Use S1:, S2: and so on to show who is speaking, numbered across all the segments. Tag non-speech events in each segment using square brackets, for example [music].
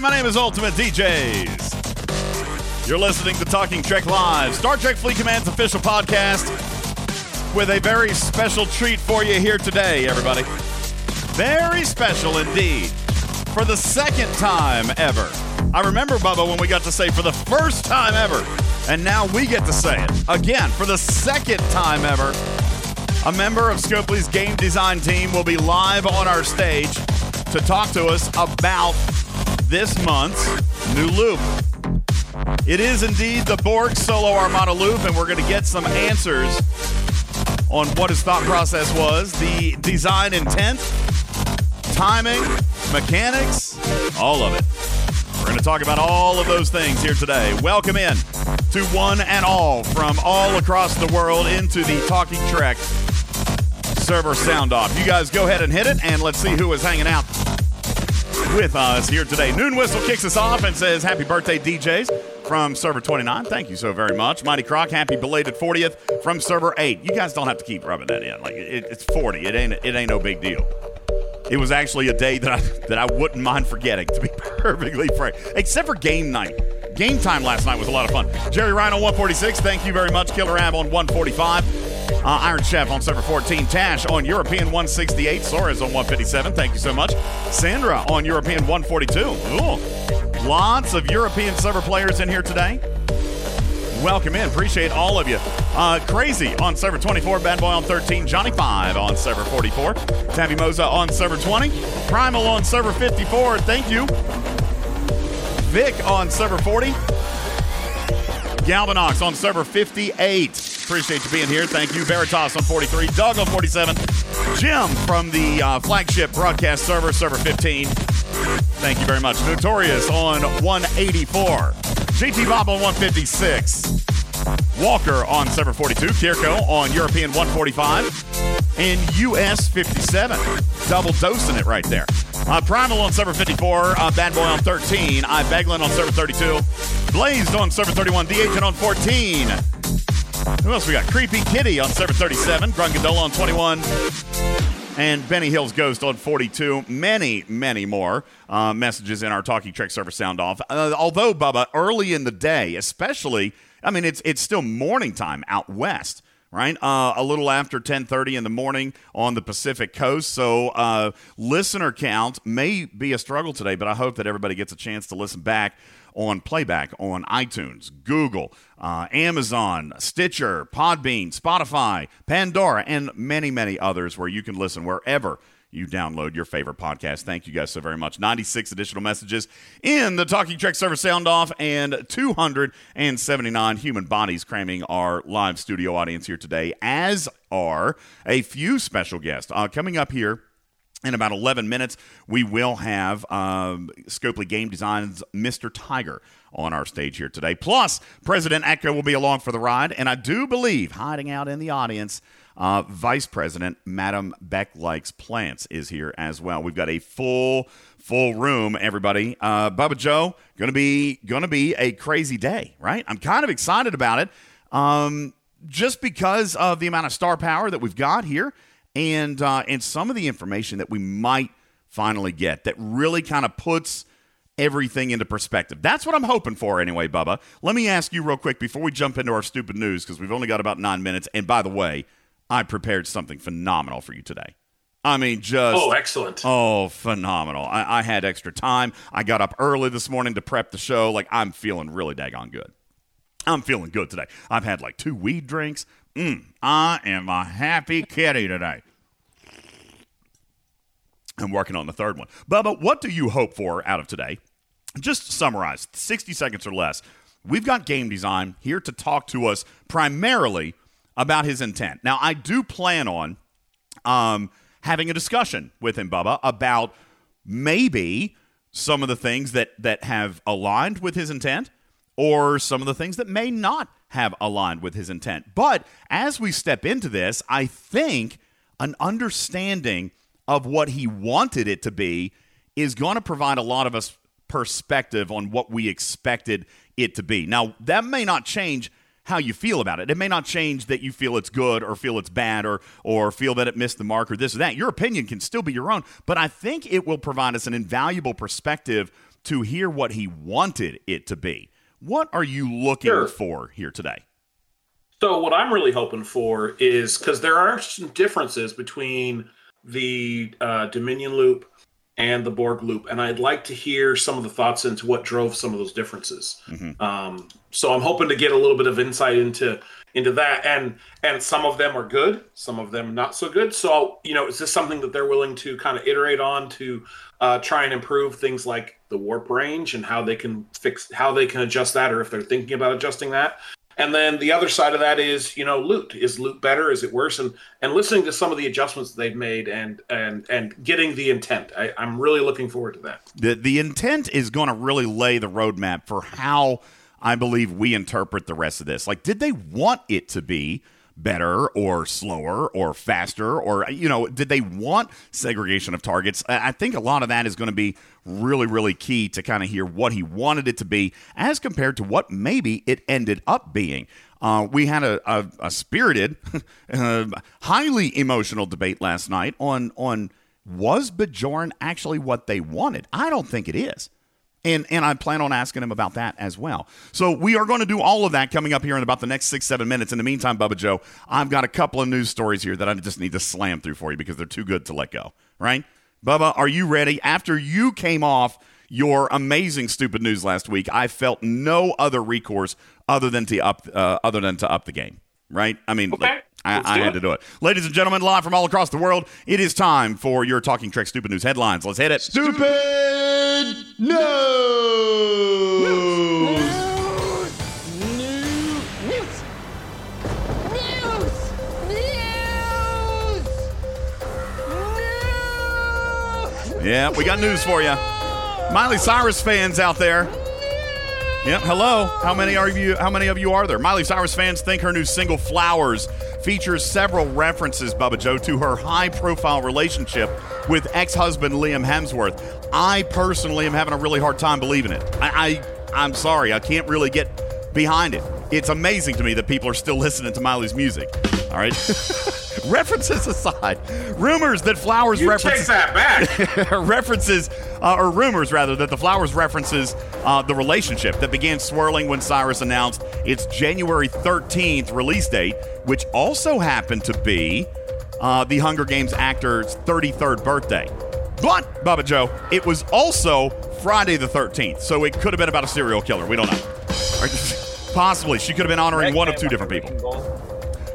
S1: My name is Ultimate DJs. You're listening to Talking Trek Live, Star Trek Fleet Command's official podcast, with a very special treat for you here today, everybody. Very special indeed. For the second time ever. I remember, Bubba, when we got to say for the first time ever, and now we get to say it again for the second time ever. A member of Scopely's game design team will be live on our stage to talk to us about this month's new loop. It is indeed the Borg Solo Armada loop, and we're going to get some answers on what his thought process was, the design intent, timing, mechanics, all of it. We're going to talk about all of those things here today. Welcome in to one and all from all across the world into the Talking Trek server sound off. You guys go ahead and hit it, and let's see who is hanging out with us here today. Noon Whistle kicks us off and says, Happy birthday, DJs from server 29. Thank you so very much. Mighty Croc, happy belated 40th from server 8. You guys don't have to keep rubbing that in. Like it, it's 40. It ain't it ain't no big deal. It was actually a day that I that I wouldn't mind forgetting, to be [laughs] perfectly frank. Except for game night. Game time last night was a lot of fun. Jerry Ryan on 146. Thank you very much. Killer Ab on 145. Uh, Iron Chef on server 14. Tash on European 168. Sora's on 157. Thank you so much. Sandra on European 142. Ooh. Lots of European server players in here today. Welcome in. Appreciate all of you. Uh, Crazy on server 24. Bad Boy on 13. Johnny 5 on server 44. Tabby Moza on server 20. Primal on server 54. Thank you. Vic on server 40. Galvanox on server 58. Appreciate you being here. Thank you. Veritas on 43. Doug on 47. Jim from the uh, flagship broadcast server, server 15. Thank you very much. Notorious on 184. JT Bob on 156. Walker on server 42. Kirko on European 145. And US 57. Double dosing it right there. Uh, Primal on server 54. Uh, Bad Boy on 13. I Beglin on server 32. Blazed on server 31. The Agent on 14. Who else we got? Creepy Kitty on server 37. Grungadola on 21. And Benny Hills Ghost on 42. Many, many more uh, messages in our Talking Trek server sound off. Uh, although, Bubba, early in the day, especially, I mean, it's it's still morning time out west right? Uh, a little after 10:30 in the morning on the Pacific Coast. So uh, listener count may be a struggle today, but I hope that everybody gets a chance to listen back on playback on iTunes, Google, uh, Amazon, Stitcher, Podbean, Spotify, Pandora, and many, many others where you can listen wherever you download your favorite podcast. Thank you guys so very much. 96 additional messages in the Talking Trek server sound off, and 279 human bodies cramming our live studio audience here today, as are a few special guests. Uh, coming up here in about 11 minutes, we will have um, Scopely Game Design's Mr. Tiger on our stage here today. Plus, President Echo will be along for the ride, and I do believe hiding out in the audience. Uh, Vice President Madam Beck Likes Plants is here as well. We've got a full, full room, everybody. Uh, Bubba Joe, gonna be gonna be a crazy day, right? I'm kind of excited about it, um, just because of the amount of star power that we've got here, and uh, and some of the information that we might finally get that really kind of puts everything into perspective. That's what I'm hoping for anyway, Bubba. Let me ask you real quick before we jump into our stupid news because we've only got about nine minutes. And by the way, I prepared something phenomenal for you today. I mean, just
S2: oh, excellent!
S1: Oh, phenomenal! I, I, had extra time. I got up early this morning to prep the show. Like I'm feeling really daggone good. I'm feeling good today. I've had like two weed drinks. Mm, I am a happy kitty today. I'm working on the third one. Bubba, what do you hope for out of today? Just summarize, 60 seconds or less. We've got game design here to talk to us primarily about his intent. Now, I do plan on um, having a discussion with him, Bubba, about maybe some of the things that that have aligned with his intent, or some of the things that may not have aligned with his intent. But as we step into this, I think an understanding of what he wanted it to be is going to provide a lot of us perspective on what we expected it to be. Now, that may not change how you feel about it. It may not change that you feel it's good or feel it's bad or or feel that it missed the mark or this or that. Your opinion can still be your own, but I think it will provide us an invaluable perspective to hear what he wanted it to be. What are you looking sure. for here today?
S2: So what I'm really hoping for is because there are some differences between the uh, Dominion loop and the Borg loop, and I'd like to hear some of the thoughts into what drove some of those differences. Mm-hmm. Um, so I'm hoping to get a little bit of insight into into that, and and some of them are good, some of them not so good. So you know, is this something that they're willing to kind of iterate on to uh, try and improve things like the warp range and how they can fix how they can adjust that, or if they're thinking about adjusting that? And then the other side of that is, you know, loot. Is loot better? Is it worse? And and listening to some of the adjustments they've made and and and getting the intent. I, I'm really looking forward to that.
S1: The the intent is going to really lay the roadmap for how I believe we interpret the rest of this. Like, did they want it to be? better or slower or faster or you know did they want segregation of targets i think a lot of that is going to be really really key to kind of hear what he wanted it to be as compared to what maybe it ended up being uh, we had a, a, a spirited uh, [laughs] highly emotional debate last night on on was Bajoran actually what they wanted i don't think it is and, and I plan on asking him about that as well. So we are going to do all of that coming up here in about the next six, seven minutes. In the meantime, Bubba Joe, I've got a couple of news stories here that I just need to slam through for you because they're too good to let go, right? Bubba, are you ready? After you came off your amazing stupid news last week, I felt no other recourse other than to up uh, other than to up the game, right? I mean,
S2: okay.
S1: I, I had to do it. Ladies and gentlemen, live from all across the world, it is time for your Talking Trek Stupid News headlines. Let's hit it.
S3: Stupid News!
S1: Yeah, we got news for you. Miley Cyrus fans out there. Yep, hello. How many are you how many of you are there? Miley Cyrus fans think her new single Flowers features several references, Bubba Joe, to her high profile relationship with ex husband Liam Hemsworth. I personally am having a really hard time believing it. I, I, I'm sorry, I can't really get behind it. It's amazing to me that people are still listening to Miley's music. All right. [laughs] [laughs] references aside, rumors that Flowers
S2: you
S1: references
S2: take that back. [laughs]
S1: references uh, or rumors rather that the Flowers references uh, the relationship that began swirling when Cyrus announced its January 13th release date, which also happened to be uh, the Hunger Games actor's 33rd birthday. But Bubba Joe, it was also Friday the 13th, so it could have been about a serial killer. We don't know. [laughs] Possibly, she could have been honoring one of two different people.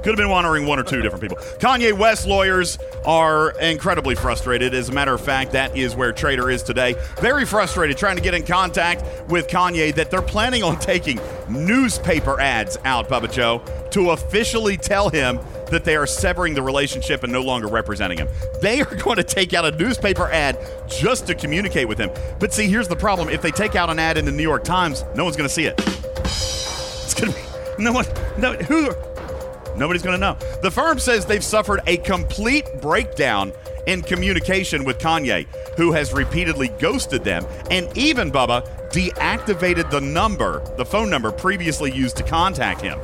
S1: Could have been honoring one or two different people. Kanye West lawyers are incredibly frustrated. As a matter of fact, that is where Trader is today. Very frustrated trying to get in contact with Kanye that they're planning on taking newspaper ads out, Bubba Joe, to officially tell him that they are severing the relationship and no longer representing him. They are going to take out a newspaper ad just to communicate with him. But see, here's the problem. If they take out an ad in the New York Times, no one's going to see it. It's going to be no one no who Nobody's going to know. The firm says they've suffered a complete breakdown in communication with Kanye, who has repeatedly ghosted them and even, Bubba, deactivated the number, the phone number previously used to contact him.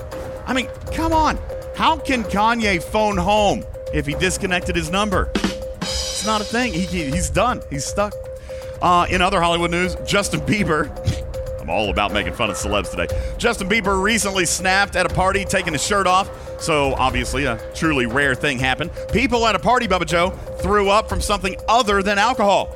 S1: I mean, come on. How can Kanye phone home if he disconnected his number? It's not a thing. He, he's done. He's stuck. Uh, in other Hollywood news, Justin Bieber. [laughs] All about making fun of celebs today. Justin Bieber recently snapped at a party, taking his shirt off. So obviously, a truly rare thing happened. People at a party, Bubba Joe, threw up from something other than alcohol.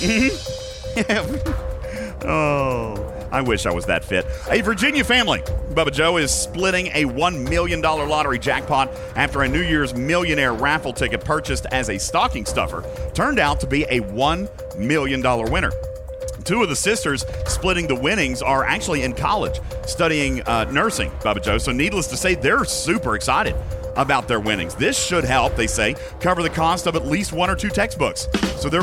S1: [laughs] oh, I wish I was that fit. A Virginia family, Bubba Joe, is splitting a $1 million lottery jackpot after a New Year's millionaire raffle ticket purchased as a stocking stuffer turned out to be a $1 million winner. Two of the sisters splitting the winnings are actually in college studying uh, nursing, Bubba Joe. So, needless to say, they're super excited about their winnings. This should help, they say, cover the cost of at least one or two textbooks. So they're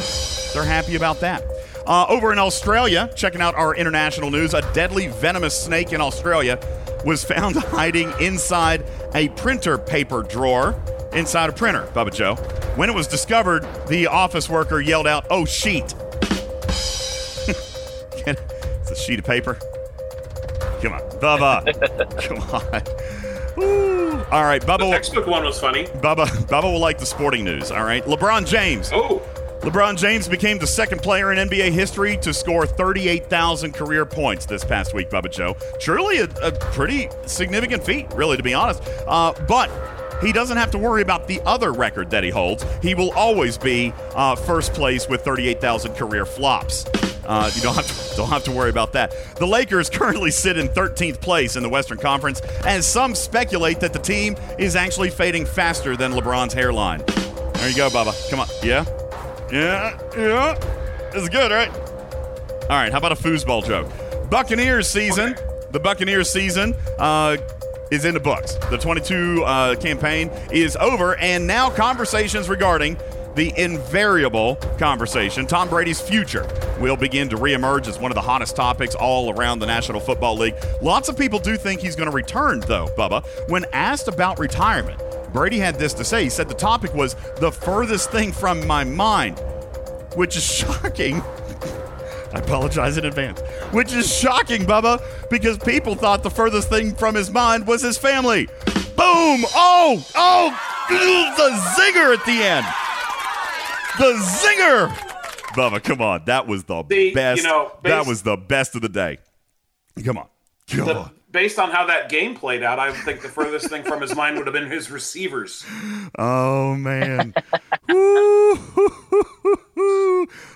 S1: they're happy about that. Uh, over in Australia, checking out our international news, a deadly venomous snake in Australia was found [laughs] hiding inside a printer paper drawer inside a printer, Bubba Joe. When it was discovered, the office worker yelled out, "Oh sheet!" It's a sheet of paper. Come on, Bubba. [laughs] Come on. Woo. All right,
S2: The
S1: Bubba.
S2: textbook one was funny.
S1: Bubba. Bubba will like the sporting news. All right, LeBron James.
S2: Oh,
S1: LeBron James became the second player in NBA history to score 38,000 career points this past week, Bubba Joe. Truly a, a pretty significant feat, really, to be honest. Uh, but he doesn't have to worry about the other record that he holds. He will always be uh, first place with 38,000 career flops. Uh, you don't have to don't have to worry about that. The Lakers currently sit in 13th place in the Western Conference, and some speculate that the team is actually fading faster than LeBron's hairline. There you go, Bubba. Come on, yeah. Yeah, yeah. It's good, right? All right, how about a foosball joke? Buccaneers season. The Buccaneers season uh, is in the books. The 22 uh, campaign is over, and now conversations regarding the invariable conversation, Tom Brady's future, will begin to reemerge as one of the hottest topics all around the National Football League. Lots of people do think he's going to return, though, Bubba. When asked about retirement, Brady had this to say. He said the topic was the furthest thing from my mind, which is shocking. [laughs] I apologize in advance. Which is shocking, Bubba, because people thought the furthest thing from his mind was his family. Boom! Oh! Oh! [laughs] The zinger at the end! The zinger! Bubba, come on. That was the,
S2: you
S1: best.
S2: know,
S1: that was the best of the day. Come on. Come
S2: the,
S1: on.
S2: based on how that game played out, I think the furthest thing from his mind would have been his receivers.
S1: Oh man. [laughs]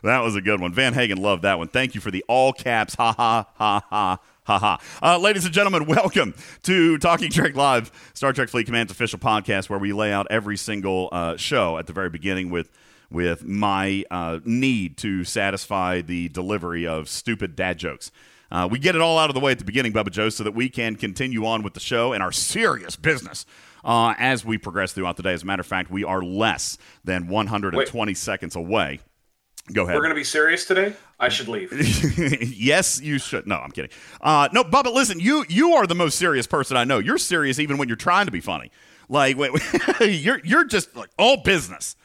S1: That was a good one. Van Hagen loved that one. Thank you for the all caps. Ha ha ha ha. Ha ha. Uh, ladies and gentlemen, welcome to Talking Trek Live, Star Trek Fleet Command's official podcast, where we lay out every single uh, show at the very beginning with with my uh, need to satisfy the delivery of stupid dad jokes. Uh, we get it all out of the way at the beginning, Bubba Joe, so that we can continue on with the show and our serious business uh, as we progress throughout the day. As a matter of fact, we are less than 120 seconds away. Go ahead.
S2: We're going to be serious today. I should leave. [laughs]
S1: yes, you should. No, I'm kidding. Uh, no, Bubba, listen, you you are the most serious person I know. You're serious even when you're trying to be funny. Like [laughs] wait, wait, [laughs] you're you're just like all business,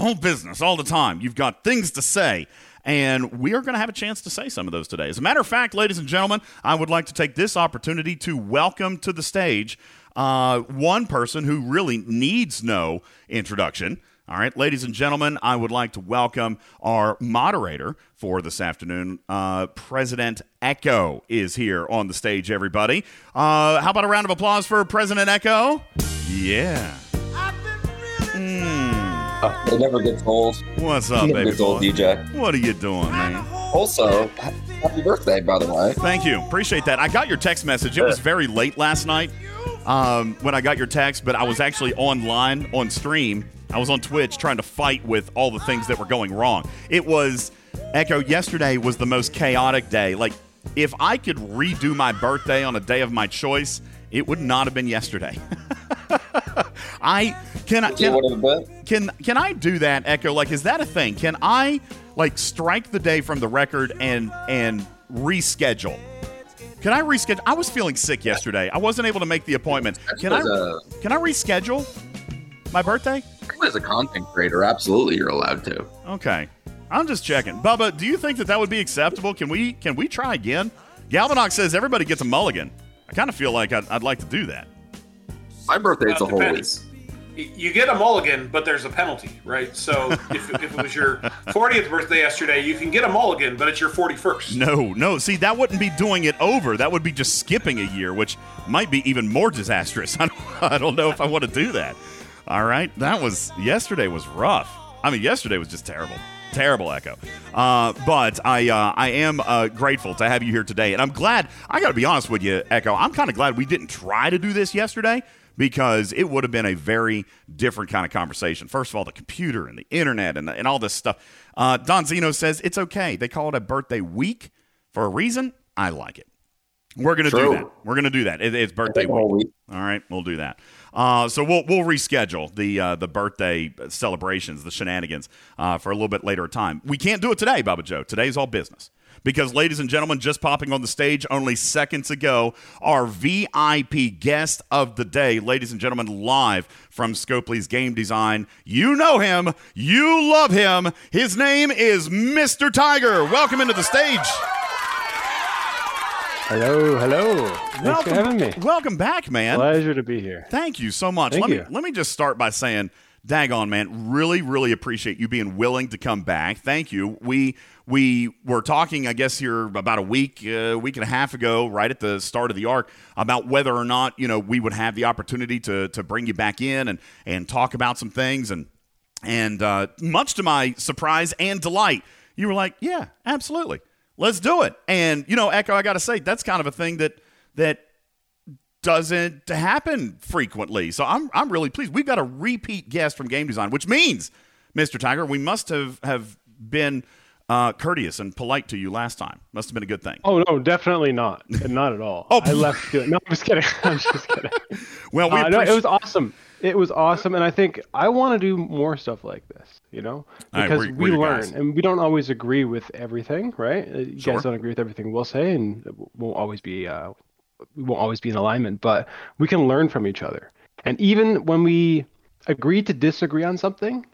S1: all business all the time. You've got things to say. And we are going to have a chance to say some of those today. As a matter of fact, ladies and gentlemen, I would like to take this opportunity to welcome to the stage uh, one person who really needs no introduction. All right, ladies and gentlemen, I would like to welcome our moderator for this afternoon. Uh, President Echo is here on the stage, everybody. Uh, how about a round of applause for President Echo? Yeah.
S4: It never gets old.
S1: What's up, baby
S4: gets old. DJ.
S1: What are you doing, man?
S4: Also, happy birthday, by the way.
S1: Thank you. Appreciate that. I got your text message. It was very late last night um, when I got your text, but I was actually online on stream. I was on Twitch trying to fight with all the things that were going wrong. It was, Echo, yesterday was the most chaotic day. Like, if I could redo my birthday on a day of my choice, it would not have been yesterday. [laughs] I can I can,
S4: would have been.
S1: can can I do that, Echo? Like, is that a thing? Can I like strike the day from the record and and reschedule? Can I reschedule? I was feeling sick yesterday. I wasn't able to make the appointment. Can I can I reschedule my birthday?
S4: as a content creator, absolutely, you're allowed to.
S1: Okay, I'm just checking. Bubba, do you think that that would be acceptable? Can we can we try again? Galvanox says everybody gets a mulligan. I kind of feel like I'd, I'd like to do that.
S4: My birthday's
S2: Uh,
S4: a whole week.
S2: You get a mulligan, but there's a penalty, right? So [laughs] if, if it was your 40th birthday yesterday, you can get a mulligan, but it's your 41st.
S1: No, no. See, that wouldn't be doing it over. That would be just skipping a year, which might be even more disastrous. [laughs] I don't, I don't know if I want to do that. All right, that was yesterday was rough. I mean, yesterday was just terrible, terrible echo. Uh, but I, uh, I am uh, grateful to have you here today, and I'm glad. I got to be honest with you, Echo. I'm kind of glad we didn't try to do this yesterday because it would have been a very different kind of conversation. First of all, the computer and the internet and, and all this stuff. Uh, Don Zeno says it's okay. They call it a birthday week for a reason. I like it. We're gonna do that. We're gonna do that. It, it's birthday week.
S4: week.
S1: All right, we'll do that. Uh, so we'll we'll reschedule the uh, the birthday celebrations, the shenanigans, uh, for a little bit later time. We can't do it today, Bubba Joe. Today's all business. Because, ladies and gentlemen, just popping on the stage only seconds ago, our VIP guest of the day, ladies and gentlemen, live from Scopely's Game Design. You know him, you love him. His name is Mr. Tiger. Welcome into the stage.
S5: Hello, hello. Thanks
S1: welcome,
S5: for having me.
S1: Welcome back, man.
S5: Pleasure to be here.
S1: Thank you so much.
S5: Thank
S1: let
S5: you.
S1: me let me just start by saying, daggone man, really, really appreciate you being willing to come back. Thank you. We we were talking, I guess, here about a week, uh, week and a half ago, right at the start of the arc, about whether or not you know we would have the opportunity to to bring you back in and and talk about some things and and uh, much to my surprise and delight, you were like, "Yeah, absolutely, let's do it." And you know, Echo, I got to say, that's kind of a thing that that doesn't happen frequently. So I'm I'm really pleased. We've got a repeat guest from Game Design, which means, Mr. Tiger, we must have have been uh, courteous and polite to you last time. Must have been a good thing.
S5: Oh no, definitely not. [laughs] Not at all.
S1: Oh,
S5: I left. No, I'm just kidding. [laughs] I'm just kidding. [laughs]
S1: Well, we
S5: Uh, no, it was awesome. It was awesome, and I think I want to do more stuff like this. You know,
S1: All right,
S5: because
S1: we're-
S5: we
S1: your
S5: learn,
S1: guys.
S5: and we don't always agree with everything, right? Uh, You
S1: Sure.
S5: guys don't agree with everything we'll say, and it won't always be uh, we won't always be in alignment. But we can learn from each other, and even when we agree to disagree on something,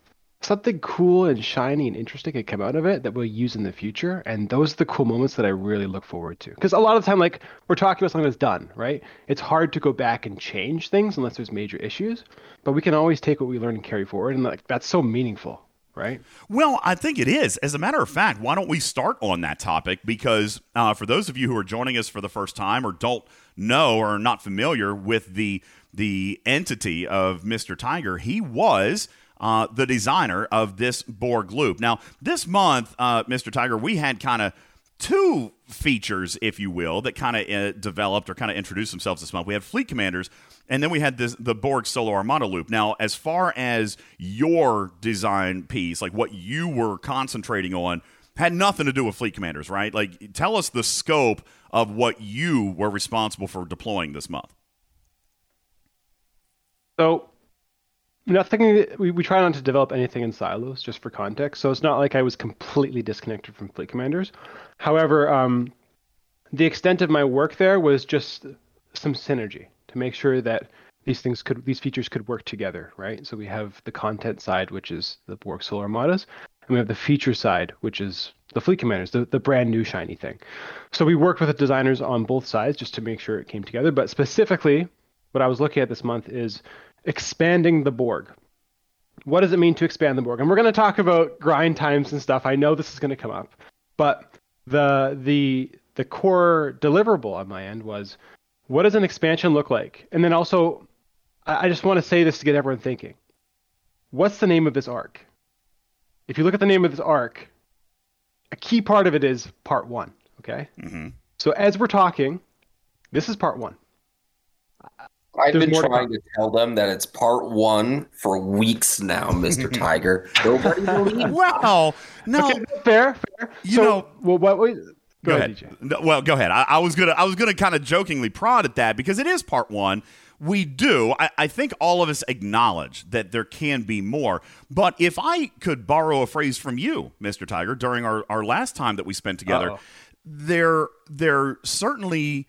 S5: something cool and shiny and interesting can come out of it that we'll use in the future and those are the cool moments that i really look forward to because a lot of the time like we're talking about something that's done right it's hard to go back and change things unless there's major issues but we can always take what we learn and carry forward and like that's so meaningful right
S1: Well, I think it is. As a matter of fact, why don't we start on that topic? Because uh, for those of you who are joining us for the first time or don't know or are not familiar with the the entity of Mr. Tiger, he was. Uh, the designer of this Borg loop. Now, this month, uh, Mr. Tiger, we had kind of two features, if you will, that kind of uh, developed or kind of introduced themselves this month. We had Fleet Commanders, and then we had this the Borg Solo Armada loop. Now, as far as your design piece, like what you were concentrating on, had nothing to do with Fleet Commanders, right? Like, tell us the scope of what you were responsible for deploying this month.
S5: So nothing we, we try not to develop anything in silos just for context. So it's not like I was completely disconnected from Fleet Commanders. However, um, the extent of my work there was just some synergy to make sure that these things could these features could work together, right? So we have the content side, which is the Borg Solo Armadas, and we have the feature side, which is the Fleet Commanders, the, the brand new shiny thing. So we worked with the designers on both sides just to make sure it came together. But specifically, what I was looking at this month is expanding the Borg. What does it mean to expand the Borg? And we're going to talk about grind times and stuff. I know this is going to come up, but the the the core deliverable on my end was what does an expansion look like? And then also, I, I just want to say this to get everyone thinking. What's the name of this arc? If you look at the name of this arc, a key part of it is part one. Okay.
S1: Mm-hmm.
S5: So as we're talking, this is part one.
S4: I've
S5: There's
S4: been
S5: more to
S4: trying to tell them that it's part one for weeks now, [laughs] Mr. Tiger. Nobody believes.
S1: Well, no,
S5: Okay, fair, fair.
S1: You
S5: so,
S1: know-
S5: well, what? Wait,
S1: go, ahead.
S5: DJ.
S1: No, well, go ahead. I, I was gonna, I was gonna kind of jokingly prod at that because it is part one. We do. I, I think all of us acknowledge that there can be more. But if I could borrow a phrase from you, Mister Tiger, during our, our last time that we spent together,
S5: Uh-oh.
S1: there, there certainly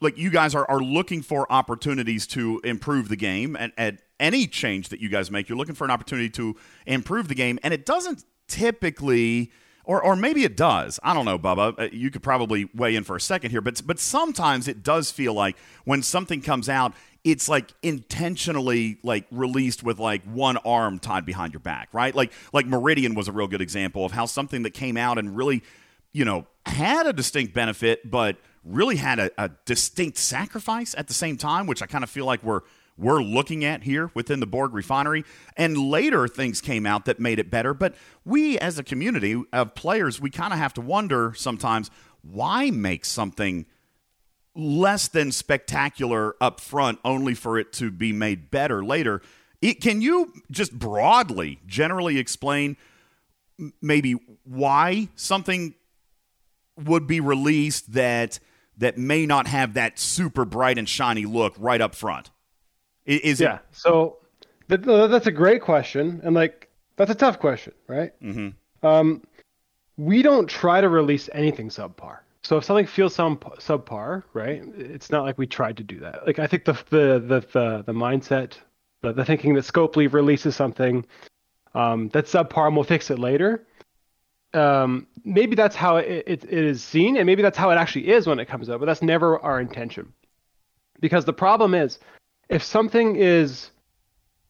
S1: like you guys are, are looking for opportunities to improve the game and at any change that you guys make you're looking for an opportunity to improve the game and it doesn't typically or, or maybe it does. I don't know, Bubba. Uh, You could probably weigh in for a second here, but but sometimes it does feel like when something comes out, it's like intentionally like released with like one arm tied behind your back, right? Like like Meridian was a real good example of how something that came out and really you know, had a distinct benefit, but really had a, a distinct sacrifice at the same time, which I kind of feel like we're we're looking at here within the Borg refinery. And later things came out that made it better. But we as a community of players, we kind of have to wonder sometimes why make something less than spectacular up front only for it to be made better later. It, can you just broadly, generally explain maybe why something would be released that that may not have that super bright and shiny look right up front? Is
S5: Yeah. So that, no, that's a great question, and like that's a tough question, right?
S1: Mm-hmm.
S5: Um, we don't try to release anything subpar. So if something feels some subpar, right? It's not like we tried to do that. Like I think the the the the, the mindset, the, the thinking that Scopely releases something um, that's subpar and we'll fix it later. Um, maybe that's how it, it, it is seen, and maybe that's how it actually is when it comes out. But that's never our intention, because the problem is, if something is,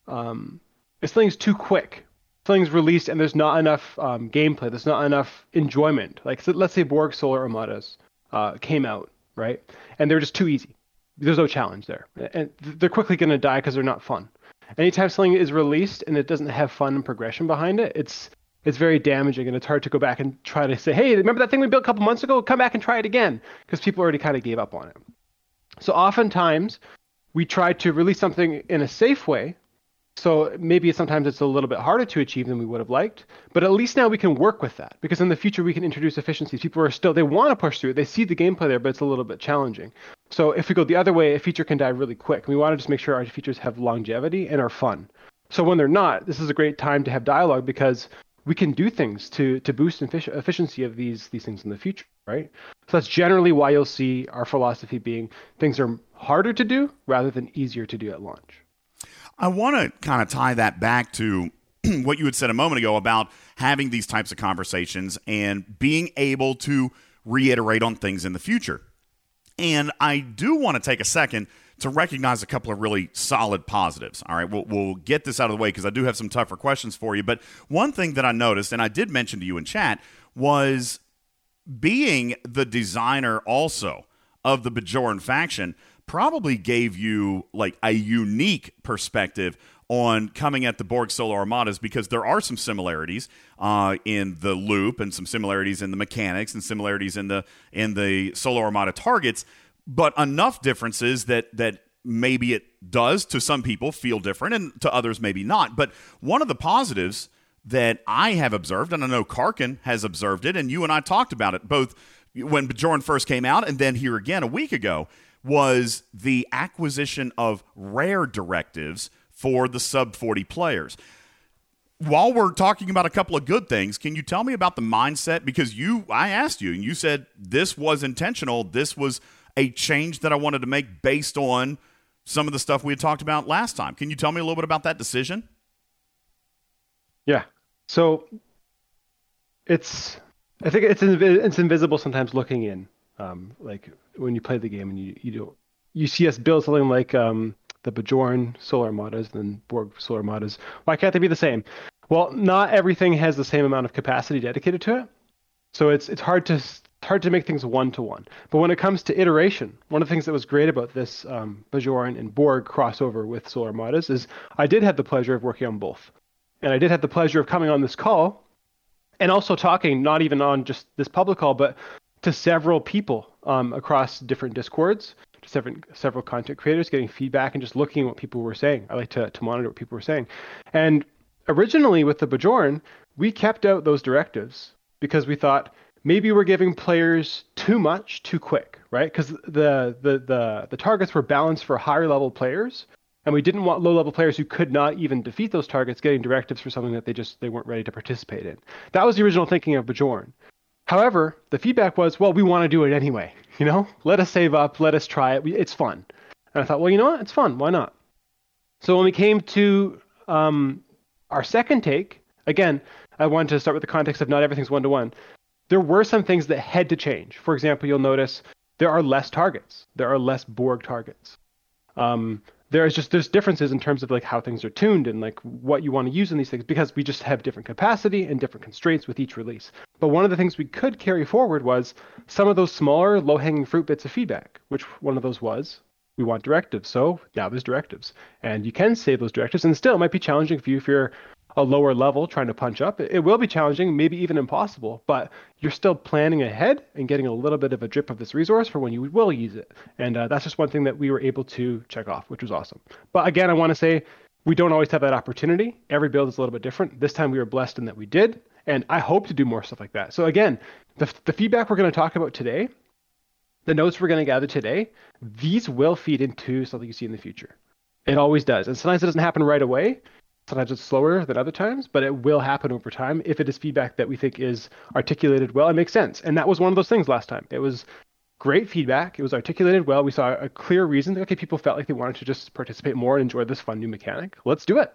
S5: um, if something's too quick, something's released and there's not enough um, gameplay, there's not enough enjoyment. Like so let's say Borg Solo Armadas uh, came out, right, and they're just too easy. There's no challenge there, and they're quickly going to die because they're not fun. Anytime something is released and it doesn't have fun and progression behind it, it's it's very damaging and it's hard to go back and try to say, hey, remember that thing we built a couple months ago? Come back and try it again because people already kind of gave up on it. So oftentimes we try to release something in a safe way. So maybe sometimes it's a little bit harder to achieve than we would have liked, but at least now we can work with that because in the future we can introduce efficiencies. People are still they want to push through it. They see the gameplay there, but it's a little bit challenging. So if we go the other way, a feature can die really quick. We want to just make sure our features have longevity and are fun. So when they're not, this is a great time to have dialogue because we can do things to to boost efficiency of these these things in the future, right? So that's generally why you'll see our philosophy being things are harder to do rather than easier to do at launch.
S1: I want to kind of tie that back to [clears throat] what you had said a moment ago about having these types of conversations and being able to reiterate on things in the future. And I do want to take a second to recognize a couple of really solid positives. All right, we'll, we'll get this out of the way because I do have some tougher questions for you. But one thing that I noticed, and I did mention to you in chat, was being the designer also of the Bajoran faction probably gave you like a unique perspective on coming at the Borg Solo Armadas because there are some similarities uh, in the loop and some similarities in the mechanics and similarities in the in the Solo Armada targets but enough differences that that maybe it does to some people feel different and to others maybe not. But one of the positives that I have observed, and I know Karkin has observed it, and you and I talked about it both when Bajoran first came out and then here again a week ago, was the acquisition of rare directives for the sub 40 players. While we're talking about a couple of good things, can you tell me about the mindset? Because you, I asked you, and you said this was intentional. This was a change that I wanted to make based on some of the stuff we had talked about last time. Can you tell me a little bit about that decision?
S5: Yeah. So it's I think it's it's invisible sometimes looking in. Um, like when you play the game and you you do you see us build something like um, the Bajoran Solo Armadas and then Borg Solo Armadas. Why can't they be the same? Well, not everything has the same amount of capacity dedicated to it. So it's it's hard to hard to make things one to one. But when it comes to iteration, one of the things that was great about this um, Bajoran and Borg crossover with Solo Armadas is I did have the pleasure of working on both. And I did have the pleasure of coming on this call and also talking, not even on just this public call, but to several people um, across different discords, to several, several content creators, getting feedback and just looking at what people were saying. I like to, to monitor what people were saying. And originally with the Bajoran, we kept out those directives because we thought maybe we're giving players too much too quick, right? Because the, the the the targets were balanced for higher level players, and we didn't want low level players who could not even defeat those targets getting directives for something that they just they weren't ready to participate in. That was the original thinking of Bajoran. However, the feedback was, well, we want to do it anyway. [laughs] You know, let us save up, let us try it. It's fun. And I thought, well, you know what? It's fun. Why not? So when we came to um, our second take, again, I wanted to start with the context of not everything's one to one there were some things that had to change. For example, you'll notice there are less targets. There are less Borg targets. Um, there's just there's differences in terms of like how things are tuned and like what you want to use in these things because we just have different capacity and different constraints with each release. But one of the things we could carry forward was some of those smaller low-hanging fruit bits of feedback, which one of those was we want directives. So now there's directives, and you can save those directives, and still it might be challenging for you if you're a lower level trying to punch up. It will be challenging, maybe even impossible, but you're still planning ahead and getting a little bit of a drip of this resource for when you will use it. And uh, that's just one thing that we were able to check off, which was awesome. But again, I want to say we don't always have that opportunity. Every build is a little bit different. This time we were blessed in that we did, and I hope to do more stuff like that. So again, the, the feedback we're going to talk about today, the notes we're going to gather today, these will feed into something you see in the future. It always does. And sometimes it doesn't happen right away. Sometimes it's slower than other times, but it will happen over time if it is feedback that we think is articulated well and makes sense. And that was one of those things last time. It was great feedback. It was articulated well. We saw a clear reason. Okay, people felt like they wanted to just participate more and enjoy this fun new mechanic. Let's do it.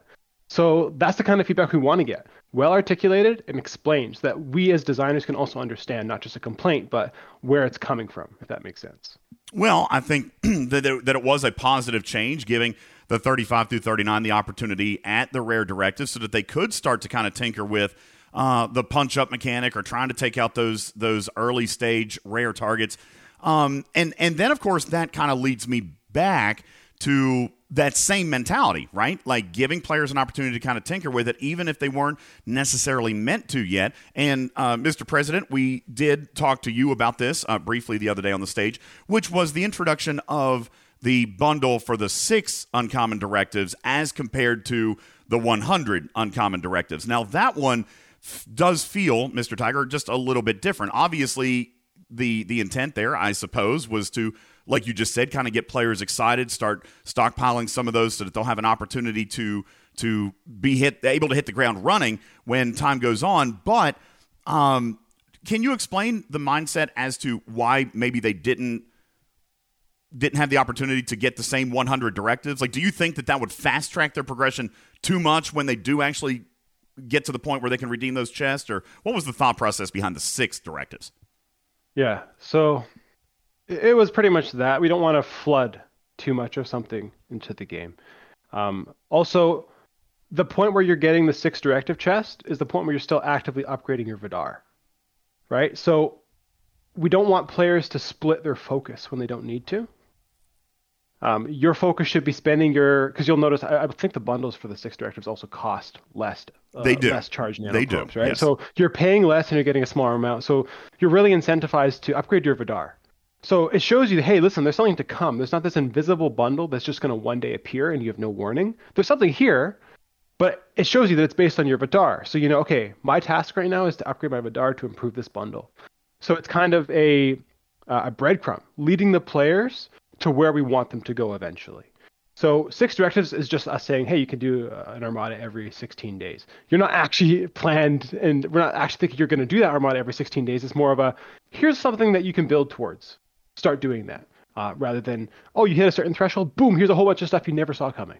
S5: So that's the kind of feedback we want to get. Well articulated and explains that we as designers can also understand not just a complaint, but where it's coming from, if that makes sense.
S1: Well, I think [clears throat] that, it, that it was a positive change, giving the 35 through 39 the opportunity at the rare directive so that they could start to kind of tinker with uh, the punch up mechanic or trying to take out those those early stage rare targets. Um, and and then of course that kind of leads me back to that same mentality, right? Like giving players an opportunity to kind of tinker with it, even if they weren't necessarily meant to yet. And uh, Mr. President, we did talk to you about this uh, briefly the other day on the stage, which was the introduction of the bundle for the six uncommon directives as compared to the 100 uncommon directives. Now, that one f- does feel, Mr. Tiger, just a little bit different. Obviously, the the intent there, I suppose, was to like you just said, kind of get players excited, start stockpiling some of those so that they'll have an opportunity to to be hit able to hit the ground running when time goes on. But um, can you explain the mindset as to why maybe they didn't didn't have the opportunity to get the same 100 directives? Like, do you think that that would fast track their progression too much when they do actually get to the point where they can redeem those chests? Or what was the thought process behind the six directives?
S5: Yeah. So it was pretty much that. We don't want to flood too much of something into the game. Um, also, the point where you're getting the six directive chest is the point where you're still actively upgrading your Vidar, right? So we don't want players to split their focus when they don't need to. Um, your focus should be spending your because you'll notice I, I, think the bundles for the six directives also cost less.
S1: Uh, they do
S5: less charge
S1: They do
S5: right.
S1: Yes.
S5: So you're paying less and you're getting a smaller amount. So you're really incentivized to upgrade your Vidar. So it shows you, hey, listen, there's something to come. There's not this invisible bundle that's just going to one day appear and you have no warning. There's something here, but it shows you that it's based on your Vidar. So you know, okay, my task right now is to upgrade my Vidar to improve this bundle. So it's kind of a uh, a breadcrumb leading the players to where we want them to go eventually. So six directives is just us saying, hey, you can do uh, an armada every 16 days. You're not actually [laughs] planned, and we're not actually thinking you're going to do that armada every 16 days. It's more of a here's something that you can build towards start doing that uh, rather than oh you hit a certain threshold boom here's a whole bunch of stuff you never saw coming.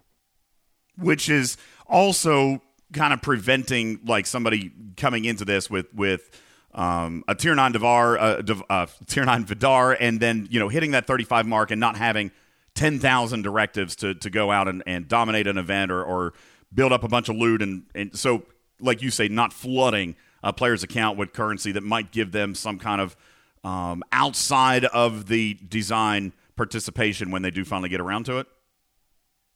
S1: Which is also kind of preventing like somebody coming into this with with um, a tier nine Devar, uh, uh, tier nine Vidar, and then you know hitting that 35 mark and not having 10,000 directives to to go out and, and dominate an event or, or build up a bunch of loot and and so like you say, not flooding a player's account with currency that might give them some kind of um, outside of the design participation when they do finally get around to it?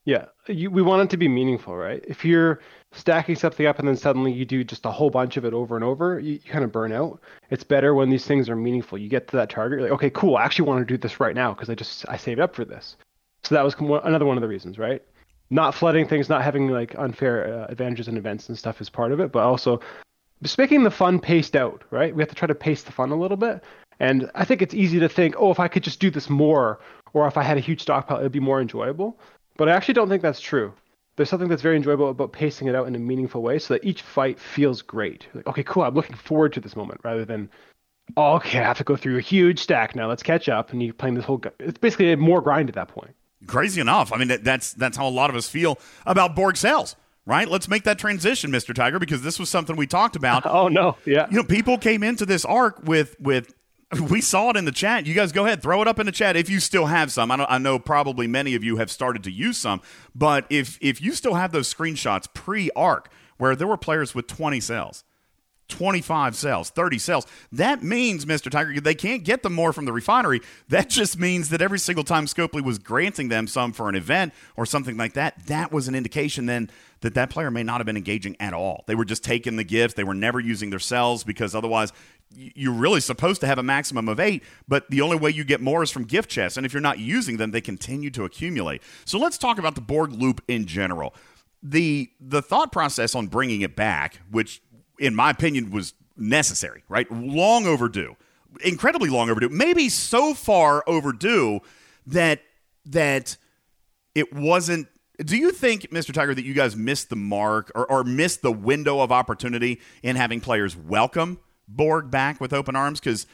S5: Yeah, you, we want it to be meaningful, right? If you're stacking something up and then suddenly you do just a whole bunch of it over and over, you, you kind of burn out. It's better when these things are meaningful. You get to that target, you're like, okay, cool. I actually want to do this right now because I just I saved up for this. So that was another one of the reasons, right? Not flooding things, not having like unfair uh, advantages and events and stuff is part of it, but also just making the fun paced out, right? We have to try to pace the fun a little bit. And I think it's easy to think, oh, if I could just do this more, or if I had a huge stockpile, it'd be more enjoyable. But I actually don't think that's true. There's something that's very enjoyable about pacing it out in a meaningful way so that each fight feels great. Like, okay, cool, I'm looking forward to this moment rather than, oh, okay, I have to go through a huge stack now. Let's catch up. And you're playing this whole. It's basically more grind at that point.
S1: Crazy enough. I mean, that's that's how a lot of us feel about Borg sales right? Let's make that transition, Mr. Tiger, because this was something we talked about. [laughs]
S5: oh no, yeah.
S1: You know, people came into this arc with with [laughs] we saw it in the chat. You guys go ahead, throw it up in the chat if you still have some. I, I know probably many of you have started to use some, but if if you still have those screenshots pre-arc where there were players with 20 cells, 25 cells, 30 cells. That means, Mr. Tiger, they can't get them more from the refinery. That just means that every single time Scopely was granting them some for an event or something like that, that was an indication then that that player may not have been engaging at all. They were just taking the gifts. They were never using their cells because otherwise you're really supposed to have a maximum of eight, but the only way you get more is from gift chests. And if you're not using them, they continue to accumulate. So let's talk about the Borg loop in general. The the thought process on bringing it back, which in my opinion was necessary, right? Long overdue, incredibly long overdue. Maybe so far overdue that that it wasn't do you think, Mr. Tiger, that you guys missed the mark or, or missed the window of opportunity in having players welcome Borg back with open arms? Because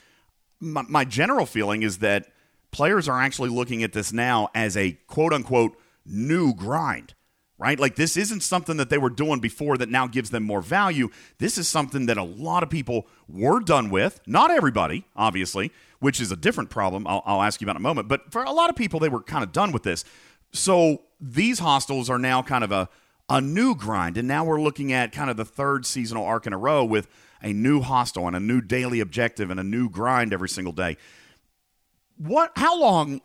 S1: my, my general feeling is that players are actually looking at this now as a quote unquote new grind right? Like this isn't something that they were doing before that now gives them more value. This is something that a lot of people were done with. Not everybody, obviously, which is a different problem. I'll, I'll ask you about in a moment. But for a lot of people, they were kind of done with this. So these hostiles are now kind of a a new grind, and now we're looking at kind of the third seasonal arc in a row with a new hostile and a new daily objective and a new grind every single day. What? How long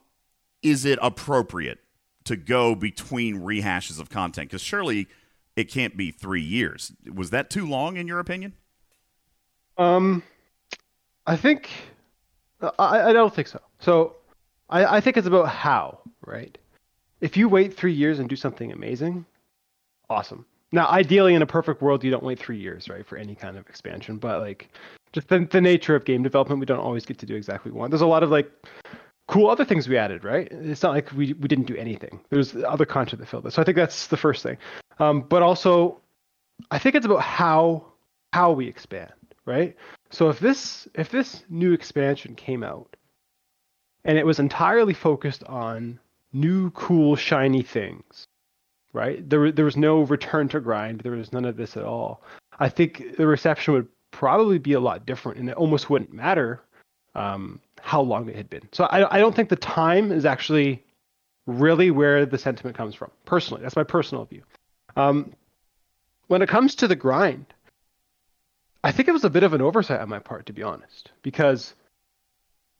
S1: is it appropriate to go between rehashes of content? Because surely it can't be three years. Was that too long in your opinion?
S5: Um, I think I, I don't think so. So I, I think it's about how, right? If you wait three years and do something amazing, awesome. Now, ideally, in a perfect world, you don't wait three years, right, for any kind of expansion. But like, just the, the nature of game development, we don't always get to do exactly what we want. There's a lot of like cool other things we added, right? It's not like we we didn't do anything. There's other content that filled it. So I think that's the first thing. Um, but also, I think it's about how how we expand, right? So if this if this new expansion came out and it was entirely focused on new cool shiny things, right? There there was no return to grind. There was none of this at all. I think the reception would probably be a lot different, and it almost wouldn't matter um, how long it had been. So I, I don't think the time is actually really where the sentiment comes from. Personally, that's my personal view. Um, when it comes to the grind, I think it was a bit of an oversight on my part, to be honest, because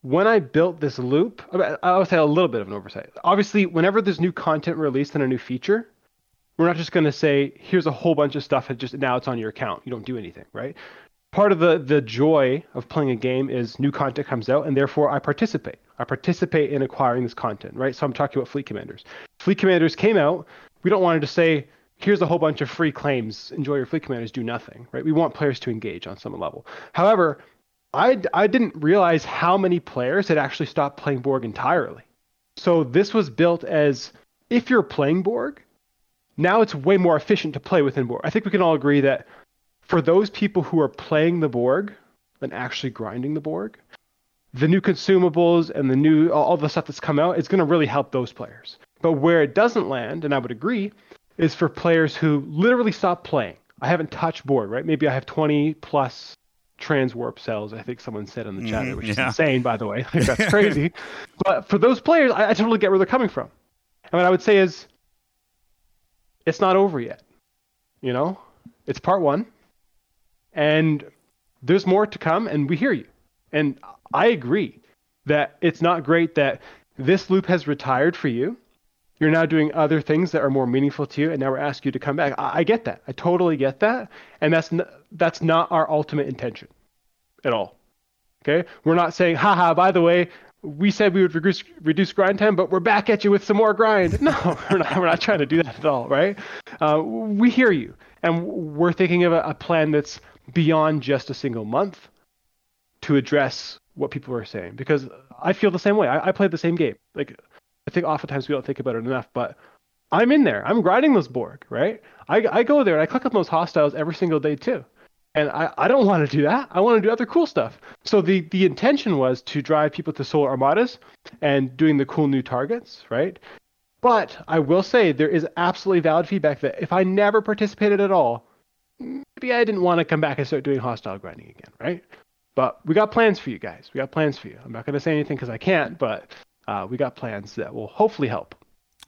S5: when I built this loop, I would say a little bit of an oversight. Obviously, whenever there's new content released and a new feature, we're not just going to say, here's a whole bunch of stuff and just now it's on your account. You don't do anything, right? part of the the joy of playing a game is new content comes out and therefore I participate. I participate in acquiring this content, right? So I'm talking about Fleet Commanders. Fleet Commanders came out. We don't want to say here's a whole bunch of free claims. Enjoy your Fleet Commanders, do nothing, right? We want players to engage on some level. However, I I didn't realize how many players had actually stopped playing Borg entirely. So this was built as if you're playing Borg, now it's way more efficient to play within Borg. I think we can all agree that for those people who are playing the Borg and actually grinding the Borg, the new consumables and the new all the stuff that's come out is going to really help those players. But where it doesn't land, and I would agree, is for players who literally stop playing. I haven't touched Borg, right? Maybe I have 20 plus transwarp cells. I think someone said in the chat, mm, which yeah. is insane, by the way. [laughs] that's [laughs] crazy. but for those players, I, I totally get where they're coming from. And what I would say is, it's not over yet. You know, it's part one and there's more to come, and we hear you. And I agree that it's not great that this loop has retired for you. You're now doing other things that are more meaningful to you, and now we're asking you to come back. I, I get that. I totally get that, and that's n- that's not our ultimate intention at all. Okay, we're not saying, haha. By the way, we said we would reduce reduce grind time, but we're back at you with some more grind. [laughs] No, we're not. We're not trying to do that at all, right? Uh, we hear you, and we're thinking of a, a plan that's beyond just a single month to address what people are saying because I feel the same way. I, I play the same game. Like I think oftentimes we don't think about it enough, but I'm in there. I'm grinding those Borg, right? I, I go there and I click on those hostiles every single day too. And I, I don't want to do that. I want to do other cool stuff. So the, the intention was to drive people to Solo Armadas and doing the cool new targets, right? But I will say there is absolutely valid feedback that if I never participated at all, maybe I didn't want to come back and start doing hostile grinding again, right? But we got plans for you guys. We got plans for you. I'm not going to say anything because I can't, but uh, we got plans that will hopefully help.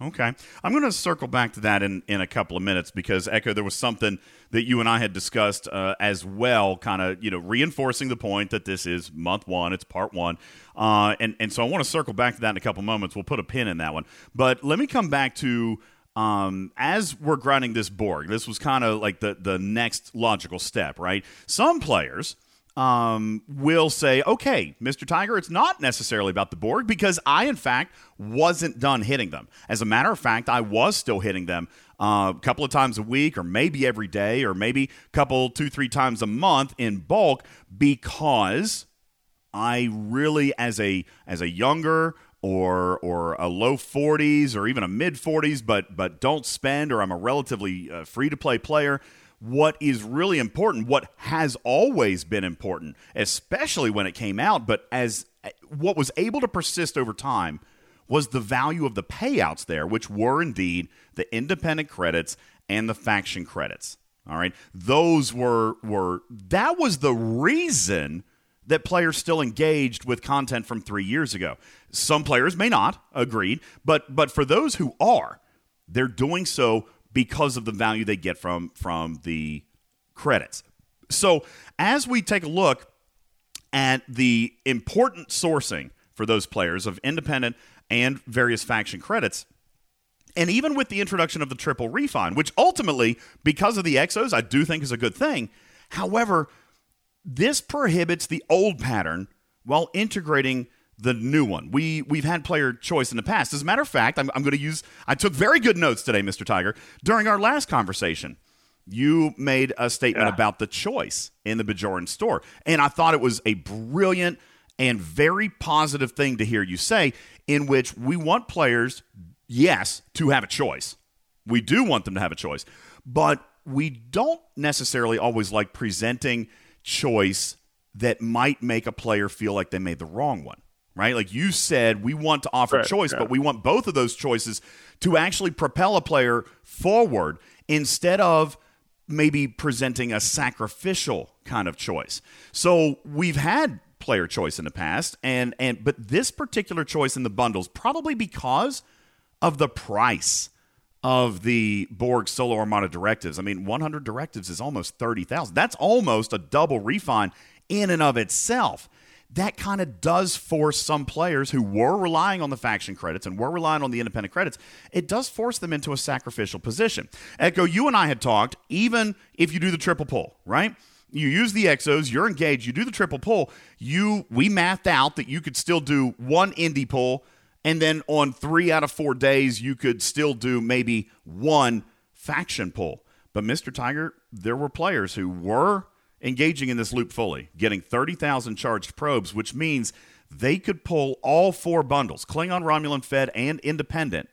S1: Okay. I'm going to circle back to that in, in a couple of minutes because, Echo, there was something that you and I had discussed uh, as well, kind of, you know, reinforcing the point that this is month one, it's part one. Uh, and, and so I want to circle back to that in a couple of moments. We'll put a pin in that one. But let me come back to um, as we're grinding this Borg, this was kind of like the the next logical step, right? Some players um, will say, okay, Mr. Tiger, it's not necessarily about the Borg because I, in fact, wasn't done hitting them. As a matter of fact, I was still hitting them uh, a couple of times a week, or maybe every day, or maybe a couple, two, three times a month in bulk because I really, as a as a younger or or a low 40s or even a mid 40s but but don't spend or I'm a relatively uh, free to play player what is really important what has always been important especially when it came out but as what was able to persist over time was the value of the payouts there, which were indeed the independent credits and the faction credits. All right. Those were were that was the reason that players still engaged with content from 3 years ago. Some players may not, agreed, but but for those who are, they're doing so because of the value they get from from the credits. So, as we take a look at the important sourcing for those players of independent and various faction credits, and even with the introduction of the triple refine, which ultimately, because of the exos, I do think is a good thing. However, this prohibits the old pattern while integrating the new one. We we've had player choice in the past. As a matter of fact, I'm, I'm going to use. I took very good notes today, Mr. Tiger, during our last conversation. You made a statement
S5: Yeah.
S1: about the choice in the Bajoran store, and I thought it was a brilliant and very positive thing to hear you say. In which we want players, yes, to have a choice. We do want them to have a choice, but we don't necessarily always like presenting choice that might make a player feel like they made the wrong one, right? Like you said, we want to offer
S5: Right,
S1: choice,
S5: yeah.
S1: but we want both of those choices to actually propel a player forward instead of maybe presenting a sacrificial kind of choice. So we've had player choice in the past and and but this particular choice in the bundles probably because of the price of the Borg Solo Armada directives. I mean, 100 directives is almost 30,000. That's almost a double refine in and of itself. That kind of does force some players who were relying on the faction credits and were relying on the independent credits, it does force them into a sacrificial position. Echo, you and I had talked, even if you do the triple pull, right? You use the exos, you're engaged, you do the triple pull, you we mathed out that you could still do one indie pull and then on three out of four days, you could still do maybe one faction pull. But Mr. Tiger, there were players who were engaging in this loop fully, getting 30,000 charged probes, which means they could pull all four bundles Klingon, Romulan, Fed, and Independent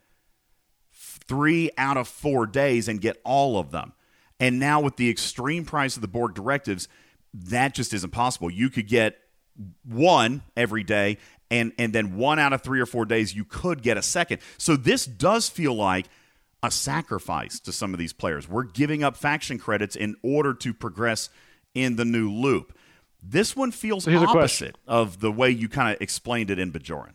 S1: three out of four days and get all of them. And now, with the extreme price of the Borg directives, that just isn't possible. You could get one every day, and and then one out of three or four days you could get a second. So this does feel like a sacrifice to some of these players. We're giving up faction credits in order to progress in the new loop. This one feels
S5: So
S1: opposite of the way you kind of explained it in Bajoran.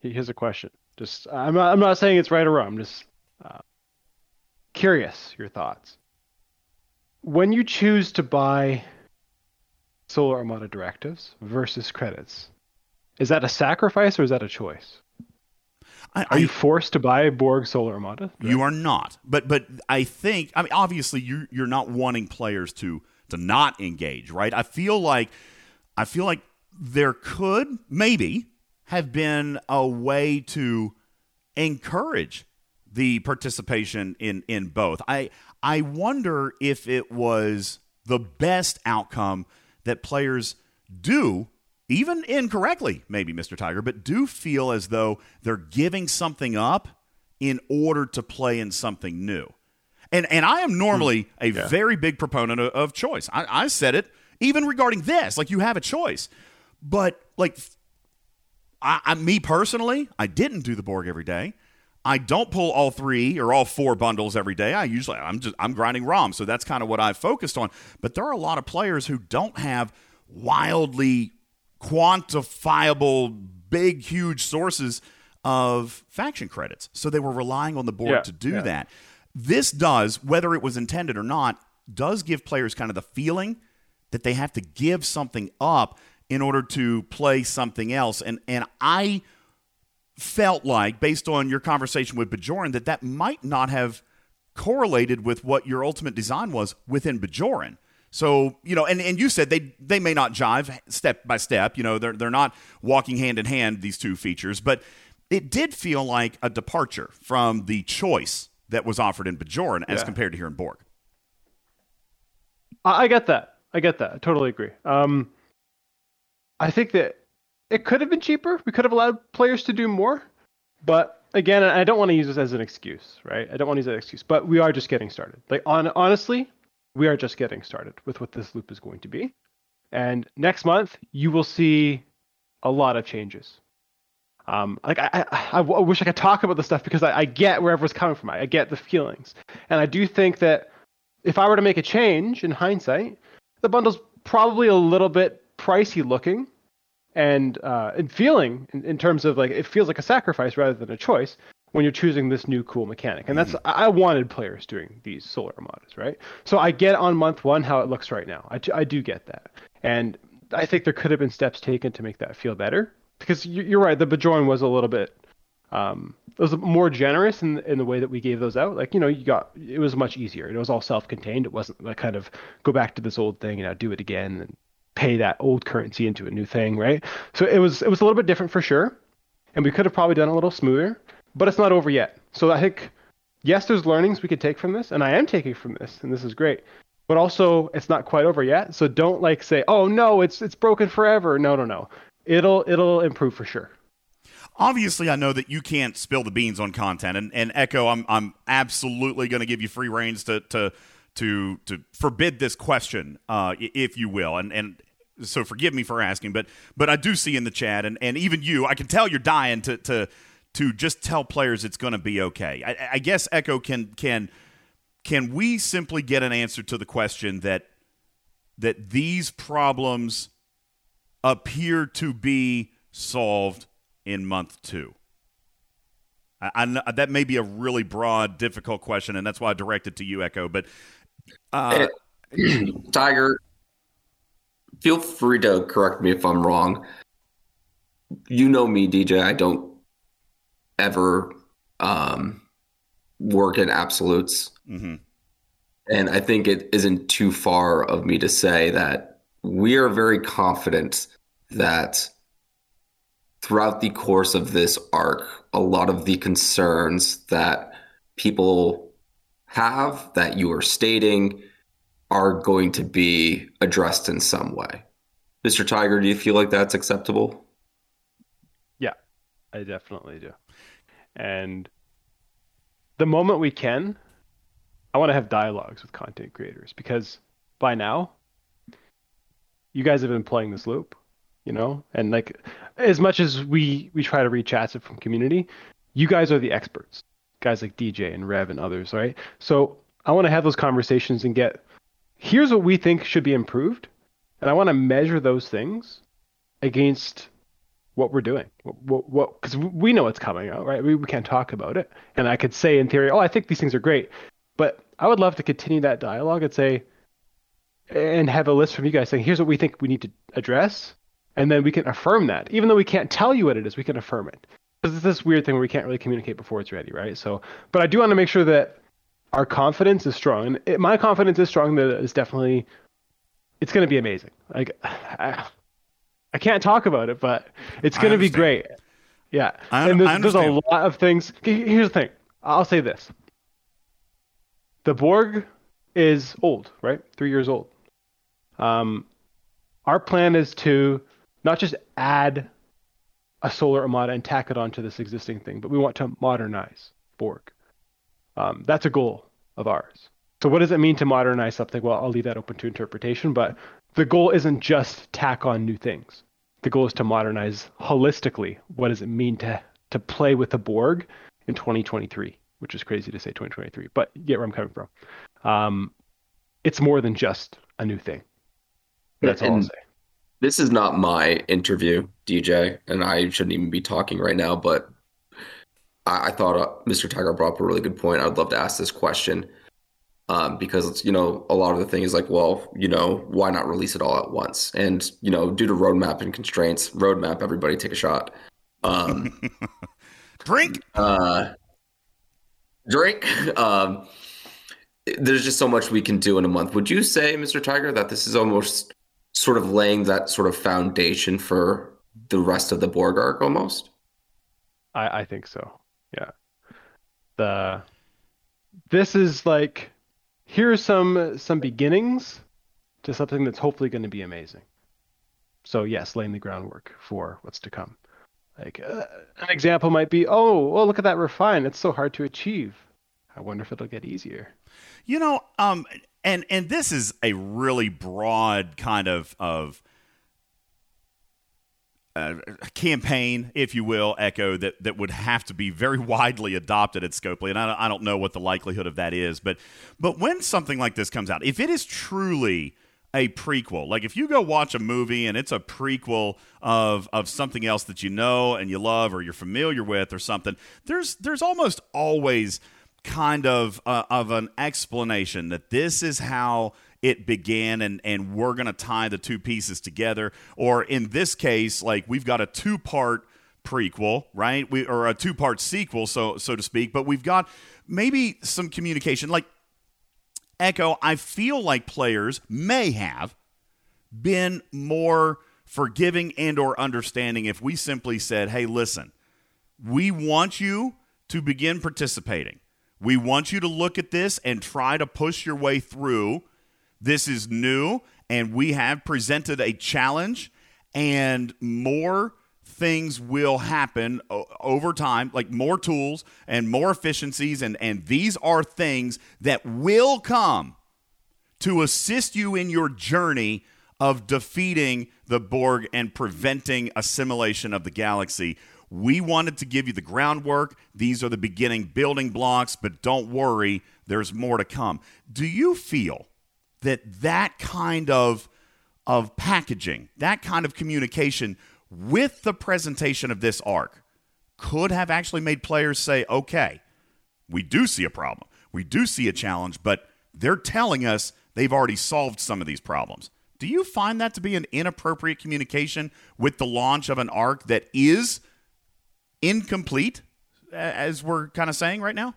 S5: Here's a question. Just I'm not, I'm not saying it's right or wrong. I'm just uh, curious your thoughts. When you choose to buy Solo Armada directives versus credits, is that a sacrifice or is that a choice?
S1: I,
S5: Are you forced to buy Borg Solo Armada?
S1: You are not, but but I think I mean obviously you you're not wanting players to to not engage, right? I feel like I feel like there could maybe have been a way to encourage the participation in in both. I I wonder if it was the best outcome that players do even incorrectly maybe Mr. Tiger but do feel as though they're giving something up in order to play in something new. And and I am normally hmm. a very big proponent of, of choice. I, I said it even regarding this. Like you have a choice, but like I, I, me personally, I didn't do the Borg every day. I don't pull all three or all four bundles every day. I usually I'm just I'm grinding ROM, so that's kind of what I've focused on. But there are a lot of players who don't have wildly quantifiable, big, huge sources of faction credits. So they were relying on the Borg
S5: Yeah,
S1: to do
S5: yeah.
S1: that. This does, whether it was intended or not, does give players kind of the feeling that they have to give something up in order to play something else. And and I felt like, based on your conversation with Bajoran, that that might not have correlated with what your ultimate design was within Bajoran. So you know, and, and you said they they may not jive step by step. You know, they're they're not walking hand in hand these two features, but it did feel like a departure from the choice that was offered in Bajoran as
S5: Yeah.
S1: compared to here in Borg.
S5: I, get that. I get that. I totally agree. Um, I think that it could have been cheaper. We could have allowed players to do more. But again, I don't want to use this as an excuse, right? I don't want to use that excuse. But we are just getting started. Like on honestly, we are just getting started with what this loop is going to be. And next month, you will see a lot of changes. Um, like I, I, I wish I could talk about the stuff because I, I get where everyone's coming from. I, I get the feelings, and I do think that if I were to make a change in hindsight, the bundle's probably a little bit pricey looking, and uh, and feeling in, in terms of like it feels like a sacrifice rather than a choice when you're choosing this new cool mechanic. And that's I wanted players doing these solo armadas, right? So I get on month one how it looks right now. I, I do get that, and I think there could have been steps taken to make that feel better. Because you're right, the Bajoran was a little bit um, it was more generous in in the way that we gave those out. Like you know, you got it was much easier. It was all self-contained. It wasn't like kind of go back to this old thing and now do it again and pay that old currency into a new thing, right? So it was it was a little bit different for sure, and we could have probably done a little smoother. But it's not over yet. So I think yes, there's learnings we could take from this, and I am taking from this, and this is great. But also, it's not quite over yet. So don't like say, "Oh no, it's it's broken forever." No, no, no. It'll it'll improve for sure
S1: obviously I know that you can't spill the beans on content and, and Echo I'm I'm absolutely going to give you free reins to to to to forbid this question uh, if you will and and so forgive me for asking but but I do see in the chat and and even you I can tell you're dying to to to just tell players it's going to be okay I, I guess Echo can can can we simply get an answer to the question that that these problems appear to be solved in month two? I, I, that may be a really broad, difficult question, and that's why I directed it to you, Echo. But uh, [clears throat]
S6: Tiger, feel free to correct me if I'm wrong. You know me, DJ. I don't ever um, work in absolutes. Mm-hmm. And I think it isn't too far of me to say that we are very confident that throughout the course of this arc, a lot of the concerns that people have that you are stating are going to be addressed in some way. Mr. Tiger, do you feel like that's acceptable?
S5: Yeah, I definitely do. And the moment we can, I want to have dialogues with content creators because by now, you guys have been playing this loop you know? And like as much as we we try to reach it from community you guys are the experts. Guys like dj and rev and others right? So i want to have those conversations and get here's what we think should be improved and i want to measure those things against what we're doing. What what because we know it's coming out right? We, we can't talk about it. And i could say in theory oh i think these things are great. But i would love to continue that dialogue and say and have a list from you guys saying here's what we think we need to address and then we can affirm that. Even though we can't tell you what it is we can affirm it. Because it's this weird thing where we can't really communicate before it's ready right? So but i do want to make sure that our confidence is strong. And it, my confidence is strong that it's definitely it's going to be amazing. Like [sighs] I, I can't talk about it but it's going to be great. Yeah. I, and there's, there's a lot of things. Here's the thing. I'll say this. The borg is old right? Three years old. Um, our plan is to not just add a solo armada and tack it onto this existing thing, but we want to modernize Borg. Um, that's a goal of ours. So what does it mean to modernize something? Well, I'll leave that open to interpretation, but the goal isn't just tack on new things. The goal is to modernize holistically. What does it mean to to play with the Borg in 2023? Which is crazy to say 2023, but you get where I'm coming from. Um, it's more than just a new thing. That's all I'll say
S6: this is not my interview, DJ, and I shouldn't even be talking right now. But I, I thought uh, Mr. Tiger brought up a really good point. I'd love to ask this question um, because you know a lot of the thing is like, well, you know, why not release it all at once? And you know, due to roadmap and constraints, roadmap, everybody take a shot. Um, [laughs]
S1: drink.
S6: Uh, drink. Um, there's just so much we can do in a month. Would you say, Mr. Tiger, that this is almost sort of laying that sort of foundation for the rest of the Borg arc almost.
S5: I, I think so. Yeah. The this is like here's some some beginnings to something that's hopefully going to be amazing. So yes, laying the groundwork for what's to come. Like uh, an example might be, oh, well, look at that refine. It's so hard to achieve. I wonder if it'll get easier.
S1: You know, um, and and this is a really broad kind of of uh, campaign, if you will, Echo, that, that would have to be very [laughs] widely adopted at Scopely. And I don't, I don't know what the likelihood of that is. But, but when something like this comes out, if it is truly a prequel, like if you go watch a movie and it's a prequel of, of something else that you know and you love or you're familiar with or something, there's, there's almost always kind of uh, of an explanation that this is how it began and and we're going to tie the two pieces together. Or in this case like we've got a two part prequel right? We or a two part sequel so so to speak but we've got maybe some communication. Like echo i feel like players may have been more forgiving and or understanding if we simply said hey listen we want you to begin participating. We want you to look at this and try to push your way through this is new, and we have presented a challenge, and more things will happen over time, like more tools and more efficiencies. And, and these are things that will come to assist you in your journey of defeating the Borg and preventing assimilation of the galaxy. We wanted to give you the groundwork. These are the beginning building blocks, but don't worry, there's more to come. Do you feel that that kind of of packaging, that kind of communication with the presentation of this arc could have actually made players say, "Okay, we do see a problem. We do see a challenge, but they're telling us they've already solved some of these problems." Do you find that to be an inappropriate communication with the launch of an arc that is incomplete, as we're kind of saying right now?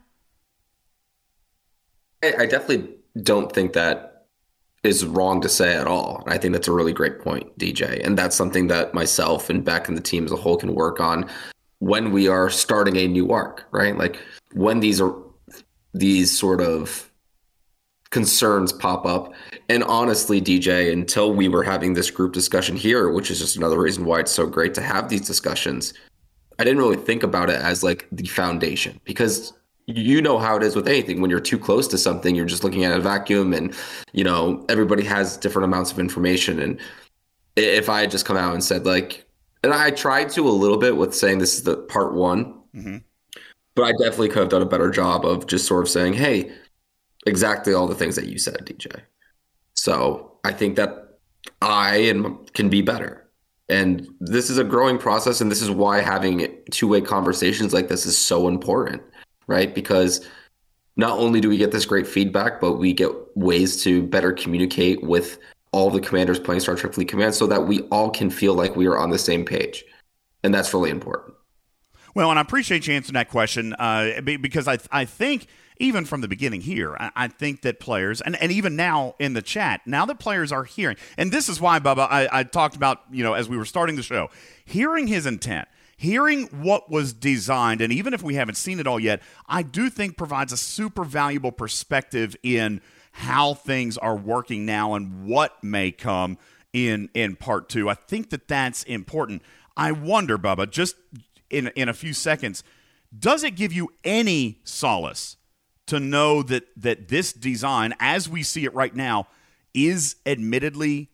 S6: I definitely don't think that is wrong to say at all. I think that's a really great point, DJ. And that's something that myself and Beck and the team as a whole can work on when we are starting a new arc, right? Like when these are these sort of concerns pop up. And honestly, DJ, until we were having this group discussion here, which is just another reason why it's so great to have these discussions, I didn't really think about it as like the foundation because you know how it is with anything. When you're too close to something you're just looking at a vacuum and you know everybody has different amounts of information. And if i had just come out and said like and i tried to a little bit with saying this is the part one mm-hmm. but i definitely could have done a better job of just sort of saying hey exactly all the things that you said dj so i think that i and can be better. And this is a growing process and this is why having two-way conversations like this is so important right? Because not only do we get this great feedback, but we get ways to better communicate with all the commanders playing Star Trek Fleet Command so that we all can feel like we are on the same page. And that's really important.
S1: Well, and I appreciate you answering that question uh, because I, I think even from the beginning here, I, I, think that players, and, and even now in the chat, now that players are hearing, and this is why, Bubba, I, I talked about, you know, as we were starting the show, hearing his intent hearing what was designed, and even if we haven't seen it all yet, I do think provides a super valuable perspective in how things are working now and what may come in in part two. I think that that's important. I wonder, Bubba, just in in a few seconds, does it give you any solace to know that that this design, as we see it right now, is admittedly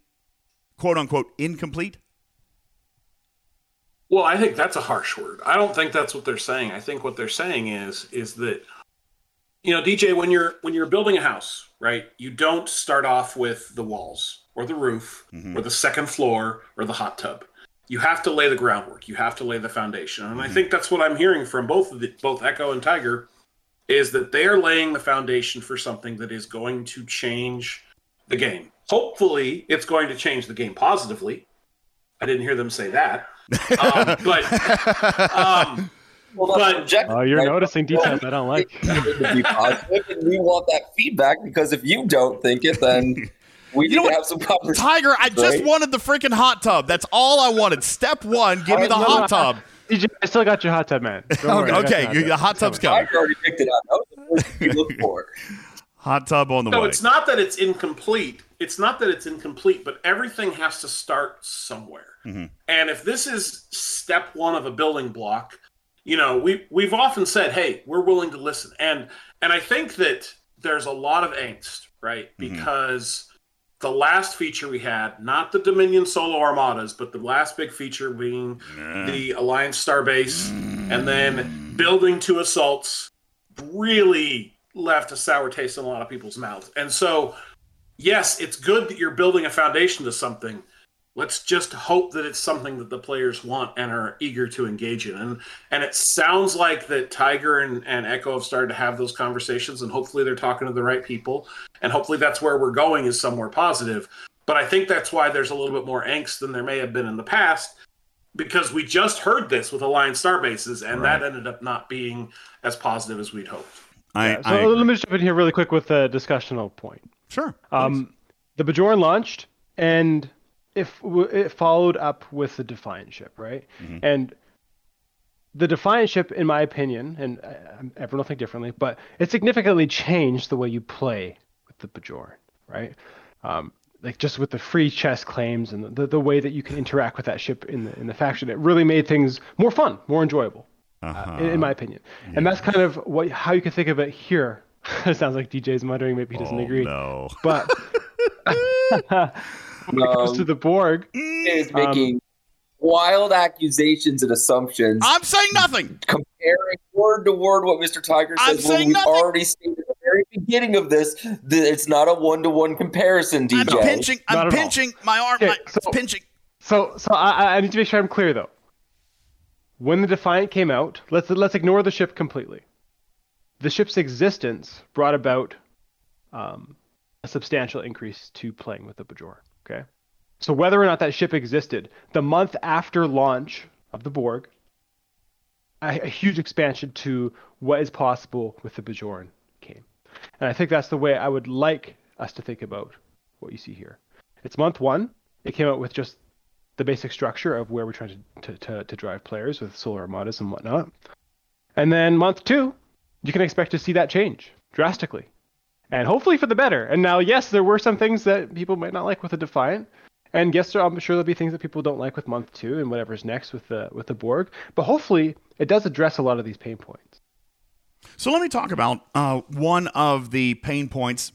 S1: quote unquote incomplete?
S2: Well, I think that's a harsh word. I don't think that's what they're saying. I think what they're saying is is that you know, DJ, when you're when you're building a house, right? You don't start off with the walls or the roof mm-hmm. or the second floor or the hot tub. You have to lay the groundwork. You have to lay the foundation. And mm-hmm. I think that's what I'm hearing from both of the, both Echo and Tiger is that they are laying the foundation for something that is going to change the game. Hopefully, it's going to change the game positively. I didn't hear them say that um, but um,
S5: well, but oh, you're right? noticing details I don't like. [laughs]
S6: be positive, and we want that feedback because if you don't think it, then [laughs] we you need to have some conversation.
S1: Tiger, I just wanted the freaking hot tub. That's all I wanted. Step one, give me the hot tub.
S5: I still got your hot tub, man. [laughs]
S1: okay, okay. the hot tub's coming.
S6: I already picked it up. That was the first you look for.
S1: Hot tub on the
S2: no,
S1: way.
S2: No, it's not that it's incomplete. It's not that it's incomplete, but everything has to start somewhere. Mm-hmm. And if this is step one of a building block, you know, we we've often said, "Hey, we're willing to listen," and and I think that there's a lot of angst, right? Mm-hmm. Because the last feature we had, not the Dominion solo armadas, but the last big feature being the Alliance Starbase, and then building two assaults, really left a sour taste in a lot of people's mouths. And so, yes, it's good that you're building a foundation to something. Let's just hope that it's something that the players want and are eager to engage in. And and it sounds like that Tiger and, and Echo have started to have those conversations, and hopefully they're talking to the right people. And hopefully that's where we're going is somewhere positive. But I think that's why there's a little bit more angst than there may have been in the past, because we just heard this with Alliance Star Bases, and
S1: Right.
S2: that ended up not being as positive as we'd hoped.
S1: I,
S5: Yeah, so
S1: I
S5: let me jump in here really quick with a discussional point.
S1: sure.
S5: Um, the Bajoran launched, and if it followed up with the Defiant ship, right? And the Defiant ship, in my opinion, and uh, everyone will think differently, but it significantly changed the way you play with the Bajoran, right? Um, like just with the free chess claims and the, the way that you can interact with that ship in the in the faction, it really made things more fun, more enjoyable, uh, in, in my opinion. And that's kind of what how you can think of it here. [laughs] it sounds like DJ's muttering, maybe he doesn't
S1: Oh,
S5: agree.
S1: no.
S5: But when [laughs] [laughs] it comes to
S4: Um,
S5: the Borg,
S4: is making wild accusations and assumptions,
S1: I'm saying nothing.
S4: comparing word to word what Mr. Tiger
S1: I'm
S4: says. When
S1: saying
S4: we've
S1: nothing.
S4: already stated at the very beginning of this that it's not a one to one comparison, DJ.
S1: I'm
S5: pinching.
S1: I'm
S5: at all.
S1: pinching my arm.
S5: Okay,
S1: my,
S5: so-
S1: it's pinching.
S5: So, so I, I need to make sure I'm clear though. When the Defiant came out, let's let's ignore the ship completely. The ship's existence brought about um, a substantial increase to playing with the Bajor. Okay, so whether or not that ship existed, the month after launch of the Borg, a, a huge expansion to what is possible with the Bajoran came, and I think that's the way I would like us to think about what you see here. It's month one. It came out with just the basic structure of where we're trying to, to, to, to drive players with solo armadas and whatnot. And then month two, you can expect to see that change drastically. And hopefully for the better. And now, yes, there were some things that people might not like with the Defiant. And yes, I'm sure there'll be things that people don't like with month two and whatever's next with the with the Borg. But hopefully it does address a lot of these pain points.
S1: So let me talk about uh, one of the pain points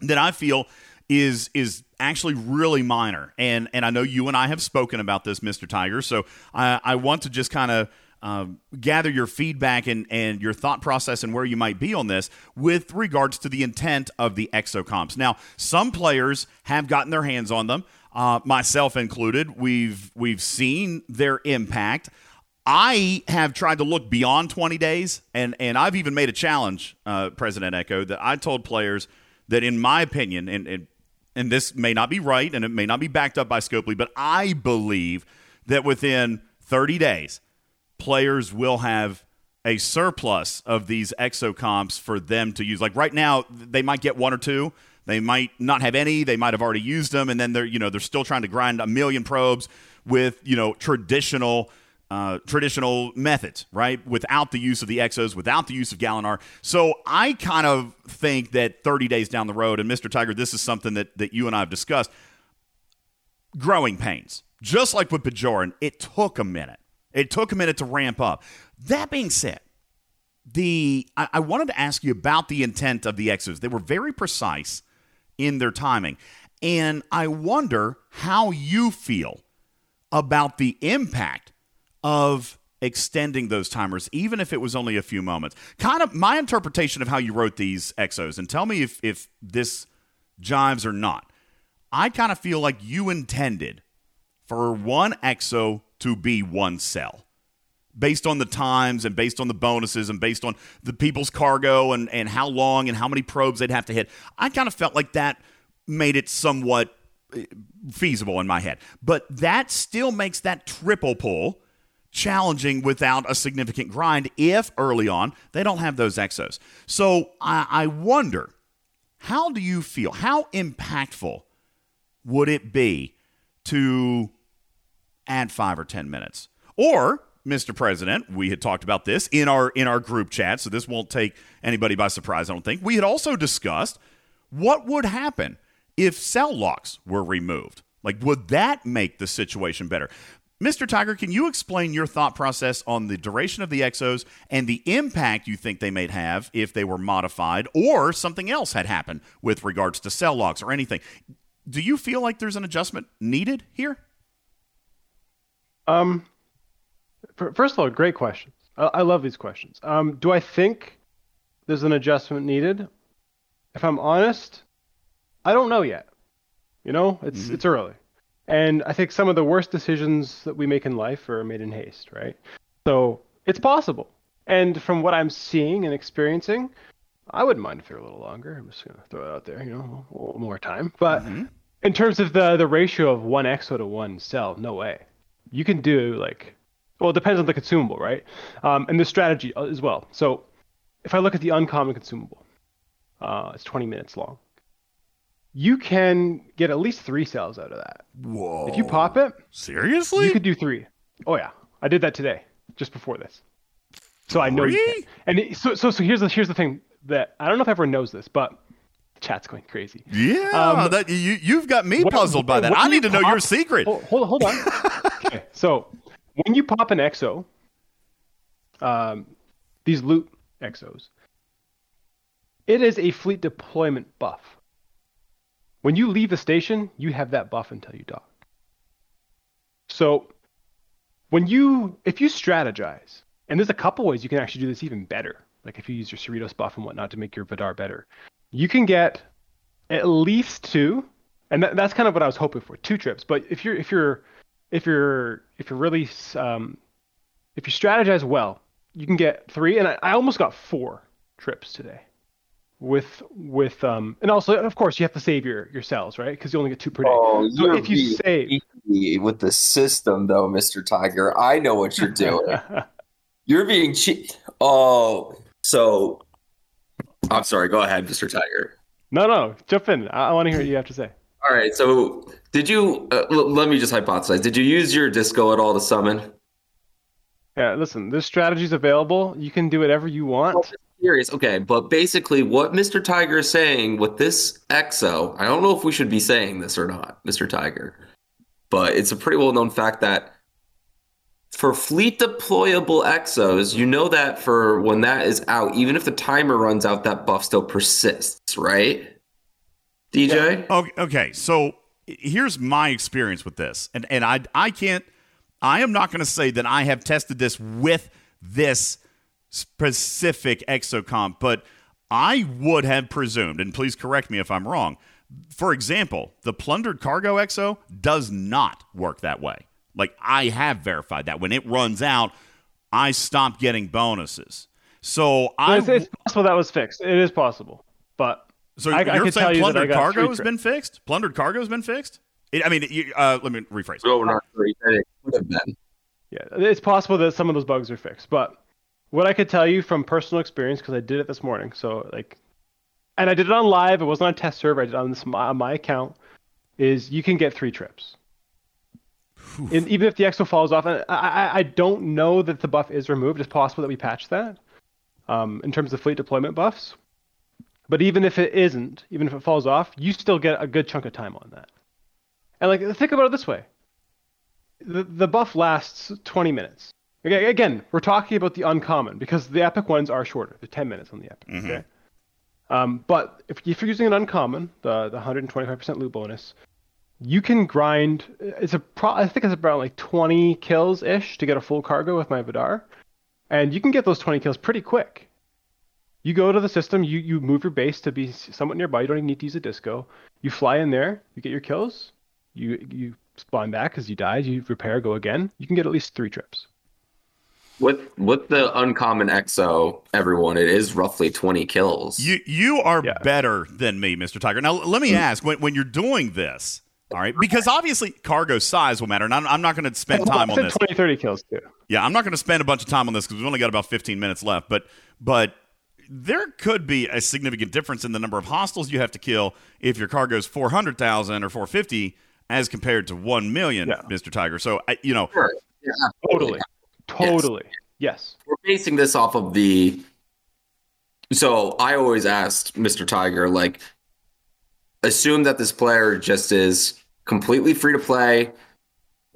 S1: that I feel is is actually really minor, and and I know you and I have spoken about this, Mister Tiger. So I, I want to just kind of. Uh, gather your feedback and, and your thought process and where you might be on this with regards to the intent of the exocomps. Now, some players have gotten their hands on them, uh, myself included. We've we've seen their impact. I have tried to look beyond 20 days, and, and I've even made a challenge, uh, President Echo, that I told players that, in my opinion, and, and, and this may not be right and it may not be backed up by Scopely, but I believe that within 30 days, players will have a surplus of these exocomps for them to use. Like right now, they might get one or two. They might not have any. They might have already used them, and then they're you know they're still trying to grind a million probes with you know traditional uh, traditional methods, right? Without the use of the exos, without the use of Galinar. So I kind of think that 30 days down the road, and Mr. Tiger, this is something that that you and I have discussed. Growing pains, just like with Bajoran, it took a minute. It took a minute to ramp up. That being said, the I, I wanted to ask you about the intent of the exos. They were very precise in their timing. And I wonder how you feel about the impact of extending those timers, even if it was only a few moments. Kind of my interpretation of how you wrote these exos, and tell me if, if this jives or not. I kind of feel like you intended for one exo to be one cell based on the times and based on the bonuses and based on the people's cargo and, and how long and how many probes they'd have to hit. I kind of felt like that made it somewhat eh, feasible in my head. But that still makes that triple pull challenging without a significant grind if early on they don't have those exos. So I, I wonder, how do you feel? How impactful would it be to add five or ten minutes? Or, Mr. President, we had talked about this in our in our group chat, so this won't take anybody by surprise, I don't think. We had also discussed what would happen if cell locks were removed. Like, would that make the situation better? Mr. Tiger, can you explain your thought process on the duration of the exos and the impact you think they may have if they were modified or something else had happened with regards to cell locks or anything? do you feel like there's an adjustment needed here?
S5: Um, first of all, great questions. I, I love these questions. Um, do I think there's an adjustment needed? If I'm honest, I don't know yet. You know, it's it's early, and I think some of the worst decisions that we make in life are made in haste, right? So it's possible. And from what I'm seeing and experiencing, I wouldn't mind if they're a little longer. I'm just gonna throw it out there, you know, a little more time. But in terms of the the ratio of one exo to one cell, no way. You can do like, well, it depends on the consumable, right? Um, and the strategy uh, as well. So if I look at the uncommon consumable, uh, it's 20 minutes long. You can get at least three cells out of that.
S1: Whoa.
S5: If you pop it,
S1: Seriously?
S5: you could do three. Oh yeah, I did that today, just before this. So I know you can. And it, so so so here's the here's the thing that I don't know if everyone knows this, but the chat's going crazy.
S1: yeah,
S5: Um,
S1: that you you've got me
S5: What-
S1: puzzled by that. I need to know your secret.
S5: Hold, hold, hold on. [laughs] okay, so when you pop an exo, um, these loot exos, it is a fleet deployment buff. When you leave the station, you have that buff until you dock. So when you if you strategize, and there's a couple ways you can actually do this even better. Like if you use your Cerritos buff and whatnot to make your Vidar better, you can get at least two, and that, that's kind of what I was hoping for, two trips. But if you're if you're if you're if you're really um, if you strategize well, you can get three, and I, I almost got four trips today. With with um, and also of course you have to save your your cells, right? Because you only get two per day.
S7: Oh,
S5: so if you save,
S7: with the system, though, Mister Tiger. I know what you're doing. [laughs] you're being cheap. Oh, so
S6: I'm sorry. Go ahead, Mr. Tiger.
S5: no, no, jump in. I, I want to hear what you have to say.
S6: All right. So, did you? Uh, l- let me just hypothesize. Did you use your disco at all to summon?
S5: Yeah, listen, this strategy's available. You can do whatever you want.
S6: Curious. Okay, but basically, what Mr. Tiger is saying with this EXO, I don't know if we should be saying this or not, Mr. Tiger, but it's a pretty well known fact that for fleet deployable EXOs, you know that for when that is out, even if the timer runs out, that buff still persists, right? DJ?
S1: Okay, okay, so here's my experience with this, and and I I can't, I am not going to say that I have tested this with this specific exocomp, but I would have presumed, and please correct me if I'm wrong. For example, the plundered cargo exo does not work that way. Like I have verified that when it runs out, I stop getting bonuses. So I
S5: it's, it's possible that was fixed. It is possible, but
S1: so
S5: I- I
S1: you're
S5: could tell
S1: saying
S5: you
S1: plundered
S5: got
S1: cargo has been fixed? Plundered cargo has been fixed? It, I mean, you, uh, let me rephrase.
S6: Not sure. It could have been.
S5: yeah, it's possible that some of those bugs are fixed. But what I could tell you from personal experience, because I did it this morning, so like, and I did it on live. It wasn't on a test server. I did it on, this, on my account. Is you can get three trips. And even if the exo falls off, and I, I, I don't know that the buff is removed. It's possible that we patch that um, in terms of fleet deployment buffs. But even if it isn't, even if it falls off, you still get a good chunk of time on that. And like, think about it this way: the the buff lasts 20 minutes. Okay, again, we're talking about the uncommon because the epic ones are shorter. They're 10 minutes on the epic. Okay. Um, but if, if you're using an uncommon, the the 125% loot bonus, you can grind. It's a pro. I think it's about like 20 kills ish to get a full cargo with my Vidar, and you can get those 20 kills pretty quick. You go to the system, you you move your base to be somewhat nearby. You don't even need to use a disco. You fly in there, you get your kills. You you spawn back because you died. You repair, go again. You can get at least three trips.
S6: With with the uncommon EXO, everyone, it is roughly 20 kills.
S1: You you are
S5: Yeah.
S1: better than me, Mr. Tiger. Now let me mm. ask when when you're doing this, all right? Because obviously cargo size will matter, and I'm, I'm not going to spend time on this.
S5: 20, 30 kills too.
S1: Yeah, I'm not going to spend a bunch of time on this because we've only got about 15 minutes left. But but there could be a significant difference in the number of hostiles you have to kill if your cargo is 400,000 or 450 as compared to 1 million,
S5: Yeah.
S1: Mr. Tiger. So I, you know,
S6: Sure. Yeah,
S5: Totally. Totally. Yes.
S6: we're basing this off of the so i always asked mr tiger like assume that this player just is completely free to play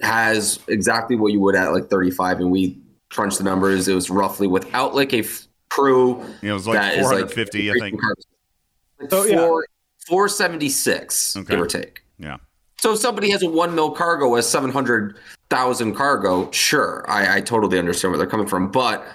S6: has exactly what you would at like 35 and we crunched the numbers it was roughly without like a f- crew
S1: you know, it was like
S6: that is,
S1: 450, I think.
S6: like
S5: So, oh,
S6: yeah. 476
S1: Okay.
S6: give or take
S1: Yeah.
S4: So if somebody has a one mil cargo as seven hundred thousand cargo, sure, I, I totally understand where they're coming from, but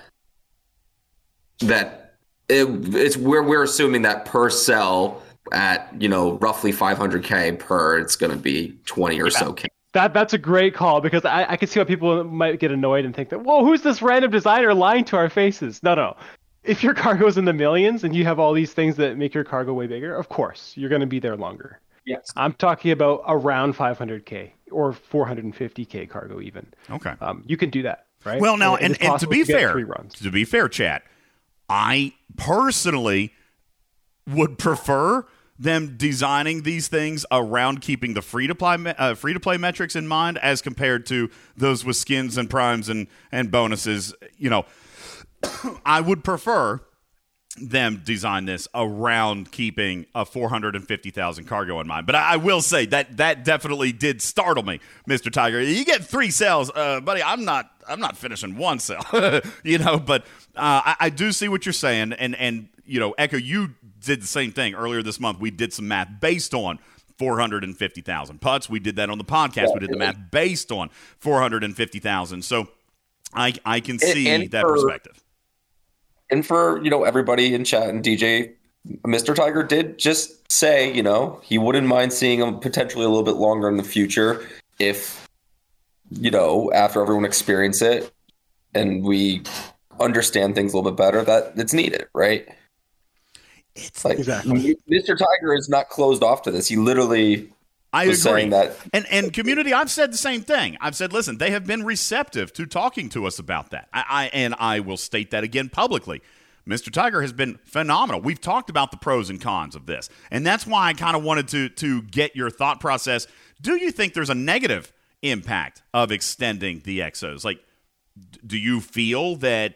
S4: that it, it's where we're assuming that per cell at you know roughly five hundred k per, it's going to be twenty or so k.
S5: That that's a great call because I, I can see why people might get annoyed and think that, whoa, who's this random designer lying to our faces? No, no. If your cargo's in the millions and you have all these things that make your cargo way bigger, of course you're going to be there longer.
S6: Yes.
S5: I'm talking about around 500k or 450k cargo even.
S1: Okay.
S5: Um, you can do that, right?
S1: Well, now,
S5: it
S1: and, and to be
S5: get
S1: fair,
S5: runs.
S1: to be fair, chat, I personally would prefer them designing these things around keeping the free to play uh, free to play metrics in mind, as compared to those with skins and primes and and bonuses. You know, [coughs] I would prefer them design this around keeping a 450,000 cargo in mind. But I, I will say that that definitely did startle me, Mr. Tiger. You get three cells, uh, buddy. I'm not I'm not finishing one cell, [laughs] you know. But uh, I, I do see what you're saying, and and you know, Echo, you did the same thing earlier this month. We did some math based on 450,000 putts. We did that on the podcast. We did the math based on 450,000. So I I can see
S6: and
S1: that
S6: for-
S1: perspective.
S6: And for you know everybody in chat and DJ, Mr. Tiger did just say you know he wouldn't mind seeing him potentially a little bit longer in the future if you know after everyone experience it and we understand things a little bit better that it's needed, right?
S1: It's
S6: Like
S5: Exactly.
S6: Mr. Tiger is not closed off to this. He literally
S1: I
S6: was
S1: agree.
S6: saying that
S1: And and community, I've said the same thing. I've said, listen, they have been receptive to talking to us about that. I, I and I will state that again publicly. Mr. Tiger has been phenomenal. We've talked about the pros and cons of this, and that's why I kind of wanted to to get your thought process. Do you think there's a negative impact of extending the exos? Like, do you feel that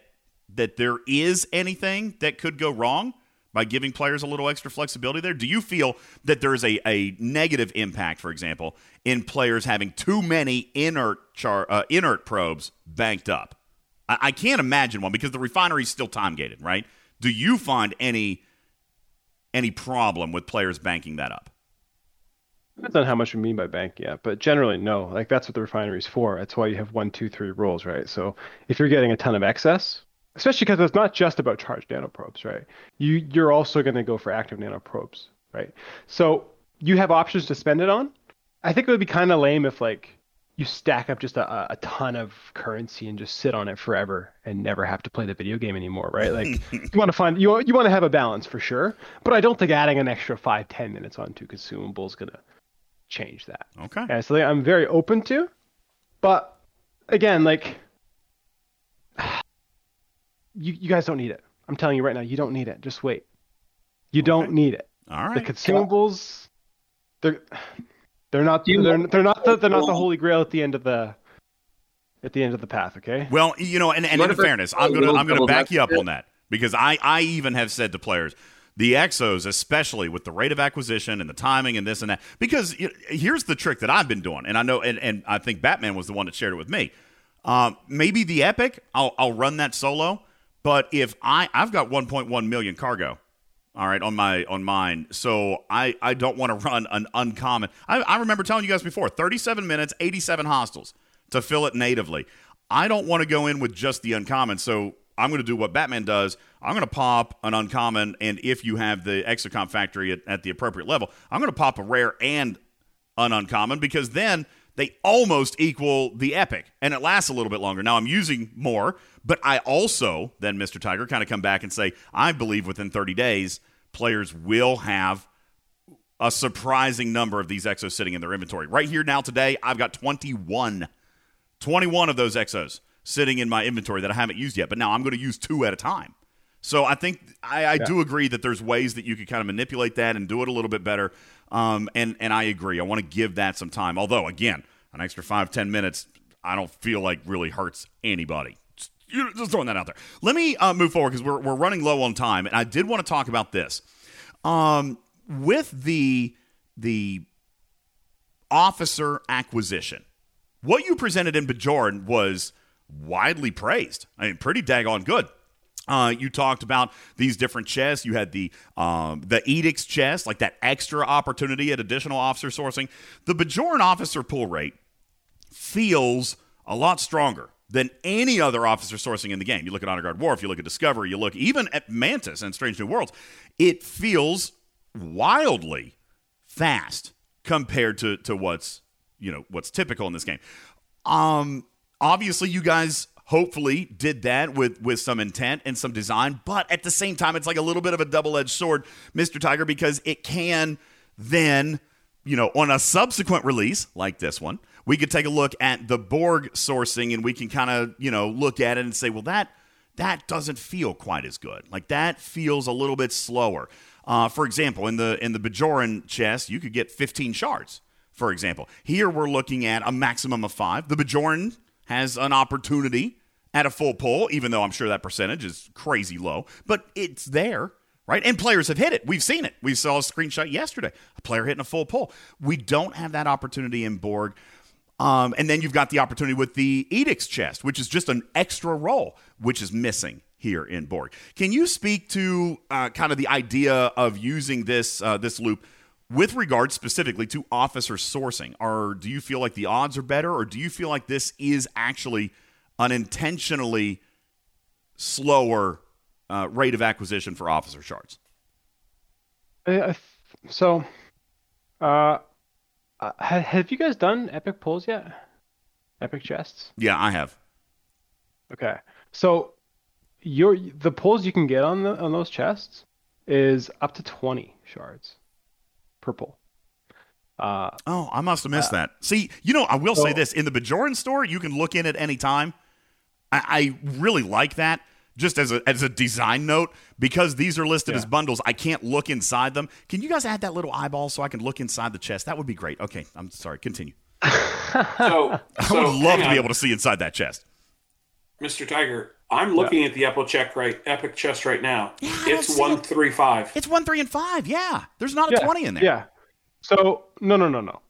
S1: that there is anything that could go wrong by giving players a little extra flexibility there? Do you feel that there's a, a negative impact, for example, in players having too many inert char, uh, inert probes banked up? I, I can't imagine one because the refinery is still time gated, right? Do you find any any problem with players banking that up?
S5: Depends on how much we mean by bank, yeah. But generally, no. Like that's what the refinery is for. That's why you have one, two, three rules, right? So if you're getting a ton of excess, especially because it's not just about charged nanoprobes, right? You you're also going to go for active nanoprobes, right? So you have options to spend it on. I think it would be kind of lame if like you stack up just a, a ton of currency and just sit on it forever and never have to play the video game anymore, right? Like [laughs] you want to find you you want to have a balance for sure, but I don't think adding an extra five ten minutes onto consumable is gonna change that.
S1: Okay.
S5: Yeah, so I'm very open to, but again, like you you guys don't need it. I'm telling you right now, you don't need it. Just wait. You don't need it.
S1: All right.
S5: The consumables, they're they're not
S6: Do you
S5: they're, they're not the they're not the holy grail at the end of the at the end of the path. Okay.
S1: Well, you know, and, and in fairness,
S4: a
S1: I'm gonna I'm gonna back you up on that because I I even have said to players, the exos, especially with the rate of acquisition and the timing and this and that, because here's the trick that I've been doing, and I know, and, and I think Batman was the one that shared it with me. Um, maybe the epic, I'll I'll run that solo, but if I I've got 1.1 million cargo. All right, on my on mine. So I I don't want to run an uncommon. I, I remember telling you guys before, 37 minutes, 87 hostiles to fill it natively. I don't want to go in with just the uncommon. So I'm going to do what Batman does. I'm going to pop an uncommon, and if you have the Exocomp factory at, at the appropriate level, I'm going to pop a rare and an uncommon because then they almost equal the epic and it lasts a little bit longer. Now I'm using more, but I also then Mr. Tiger kind of come back and say I believe within 30 days players will have a surprising number of these exos sitting in their inventory. Right here now today, I've got 21 21 of those exos sitting in my inventory that I haven't used yet, but now I'm going to use two at a time. So I think I, I do agree that there's ways that you could kind of manipulate that and do it a little bit better. Um, and and I agree. I want to give that some time. Although again, an extra five ten minutes, I don't feel like really hurts anybody. Just, just throwing that out there. Let me uh, move forward because we're we're running low on time, and I did want to talk about this. Um, with the the officer acquisition, what you presented in Bajoran was widely praised. I mean, pretty daggone good. Uh, you talked about these different chests. You had the um, the edicts chest, like that extra opportunity at additional officer sourcing. The Bajoran officer pull rate feels a lot stronger than any other officer sourcing in the game. You look at Honor Guard War, if you look at Discovery, you look even at Mantis and Strange New Worlds. It feels wildly fast compared to to what's you know what's typical in this game. Um, obviously, you guys hopefully did that with with some intent and some design, but at the same time, it's like a little bit of a double edged sword, Mister Tiger, because it can then you know on a subsequent release like this one we could take a look at the Borg sourcing and we can kind of, you know, look at it and say, well, that that doesn't feel quite as good. Like that feels a little bit slower. Uh, for example, in the in the Bajoran chest, you could get 15 shards. For example, here we're looking at a maximum of five. The Bajoran has an opportunity at a full pull, even though I'm sure that percentage is crazy low, but it's there right? And players have hit it. We've seen it. We saw a screenshot yesterday. A player hitting a full pull. We don't have that opportunity in Borg. Um, and then you've got the opportunity with the Edicts chest, which is just an extra roll, which is missing here in Borg. Can you speak to uh, kind of the idea of using this uh, this loop with regard specifically to officer sourcing? Or do you feel like the odds are better, or do you feel like this is actually an intentionally slower uh, rate of acquisition for officer shards?
S5: Uh, so, uh, uh, have you guys done epic pulls yet? Epic chests?
S1: Yeah, I have.
S5: Okay. So your the pulls you can get on the on those chests is up to 20 shards per pull.
S1: Uh, oh, I must have missed uh, that. See, you know, I will so, say this: in the Bajoran store, you can look in at any time. I, I really like that just as a as a design note because these are listed yeah. as bundles. I can't look inside them. Can you guys add that little eyeball so i can look inside the chest? That would be great. Okay i'm sorry. Continue. [laughs]
S2: So, [laughs]
S1: i
S2: so,
S1: would love to be able to see inside that chest.
S2: Mr tiger i'm looking yeah. at the epic check right epic chest right now. Yeah, it's one three five.
S1: It's one three and five. Yeah. There's not a 20 in there.
S5: Yeah. So no no no no.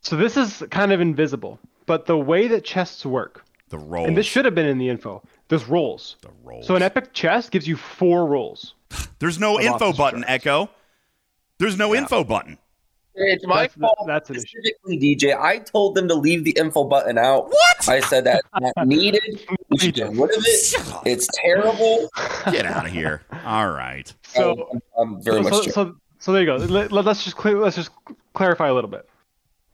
S5: So this is kind of invisible but the way that chests work
S1: the rolls.
S5: And this should have been in the info. There's rolls.
S1: The rolls.
S5: So an epic chest gives you four rolls. [sighs]
S1: There's no info button, chest. Echo. There's no yeah. info button.
S6: It's my
S5: that's,
S6: fault.
S5: That's an
S6: specifically, issue. DJ. I told them to leave the info button out.
S1: What?
S6: I said that [laughs] not needed. We should get rid of it. It's terrible. [laughs]
S1: Get out of here. All right.
S5: So
S6: I'm, I'm very
S5: so,
S6: much.
S5: So, so, so, there you go. Let, us just clear, let's just clarify a little bit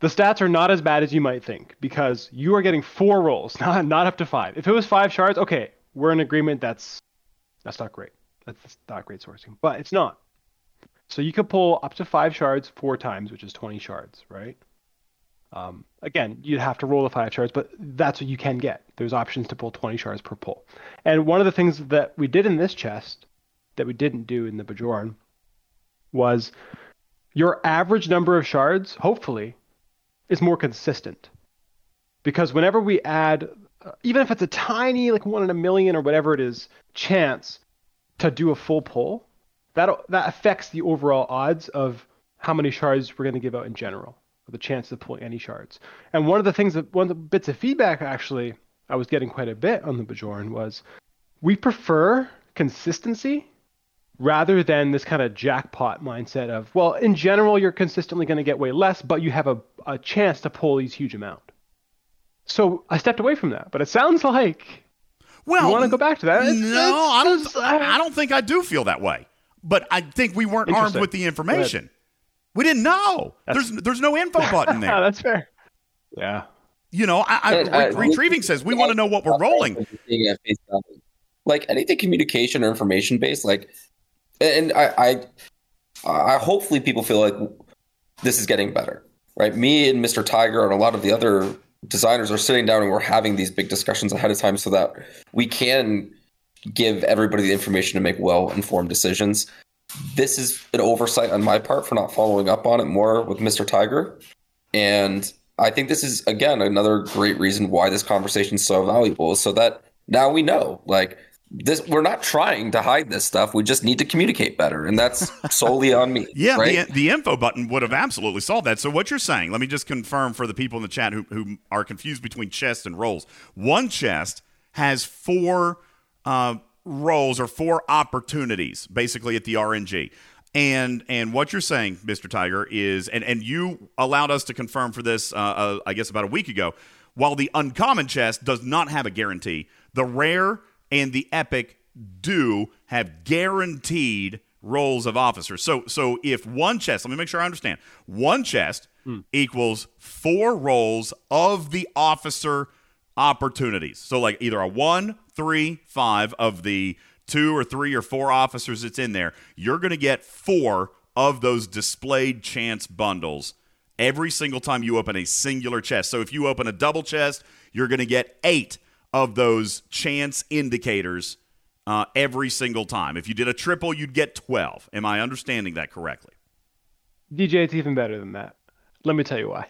S5: the stats are not as bad as you might think because you are getting four rolls, [laughs] not not up to five. If it was five shards, okay, we're in agreement. That's that's not great. That's not great sourcing, but it's not. So you could pull up to five shards four times, which is 20 shards, right? Um, again, you'd have to roll the five shards, but that's what you can get. There's options to pull 20 shards per pull. And one of the things that we did in this chest that we didn't do in the Bajoran was your average number of shards, hopefully, is more consistent. Because whenever we add, uh, even if it's a tiny, like one in a million or whatever it is, chance to do a full pull, that that affects the overall odds of how many shards we're going to give out in general, or the chance of pulling any shards. And one of the things that one of the bits of feedback actually I was getting quite a bit on the Bajoran was we prefer consistency rather than this kind of jackpot mindset of, well, in general, you're consistently going to get way less, but you have a, a chance to pull these huge amount. So I stepped away from that, but it sounds like well, you want to go back to that.
S1: It's, no, I don't. I don't think I do feel that way. But I think we weren't armed with the information. We didn't know. That's, there's there's no info [laughs] button there.
S5: that's fair. Yeah.
S1: You know, I, I, uh, retrieving says we want to know what we're rolling.
S6: Like anything communication or information based, like and I, I, I hopefully people feel like this is getting better, right? Me and Mr. Tiger and a lot of the other designers are sitting down and we're having these big discussions ahead of time so that we can give everybody the information to make well informed decisions. This is an oversight on my part for not following up on it more with Mr. Tiger. And I think this is again another great reason why this conversation is so valuable, so that now we know like this we're not trying to hide this stuff we just need to communicate better and that's [laughs] solely on me
S1: yeah
S6: right?
S1: the, the info button would have absolutely solved that so what you're saying let me just confirm for the people in the chat who, who are confused between chest and rolls one chest has four uh, rolls or four opportunities basically at the RNG. And and what you're saying, Mr. Tiger, is and and you allowed us to confirm for this, uh, uh, I guess about a week ago. While the uncommon chest does not have a guarantee, the rare and the epic do have guaranteed rolls of officers. So so if one chest, let me make sure I understand. One chest hmm. equals four rolls of the officer opportunities. So like either a one, three, five of the two or three or four officers that's in there, you're going to get four of those displayed chance bundles every single time you open a singular chest. So if you open a double chest, you're going to get eight of those chance indicators uh, every single time. If you did a triple, you'd get 12. Am I understanding that correctly?
S5: DJ, it's even better than that. Let me tell you why.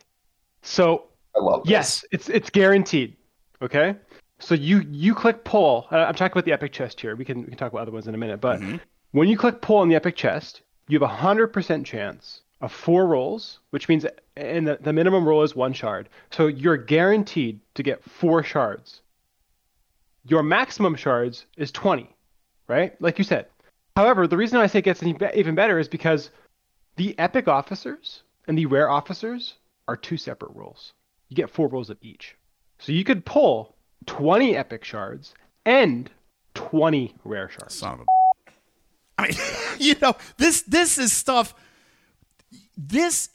S5: So
S6: I love this.
S5: yes, it's it's guaranteed. Okay. So you you click pull. Uh, I'm talking about the epic chest here. We can we can talk about other ones in a minute. But when you click pull on the epic chest, you have a hundred percent chance of four rolls, which means and the, the minimum roll is one shard. So you're guaranteed to get four shards. Your maximum shards is 20, right? Like you said. However, the reason I say it gets even better is because the epic officers and the rare officers are two separate rolls. You get four rolls of each. So you could pull 20 epic shards and 20 rare shards.
S1: Son of a. [laughs] I mean, [laughs] you know, this this is stuff. This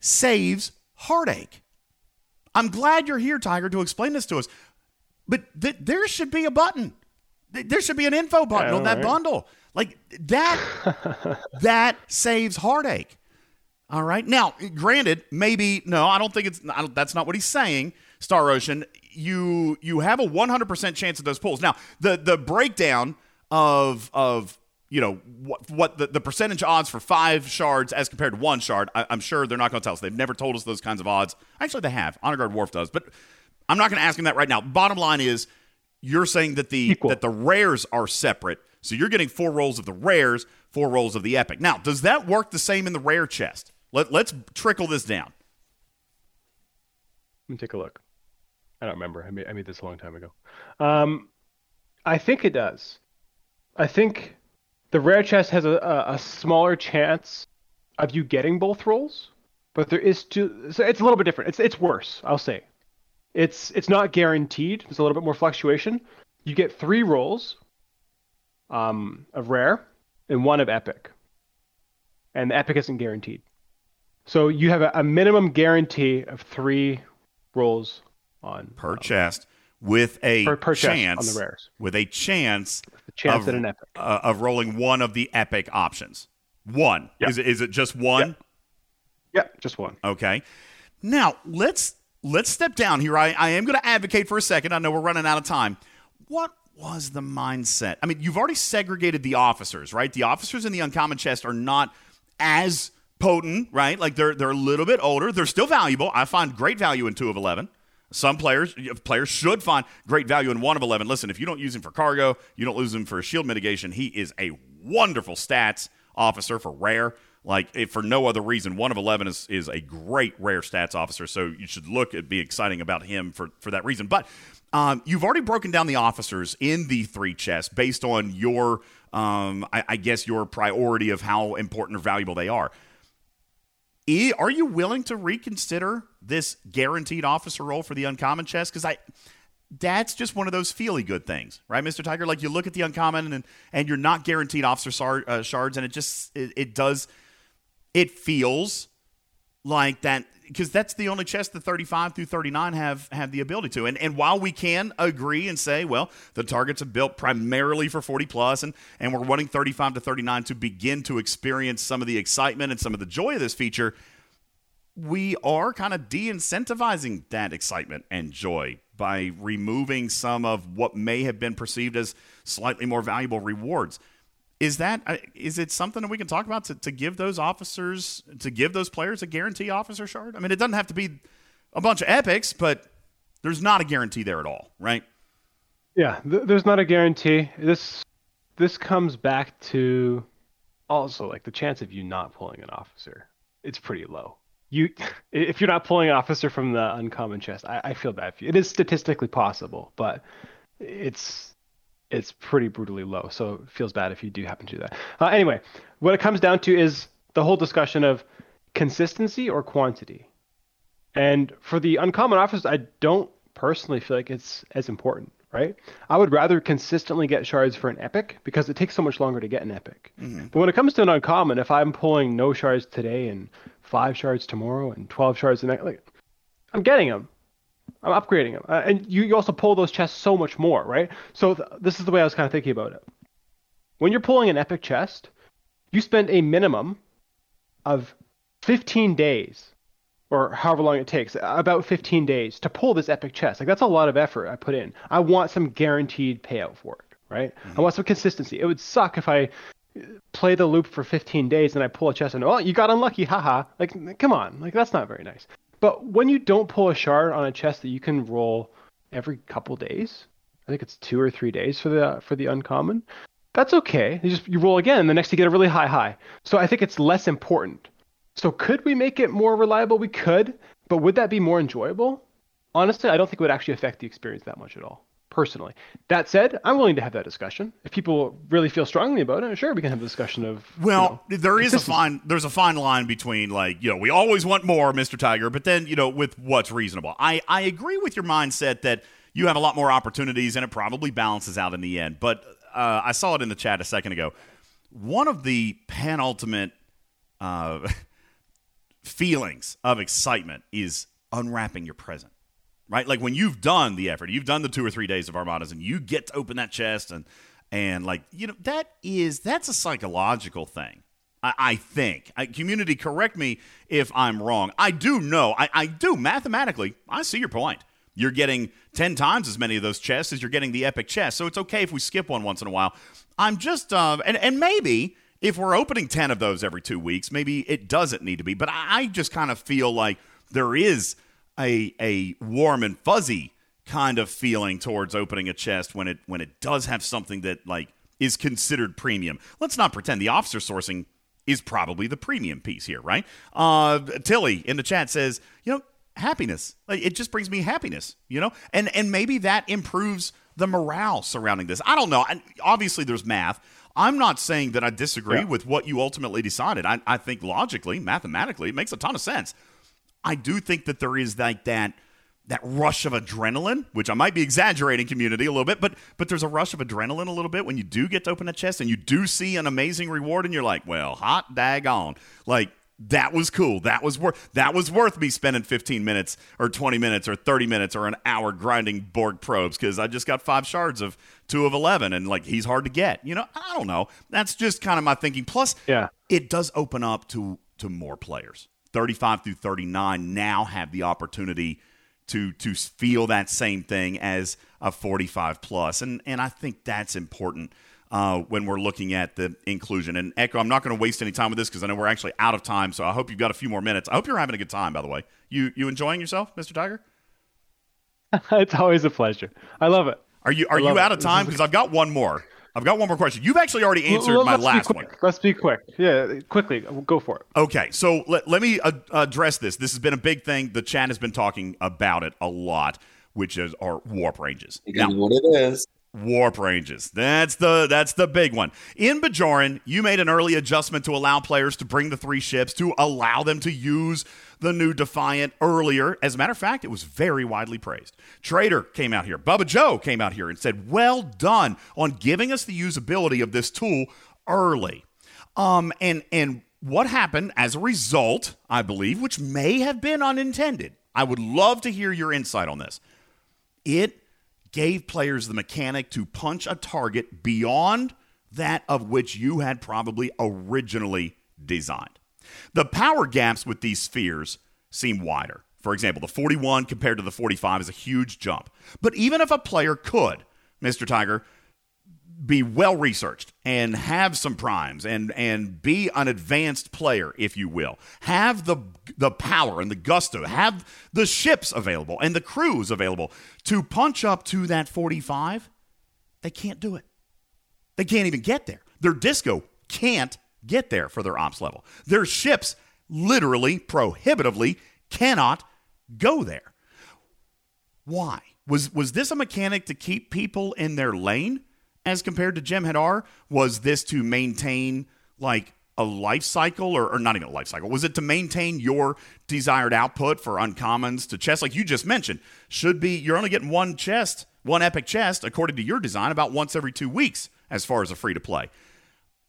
S1: saves heartache. I'm glad you're here, Tiger, to explain this to us. But th- there should be a button. Th- There should be an info button
S5: Yeah,
S1: on that
S5: right.
S1: bundle. Like that. [laughs] that saves heartache. All right. Now, granted, maybe no. I don't think it's. I don't, that's not what he's saying. Star Ocean, you you have a 100% chance of those pulls. Now, the the breakdown of of you know what what the, the percentage odds for five shards as compared to one shard. I, I'm sure they're not going to tell us. They've never told us those kinds of odds. Actually, they have. Honor Guard Wharf does, but I'm not going to ask him that right now. Bottom line is, you're saying that the
S5: Equal.
S1: that the rares are separate. So you're getting four rolls of the rares, four rolls of the epic. Now, does that work the same in the rare chest? Let, let's trickle this down.
S5: Let me take a look. I don't remember. I made, I made this a long time ago. Um, I think it does. I think the rare chest has a, a, a smaller chance of you getting both rolls, but there is two. So it's a little bit different. It's it's worse. I'll say. It's it's not guaranteed. There's a little bit more fluctuation. You get three rolls um, of rare and one of epic, and the epic isn't guaranteed. So you have a, a minimum guarantee of three rolls on
S1: per chest with a
S5: Per- per chest on the rares.
S1: with a chance
S5: the chance
S1: of,
S5: at an epic.
S1: uh, of rolling one of the epic options. One
S5: Yeah.
S1: is it, is it just one?
S5: Yeah, just one.
S1: Okay. Now let's let's step down here. I, I am going to advocate for a second. I know we're running out of time. What was the mindset? I mean, you've already segregated the officers, right? The officers in the uncommon chest are not as potent, right? Like they're they're a little bit older. They're still valuable. I find great value in two of eleven. Some players players should find great value in one of eleven. Listen, if you don't use him for cargo, you don't lose him for shield mitigation. He is a wonderful stats officer for rare. Like if for no other reason, one of eleven is is a great rare stats officer. So you should look at be exciting about him for for that reason. But um, you've already broken down the officers in the three chests based on your um, I, I guess your priority of how important or valuable they are. E, are you willing to reconsider this guaranteed officer role for the uncommon chest? Because I, that's just one of those feely good things, right, Mister Tiger? Like you look at the uncommon and and you're not guaranteed officer sar- uh, shards, and it just it, it does, it feels like that because that's the only chest that 35 through 39 have have the ability to. And and while we can agree and say, well, the targets are built primarily for 40 plus, and and we're wanting 35 to 39 to begin to experience some of the excitement and some of the joy of this feature, we are kind of de-incentivizing that excitement and joy by removing some of what may have been perceived as slightly more valuable rewards is that uh, it something that we can talk about to, to give those officers to give those players a guarantee officer shard i mean it doesn't have to be a bunch of epics but there's not a guarantee there at all right
S5: Yeah, th- there's not a guarantee. This this comes back to also like the chance of you not pulling an officer. It's pretty low. You [laughs] if you're not pulling an officer from the uncommon chest, I, I feel bad for you. It is statistically possible, but it's it's pretty brutally low. So it feels bad if you do happen to do that. Uh, anyway, what it comes down to is the whole discussion of consistency or quantity. And for the uncommon offers, I don't personally feel like it's as important, right? I would rather consistently get shards for an epic because it takes so much longer to get an epic. Mm-hmm. But when it comes to an uncommon, if I'm pulling no shards today and five shards tomorrow and 12 shards the next, like, I'm getting them. I'm upgrading them. Uh, and you, you also pull those chests so much more, right? So th- this is the way I was kind of thinking about it. When you're pulling an epic chest, you spend a minimum of 15 days or however long it takes, about 15 days to pull this epic chest. Like that's a lot of effort I put in. I want some guaranteed payout for it, right? Mm-hmm. I want some consistency. It would suck if I play the loop for 15 days and I pull a chest and oh, you got unlucky, haha. Like come on, like that's not very nice. But when you don't pull a shard on a chest that you can roll every couple days, I think it's two or three days for the for the uncommon. That's okay. You just you roll again, and the next you get a really high high. So I think it's less important so could we make it more reliable? We could, but would that be more enjoyable? Honestly, I don't think it would actually affect the experience that much at all. Personally, that said, I'm willing to have that discussion. If people really feel strongly about it, I'm sure, we can have a discussion of.
S1: Well, you know, there is a fine. There's a fine line between like you know we always want more, Mr. Tiger, but then you know with what's reasonable. I I agree with your mindset that you have a lot more opportunities and it probably balances out in the end. But uh, I saw it in the chat a second ago. One of the penultimate uh, [laughs] feelings of excitement is unwrapping your present, right? Like when you've done the effort, you've done the two or three days of Armadas, and you get to open that chest and and like you know that is that's a psychological thing. I, I think I, community. Correct me if I'm wrong. I do know. I, I do mathematically. I see your point. You're getting ten times as many of those chests as you're getting the epic chest, so it's okay if we skip one once in a while. I'm just uh, and and maybe if we're opening 10 of those every two weeks, maybe it doesn't need to be. But I just kind of feel like there is a, a warm and fuzzy kind of feeling towards opening a chest when it when it does have something that like is considered premium. Let's not pretend the officer sourcing is probably the premium piece here, right? Uh, Tilly in the chat says, you know, happiness. Like it just brings me happiness, you know, and and maybe that improves the morale surrounding this. I don't know. And obviously, there's math. I'm not saying that I disagree yeah. with what you ultimately decided. I, I think logically, mathematically, it makes a ton of sense. I do think that there is like that that rush of adrenaline, which I might be exaggerating community a little bit, but but there's a rush of adrenaline a little bit when you do get to open a chest and you do see an amazing reward and you're like, well, hot daggone. Like that was cool. That was worth that was worth me spending 15 minutes or 20 minutes or 30 minutes or an hour grinding Borg probes because I just got five shards of two of 11 and like he's hard to get. You know, I don't know. That's just kind of my thinking. Plus,
S5: yeah,
S1: it does open up to to more players. 35 through 39 now have the opportunity to to feel that same thing as a 45 plus, and and I think that's important uh, when we're looking at the inclusion. And Echo, I'm not going to waste any time with this because I know we're actually out of time. So I hope you've got a few more minutes. I hope you're having a good time. By the way, you you enjoying yourself, Mr. Tiger? [laughs]
S5: it's always a pleasure. I love it.
S1: Are you are you out it. of time? Because I've got one more. I've got one more question. You've actually already answered well, my last one.
S5: Let's be quick. Yeah, quickly. Go for it.
S1: Okay, so let, let me uh, address this. This has been a big thing. The chat has been talking about it a lot, which is our warp ranges.
S6: Now, what it is
S1: warp ranges. That's the that's the big one. In Bajoran, you made an early adjustment to allow players to bring the three ships to allow them to use the new Defiant earlier. As a matter of fact, it was very widely praised. Trader came out here. Bubba Joe came out here and said, "Well done on giving us the usability of this tool early." Um and and what happened as a result, I believe, which may have been unintended. I would love to hear your insight on this. It gave players the mechanic to punch a target beyond that of which you had probably originally designed. The power gaps with these spheres seem wider. For example, the 41 compared to the 45 is a huge jump. But even if a player could, Mr. Tiger, be well researched and have some primes and and be an advanced player if you will. Have the the power and the gusto have the ships available and the crews available to punch up to that 45 they can't do it. They can't even get there. Their disco can't get there for their ops level. Their ships literally prohibitively cannot go there. Why? Was was this a mechanic to keep people in their lane as compared to Jem'Hadar? Was this to maintain like a life cycle or, or not even a life cycle? Was it to maintain your desired output for uncommons to chest? Like you just mentioned, should be you're only getting one chest, one epic chest, according to your design, about once every two weeks as far as a free to play.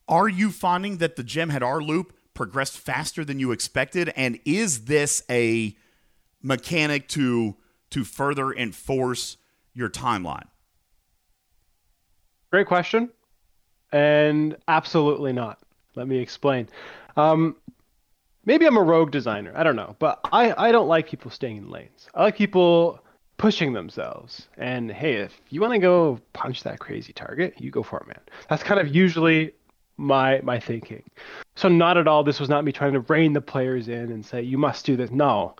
S1: Are you finding that the Jem'Hadar loop progressed faster than you expected? And is this a mechanic to to further enforce your timeline?
S5: Great question. And absolutely not. Let me explain. Um, maybe I'm a rogue designer. I don't know. But I, I don't like people staying in lanes. I like people pushing themselves. And hey, if you want to go punch that crazy target, you go for it, man. That's kind of usually my my thinking. So not at all. This was not me trying to rein the players in and say you must do this. No,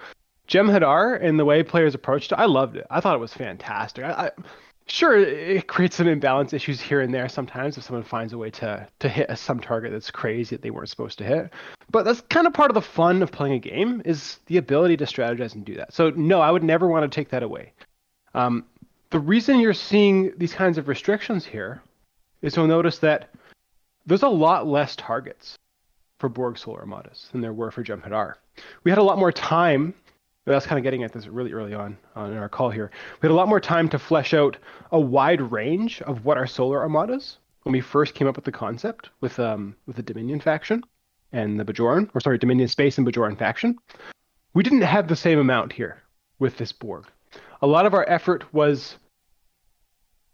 S5: Jem'Hadar and the way players approached it, I loved it. I thought it was fantastic. I, I sure it creates some imbalance issues here and there sometimes if someone finds a way to to hit a, some target that's crazy that they weren't supposed to hit. But that's kind of part of the fun of playing a game is the ability to strategize and do that. So no i would never want to take that away. Um, the reason you're seeing these kinds of restrictions here is you'll notice that there's a lot less targets for Borg Solo Armadas than there were for Jem'Hadar. We had a lot more time but that's kind of getting at this really early on, on in our call here. We had a lot more time to flesh out a wide range of what our solo armadas when we first came up with the concept with um, with the Dominion faction and the Bajoran, or sorry, Dominion Space and Bajoran faction. We didn't have the same amount here with this Borg. A lot of our effort was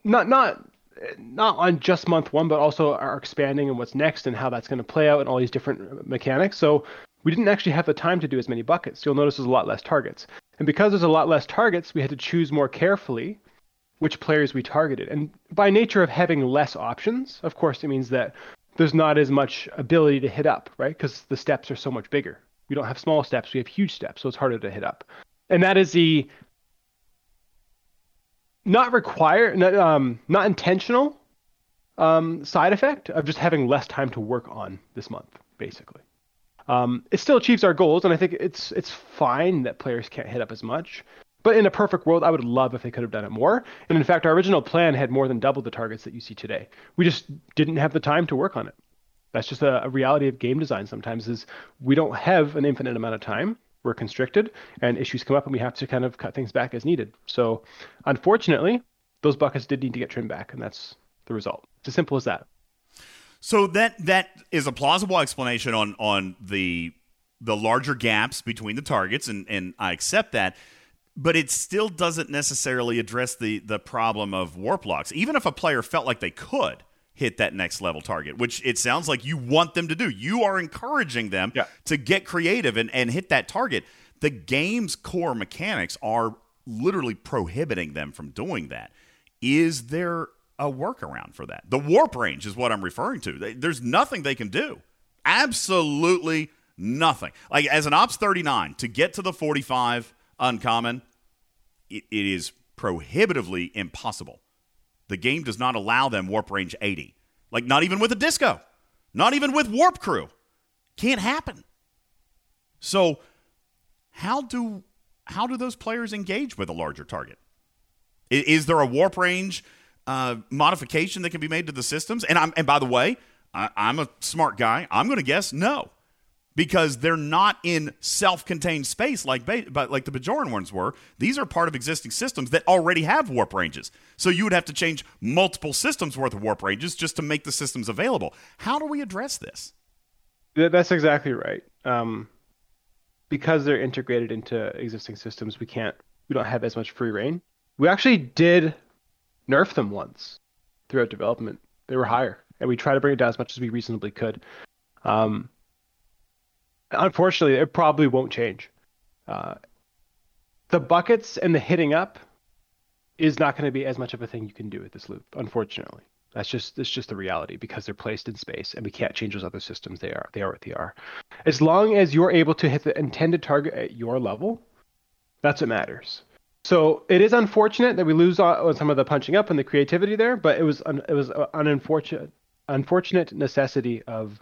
S5: not not not on just month one, but also our expanding and what's next and how that's going to play out and all these different mechanics. So we didn't actually have the time to do as many buckets. You'll notice there's a lot less targets. And because there's a lot less targets, we had to choose more carefully which players we targeted. And by nature of having less options, of course, it means that there's not as much ability to hit up, right? Because the steps are so much bigger. We don't have small steps, we have huge steps, so it's harder to hit up. And that is the not required, not, um, not intentional um, side effect of just having less time to work on this month, basically. Um, it still achieves our goals, and I think it's it's fine that players can't hit up as much. But in a perfect world, I would love if they could have done it more. And in fact, our original plan had more than double the targets that you see today. We just didn't have the time to work on it. That's just a, a reality of game design. Sometimes is we don't have an infinite amount of time. We're constricted, and issues come up, and we have to kind of cut things back as needed. So, unfortunately, those buckets did need to get trimmed back, and that's the result. It's as simple as that.
S1: So that that is a plausible explanation on on the the larger gaps between the targets, and and I accept that. But it still doesn't necessarily address the the problem of warp locks. Even if a player felt like they could hit that next level target, which it sounds like you want them to do, you are encouraging them
S5: yeah.
S1: to get creative and, and hit that target. The game's core mechanics are literally prohibiting them from doing that. Is there a workaround for that. The warp range is what I'm referring to. There's nothing they can do. Absolutely nothing. Like as an Ops 39 to get to the 45 uncommon, it, it is prohibitively impossible. The game does not allow them warp range 80. Like not even with a disco. Not even with warp crew. Can't happen. So how do how do those players engage with a larger target? Is, is there a warp range uh, modification that can be made to the systems? And I'm and by the way, I, I'm a smart guy. I'm going to guess no, because they're not in self-contained space like but like the Bajoran ones were. These are part of existing systems that already have warp ranges. So you would have to change multiple systems worth of warp ranges just to make the systems available. How do we address this?
S5: That's exactly right. Um, because they're integrated into existing systems, we can't. We don't have as much free rein. We actually did nerf them once throughout development. They were higher, and we try to bring it down as much as we reasonably could. Um, unfortunately, it probably won't change. Uh, the buckets and the hitting up is not going to be as much of a thing you can do with this loop. Unfortunately, that's just that's just the reality because they're placed in space, and we can't change those other systems. They are they are what they are. As long as you're able to hit the intended target at your level, that's what matters. So it is unfortunate that we lose on uh, some of the punching up and the creativity there, but it was it was uh, an unfortunate unfortunate necessity of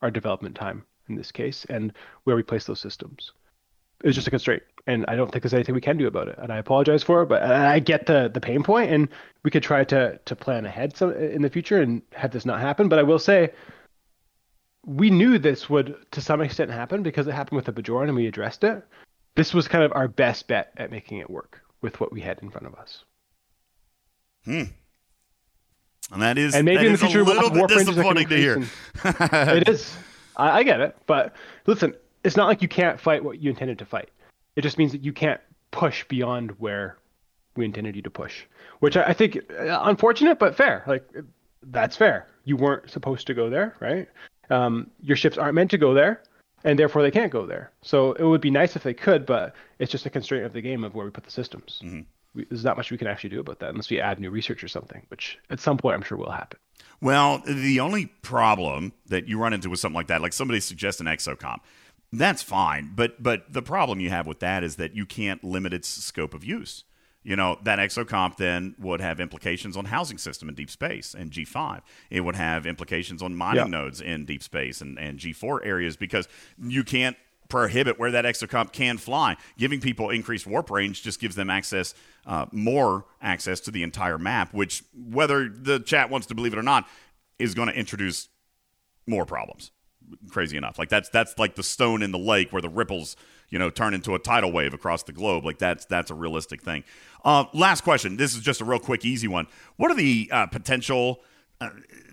S5: our development time in this case and where we place those systems. It was just a constraint. and I don't think there's anything we can do about it. And I apologize for it, but uh, I get the the pain point, and we could try to to plan ahead some in the future and have this not happen. But I will say, we knew this would to some extent happen because it happened with the Bajoran, and we addressed it. This was kind of our best bet at making it work with what we had in front of us.
S1: Hmm. And that is
S5: and maybe
S1: that
S5: in the
S1: a
S5: future we'll
S1: little
S5: have
S1: bit
S5: warp ranges that can
S1: disappointing to hear. [laughs]
S5: it is. I, I get it, but listen, it's not like you can't fight what you intended to fight. It just means that you can't push beyond where we intended you to push, which I, I think uh, unfortunate but fair. Like that's fair. You weren't supposed to go there, right? Um, your ships aren't meant to go there, and therefore they can't go there. So it would be nice if they could, but it's just a constraint of the game of where we put the systems.
S1: Mm-hmm.
S5: We, there's not much we can actually do about that unless we add new research or something, which at some point I'm sure will happen.
S1: Well, the only problem that you run into with something like that, like somebody suggests an exocomp, that's fine. But but the problem you have with that is that you can't limit its scope of use. You know, that exocomp then would have implications on housing system in deep space and G5. It would have implications on mining
S5: Yeah.
S1: nodes in deep space and, and G4 areas because you can't prohibit where that exocomp can fly. Giving people increased warp range just gives them access, uh, more access to the entire map, which, whether the chat wants to believe it or not, is going to introduce more problems. Crazy enough, like that's that's like the stone in the lake where the ripples, you know, turn into a tidal wave across the globe. Like that's that's a realistic thing. Uh, last question. This is just a real quick, easy one. What are the uh, potential uh,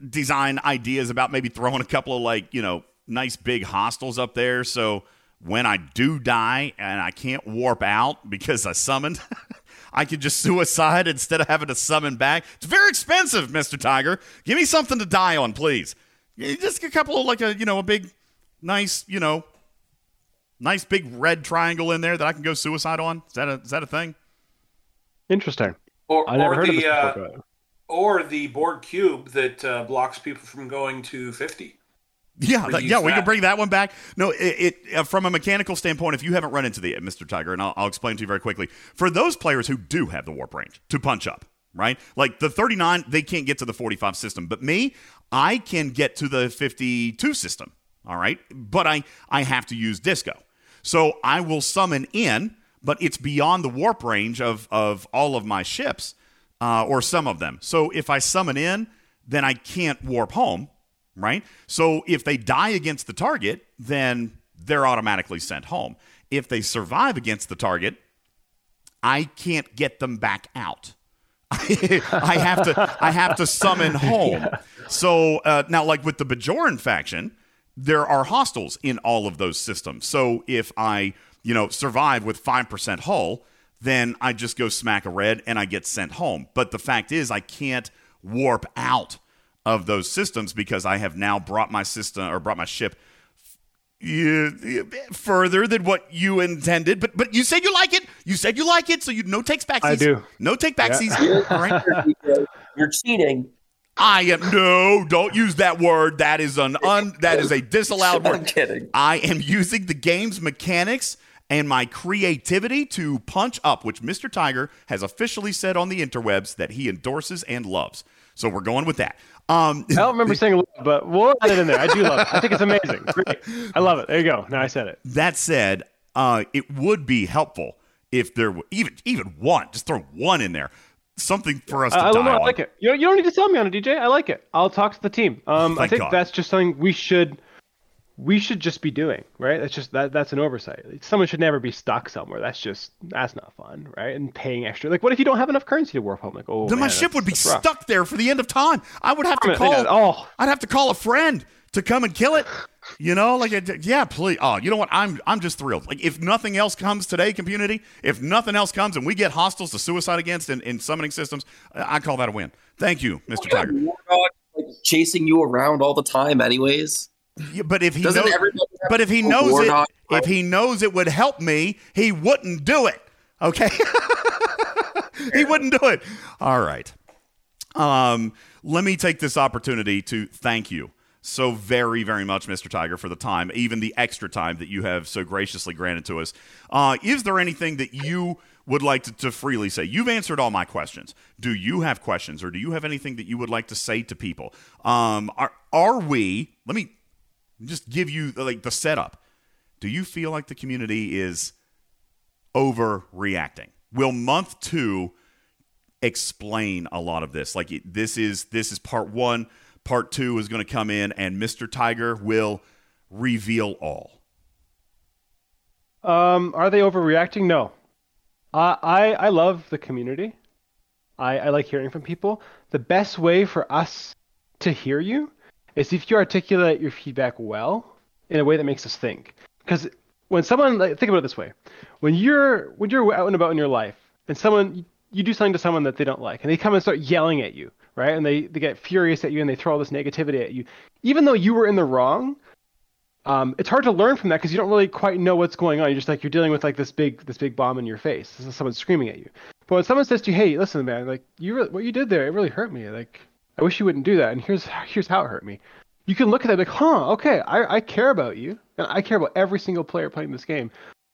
S1: design ideas about maybe throwing a couple of like you know nice big hostiles up there so when I do die and I can't warp out because I summoned, [laughs] I could just suicide instead of having to summon back. It's very expensive, Mr. Tiger. Give me something to die on, please. Just a couple of like a you know a big, nice you know, nice big red triangle in there that I can go suicide on. Is that a is that a thing?
S5: Interesting.
S2: Or,
S5: I never
S2: or
S5: heard of
S2: the
S5: this
S2: uh,
S5: before. but-
S2: or the Borg cube that uh, blocks people from going to fifty.
S1: Yeah,
S2: Reuse
S1: that- yeah, we can bring that one back. No, it, it uh, from a mechanical standpoint, if you haven't run into the Mr. Tiger, and I'll, I'll explain to you very quickly. For those players who do have the warp range to punch up, right? Like the 39, they can't get to the 45 system, but me, I can get to the 52 system. All right, but I I have to use disco, so I will summon in, but it's beyond the warp range of of all of my ships, uh, or some of them. So if I summon in, then I can't warp home right? So if they die against the target, then they're automatically sent home. If they survive against the target, I can't get them back out. [laughs] I have to I have to summon [laughs] home. So uh, now, like with the Bajoran faction, there are hostiles in all of those systems. So if I you know survive with five percent hull, then I just go smack a red and I get sent home. But the fact is, I can't warp out of those systems because I have now brought my system or brought my ship you, you- further than what you intended. But but you said you like it. You said you like it, so you no takes backsies.
S5: I do.
S1: No take backsies. All right. [laughs]
S6: You're cheating.
S1: I am no. Don't use that word. That is an un. That is a disallowed [laughs] word.
S6: I'm
S1: word.
S6: kidding.
S1: I am using the game's mechanics and my creativity to punch up, which Mr. Tiger has officially said on the interwebs that he endorses and loves. So we're going with that. Um,
S5: I don't remember saying, love, but we'll add it in there. I do love it. I think it's amazing. Great. I love it. There you go. Now I said it.
S1: That said, uh, it would be helpful if there were even even one, just throw one in there, something for us to
S5: I, I
S1: die
S5: don't know. I like it. You don't, you don't need to sell me on it, DJ. I like it. I'll talk to the team. Um, I think
S1: God.
S5: that's just something we should we should just be doing, right? That's just that that's an oversight. Someone should never be stuck somewhere. That's just that's not fun, right? And paying extra. Like, what if you don't have enough currency to warp home? Like, oh,
S1: Then my ship would be stuck there for the end of time. I would have to call.
S5: Oh.
S1: I'd have to call a friend to come and kill it. You know, like it- yeah, please. Oh, you know what? I'm I'm just thrilled. Like if nothing else comes today, community. If nothing else comes and we get hostiles to suicide against in, in summoning systems, I call that a win. Thank you, Mr. Tiger.
S6: Warthog, like chasing you around all the time, anyways.
S1: Yeah, but if he
S6: Doesn't
S1: knows, but if he knows it, if he knows it would help me, he wouldn't do it. Okay, [laughs] he wouldn't do it. All right. Um, let me take this opportunity to thank you so very, very much, Mr. Tiger, for the time, even the extra time that you have so graciously granted to us. Uh, is there anything that you would like to, to freely say? You've answered all my questions. Do you have questions, or do you have anything that you would like to say to people? Um, are are we? Let me just give you like the setup. Do you feel like the community is overreacting? Will month two explain a lot of this? Like this is this is part one. Part two is going to come in, and Mr. Tiger will reveal all.
S5: Um, are they overreacting? No. I I love the community. I, I like hearing from people. The best way for us to hear you is if you articulate your feedback well in a way that makes us think. Because when someone like, think about it this way, when you're when you're out and about in your life, and someone you do something to someone that they don't like, and they come and start yelling at you, right? And they they get furious at you and they throw all this negativity at you, even though you were in the wrong. Um, it's hard to learn from that because you don't really quite know what's going on. You're just like you're dealing with like this big this big bomb in your face. This is someone screaming at you. But when someone says to you, "Hey, listen, man, like you what you did there, it really hurt me. Like I wish you wouldn't do that, and here's here's how it hurt me." You can look at that like, "Huh, okay, I I care about you, and I care about every single player playing this game.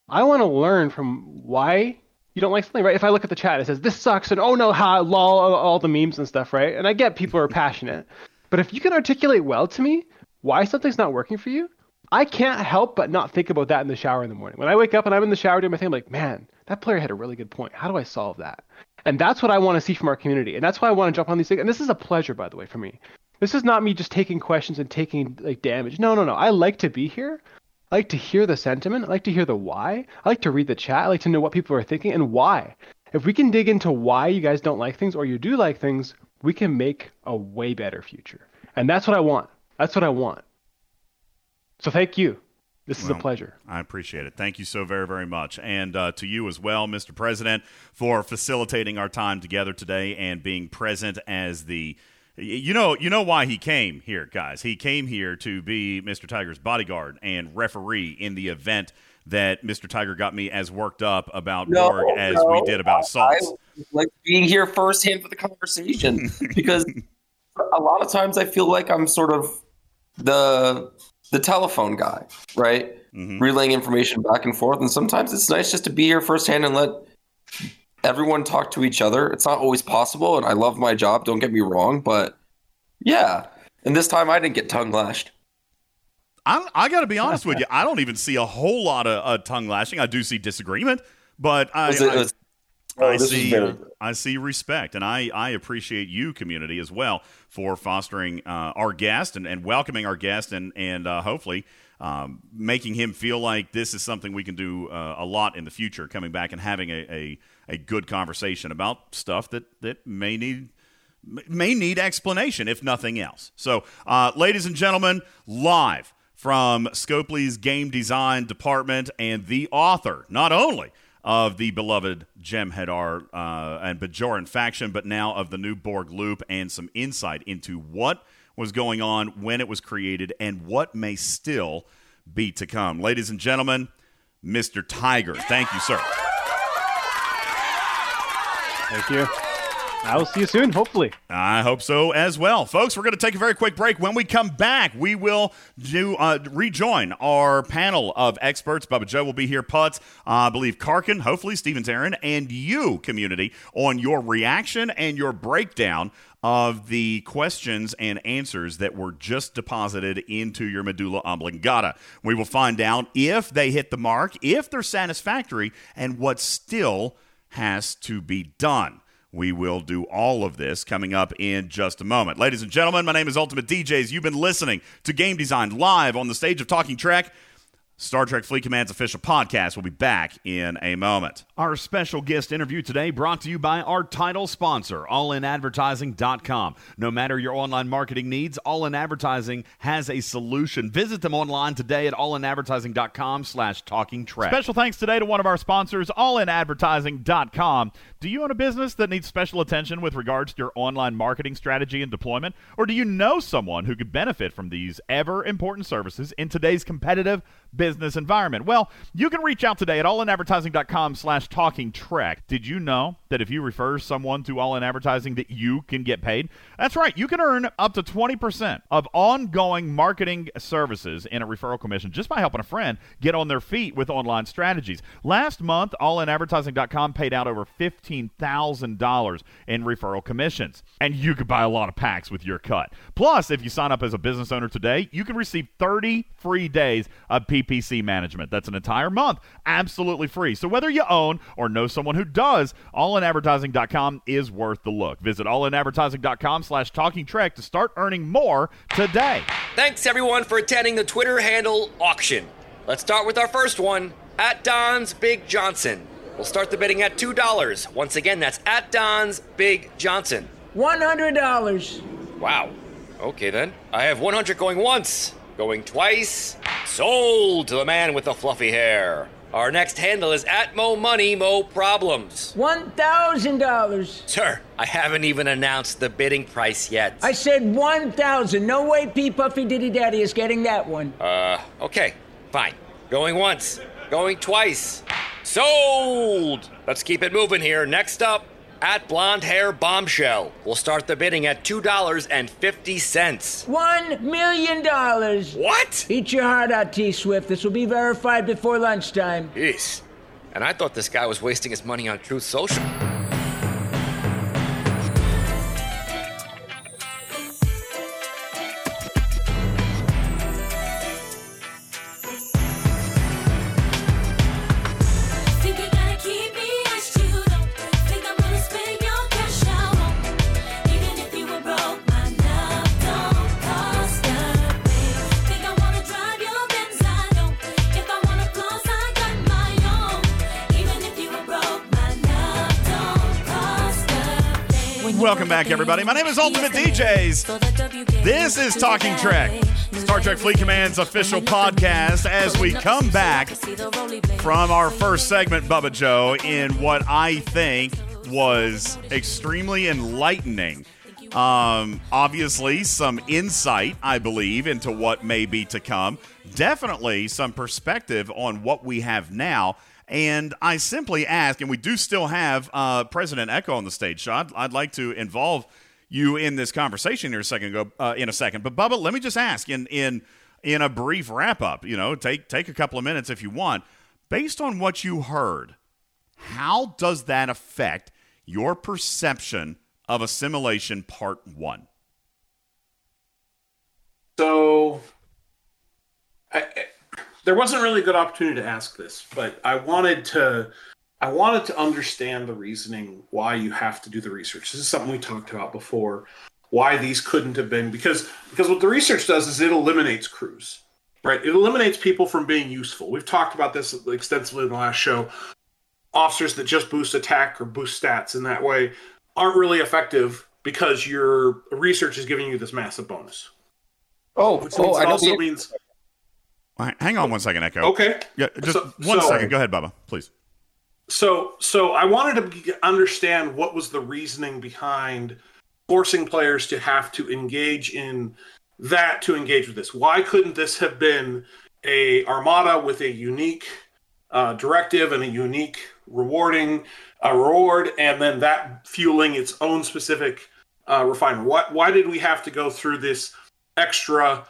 S5: I want to learn from why you don't like something, right? If I look at the chat, it says this sucks, and oh no, ha, lol, all, the memes and stuff, right? And I get people are passionate, but if you can articulate well to me why something's not working for you, I can't help but not think about that in the shower in the morning. When I wake up and I'm in the shower doing my thing, I'm like, man, that player had a really good point. How do I solve that? And that's what I want to see from our community. And that's why I want to jump on these things. And this is a pleasure, by the way, for me. This is not me just taking questions and taking like damage. No, no, no. I like to be here. I like to hear the sentiment. I like to hear the why. I like to read the chat. I like to know what people are thinking and why. If we can dig into why you guys don't like things or you do like things, we can make a way better future. And that's what I want. That's what I want. So thank you. This is
S1: Well,
S5: a pleasure.
S1: I appreciate it. Thank you so very, very much. And uh, to you as well, Mr. President, for facilitating our time together today and being present as the. You know, you know why he came here, guys. He came here to be Mr. Tiger's bodyguard and referee in the event that Mr. Tiger got me as worked up about Borg as we did about assaults.
S6: I like being here firsthand for the conversation [laughs] because a lot of times I feel like I'm sort of the the telephone guy, right?
S1: Mhm.
S6: Relaying information back and forth, and sometimes it's nice just to be here firsthand and let everyone talk to each other. It's not always possible, and I love my job. Don't get me wrong, but yeah. And this time I didn't get tongue lashed.
S1: I'm, I got to be honest with you. I don't even see a whole lot of uh, tongue lashing. I do see disagreement, but I,
S6: Was it-
S1: I-
S6: was-
S1: I
S6: oh, this
S1: see. I see respect, and I, I appreciate you, community, as well, for fostering uh, our guest and, and welcoming our guest, and and uh, hopefully um, making him feel like this is something we can do uh, a lot in the future. Coming back and having a, a, a good conversation about stuff that that may need may need explanation, if nothing else. So, uh, ladies and gentlemen, live from Scopely's game design department and the author, not only of the beloved Jem'Hadar uh, and Bajoran faction, but now of the new Borg loop and some insight into what was going on when it was created and what may still be to come. Ladies and gentlemen, Mr. Tiger. Thank you, sir.
S5: Thank you. I will see you soon, hopefully.
S1: I hope so as well, folks. We're going to take a very quick break. When we come back, we will do uh, rejoin our panel of experts. Bubba Joe will be here. Putz, uh, I believe Karkin, hopefully Steven Taryn, and you, community, on your reaction and your breakdown of the questions and answers that were just deposited into your medulla oblongata. We will find out if they hit the mark, if they're satisfactory, and what still has to be done. We will do all of this coming up in just a moment. Ladies and gentlemen, my name is Ultimate DJs. You've been listening to Game Design live on the stage of Talking Trek. Star Trek Fleet Command's official podcast will be back in a moment. Our special guest interview today brought to you by our title sponsor, allinadvertising.com. No matter your online marketing needs, All In Advertising has a solution. Visit them online today at allinadvertising.com slash talking trek.
S8: Special thanks today to one of our sponsors, allinadvertising.com. Do you own a business that needs special attention with regards to your online marketing strategy and deployment? Or do you know someone who could benefit from these ever important services in today's competitive business environment? Well, you can reach out today at allinadvertising.com slash talking trek. Did you know that if you refer someone to All In Advertising that you can get paid? That's right. You can earn up to 20% of ongoing marketing services in a referral commission just by helping a friend get on their feet with online strategies. Last month, allinadvertising.com paid out over $15,000 in referral commissions. And you could buy a lot of packs with your cut. Plus, if you sign up as a business owner today, you can receive 30 free days of PPC VPC management. That's an entire month, absolutely free. So whether you own or know someone who does, allinadvertising.com is worth the look. Visit allinadvertising.com slash talking trek to start earning more today.
S9: Thanks everyone for attending the Twitter handle auction. Let's start with our first one at Don's Big Johnson. We'll start the bidding at $2. Once again, that's at Don's Big Johnson.
S10: $100.
S9: Wow. Okay then. I have 100 going once, going twice. Sold to the man with the fluffy hair. Our next handle is at Mo Money Mo Problems.
S10: $1,000.
S9: Sir, I haven't even announced the bidding price yet.
S10: I said 1,000. No way P. Puffy Diddy Daddy is getting that one.
S9: Uh, okay, fine. Going once, going twice. Sold! Let's keep it moving here. Next up, at Blonde Hair Bombshell. We'll start the bidding at $2.50.
S10: $1 million.
S9: What?
S10: Eat your heart out, T Swift. This will be verified before lunchtime.
S9: Jeez. And I thought this guy was wasting his money on Truth Social.
S1: Welcome back, everybody. My name is Ultimate DJs. This is Talking Trek, Star Trek Fleet Command's official podcast as we come back from our first segment, Bubba Joe, in what I think was extremely enlightening. Um, obviously, some insight, I believe, into what may be to come. Definitely some perspective on what we have now. And I simply ask, and we do still have uh, President Echo on the stage, so I'd, I'd like to involve you in this conversation here a second ago, uh, in a second. But Bubba, let me just ask in in in a brief wrap up. You know, take take a couple of minutes if you want. Based on what you heard, how does that affect your perception of Assimilation Part One?
S2: So, I, there wasn't really a good opportunity to ask this, but I wanted to, I wanted to understand the reasoning why you have to do the research. This is something we talked about before. Why these couldn't have been because because what the research does is it eliminates crews, right? It eliminates people from being useful. We've talked about this extensively in the last show. Officers that just boost attack or boost stats in that way aren't really effective because your research is giving you this massive bonus.
S6: Oh,
S2: Which
S6: oh,
S2: means-
S6: I know
S2: also
S6: the-
S2: means
S1: right, hang on one second, Echo.
S2: okay.
S1: Yeah, just
S2: So-
S1: one
S2: so-
S1: second. Go ahead, Bubba, please.
S2: So, so I wanted to understand what was the reasoning behind forcing players to have to engage in that to engage with this. Why couldn't this have been a armada with a unique uh, directive and a unique rewarding uh, reward, and then that fueling its own specific uh, refinement? Why, why did we have to go through this extra,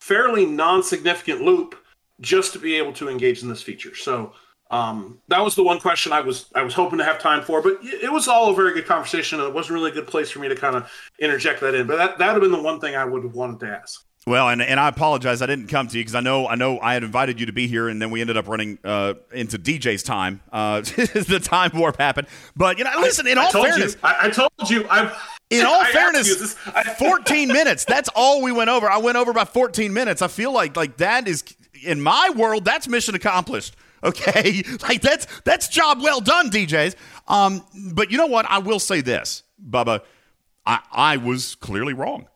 S2: fairly non-significant loop just to be able to engage in this feature? So. Um, that was the one question I was I was hoping to have time for, but it was all a very good conversation. and It wasn't really a good place for me to kind of interject that in, but that that would have been the one thing I would have wanted to ask.
S1: Well, and, and I apologize I didn't come to you because I know I know I had invited you to be here, and then we ended up running uh, into DJ's time. Uh, [laughs] the time warp happened. But you know, listen. In
S2: I
S1: all
S2: told
S1: fairness,
S2: you, I, I told you, I.
S1: in [laughs] all
S2: I
S1: fairness,
S2: this- I- [laughs]
S1: 14 minutes. That's all we went over. I went over by 14 minutes. I feel like like that is in my world. That's mission accomplished. Okay, like that's that's job well done, DJs. Um, but you know what? I will say this, Bubba. I, I was clearly wrong.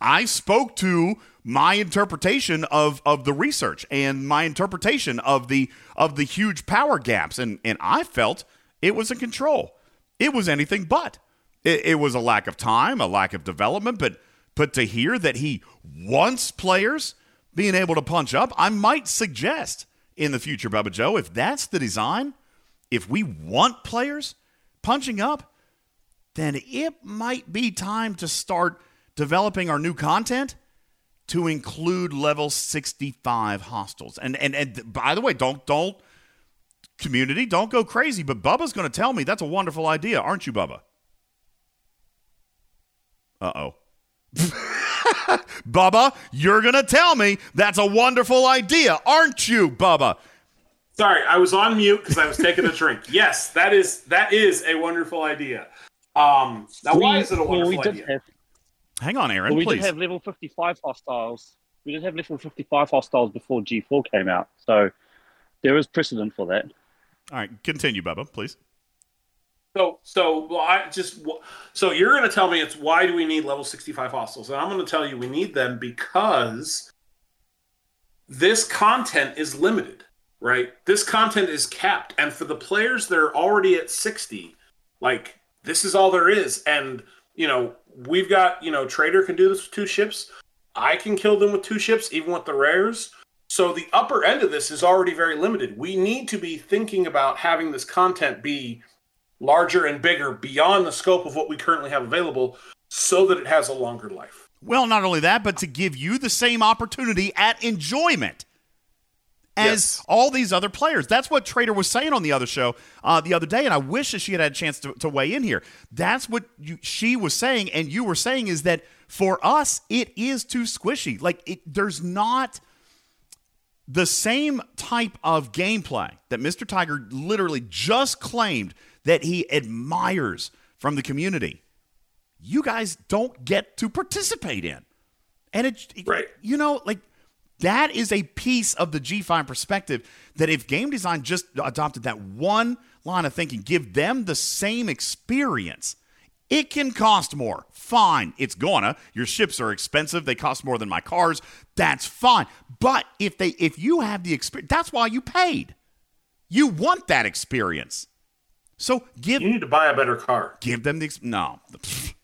S1: I spoke to my interpretation of of the research and my interpretation of the of the huge power gaps, and and I felt it was in control. It was anything but. It, it was a lack of time, a lack of development, but but to hear that he wants players being able to punch up, I might suggest in the future, Bubba Joe, if that's the design, if we want players punching up, then it might be time to start developing our new content to include level 65 hostiles. And and and by the way, don't don't community, don't go crazy, but Bubba's going to tell me that's a wonderful idea, aren't you, Bubba? Uh-oh. [laughs] Bubba, you're going to tell me that's a wonderful idea, aren't you, Bubba?
S2: Sorry, I was on mute because I was taking a drink. [laughs] Yes, that is that is a wonderful idea. Um, now, why is it a wonderful
S11: we
S2: idea?
S11: have
S1: Hang on, Aaron,
S11: well, we
S1: please.
S11: did have level 55 hostiles. We did have level 55 hostiles before G4 came out, so there is precedent for that.
S1: All right, continue, Bubba, please.
S2: So, so well, I just so you're going to tell me it's why do we need level 65 hostiles? And I'm going to tell you we need them because this content is limited, right? This content is capped, and for the players that are already at 60, like this is all there is. And you know, we've got you know, Trader can do this with two ships. I can kill them with two ships, even with the rares. So the upper end of this is already very limited. We need to be thinking about having this content be larger and bigger beyond the scope of what we currently have available so that it has a longer life.
S1: Well, not only that, but to give you the same opportunity at enjoyment as all these other players. That's what Trader was saying on the other show uh, the other day, and I wish that she had had a chance to, to weigh in here. That's what you, she was saying, and you were saying is that for us, it is too squishy. Like, it, there's not the same type of gameplay that Mr. Tiger literally just claimed that he admires from the community. You guys don't get to participate in. And it, right. you know, like that is a piece of the G5 perspective that if game design just adopted that one line of thinking, give them the same experience. It can cost more. Fine. It's gonna. Your ships are expensive. They cost more than my cars. That's fine. But if they if you have the experience, that's why you paid. You want that experience. So give
S2: You need to buy a better car.
S1: give them the no. [laughs]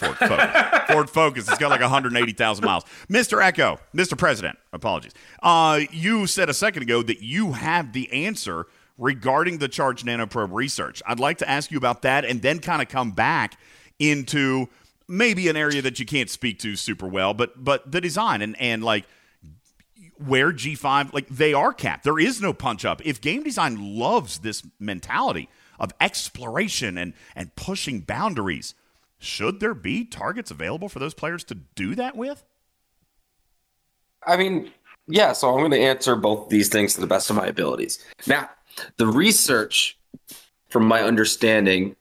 S1: Ford Focus. Ford Focus. It's got like 180,000 miles. Mr. Echo, Mr. President, apologies. Uh, you said a second ago that you have the answer regarding the Charge Nanoprobe research. I'd like to ask you about that and then kind of come back into maybe an area that you can't speak to super well, but but the design and and like where G5 like they are capped. There is no punch up. If game design loves this mentality of exploration and and pushing boundaries, should there be targets available for those players to do that with?
S6: I mean, yeah, so I'm going to answer both these things to the best of my abilities. Now, the research, from my understanding,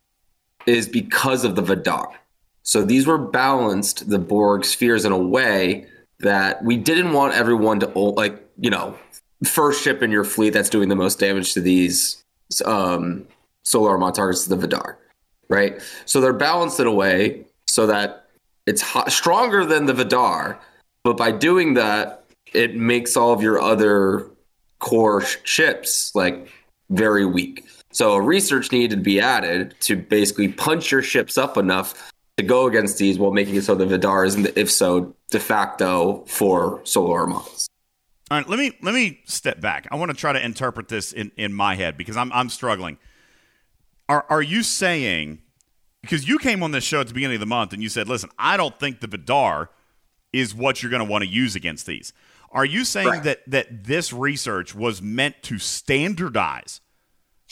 S6: is because of the Vidar. So these were balanced, the Borg spheres, in a way that we didn't want everyone to, like, you know, first ship in your fleet that's doing the most damage to these um, solo armada targets is the Vidar, right? So they're balanced in a way so that it's hot, stronger than the Vidar, but by doing that, it makes all of your other core sh- ships like very weak. So research needed to be added to basically punch your ships up enough to go against these while making it so the Vidar the if so de facto for solo armadas.
S1: All right, let me let me step back. I want to try to interpret this in, in my head because I'm I'm struggling. Are are you saying because you came on this show at the beginning of the month and you said, "Listen, I don't think the Vidar is what you're going to want to use against these." Are you saying that that this research was meant to standardize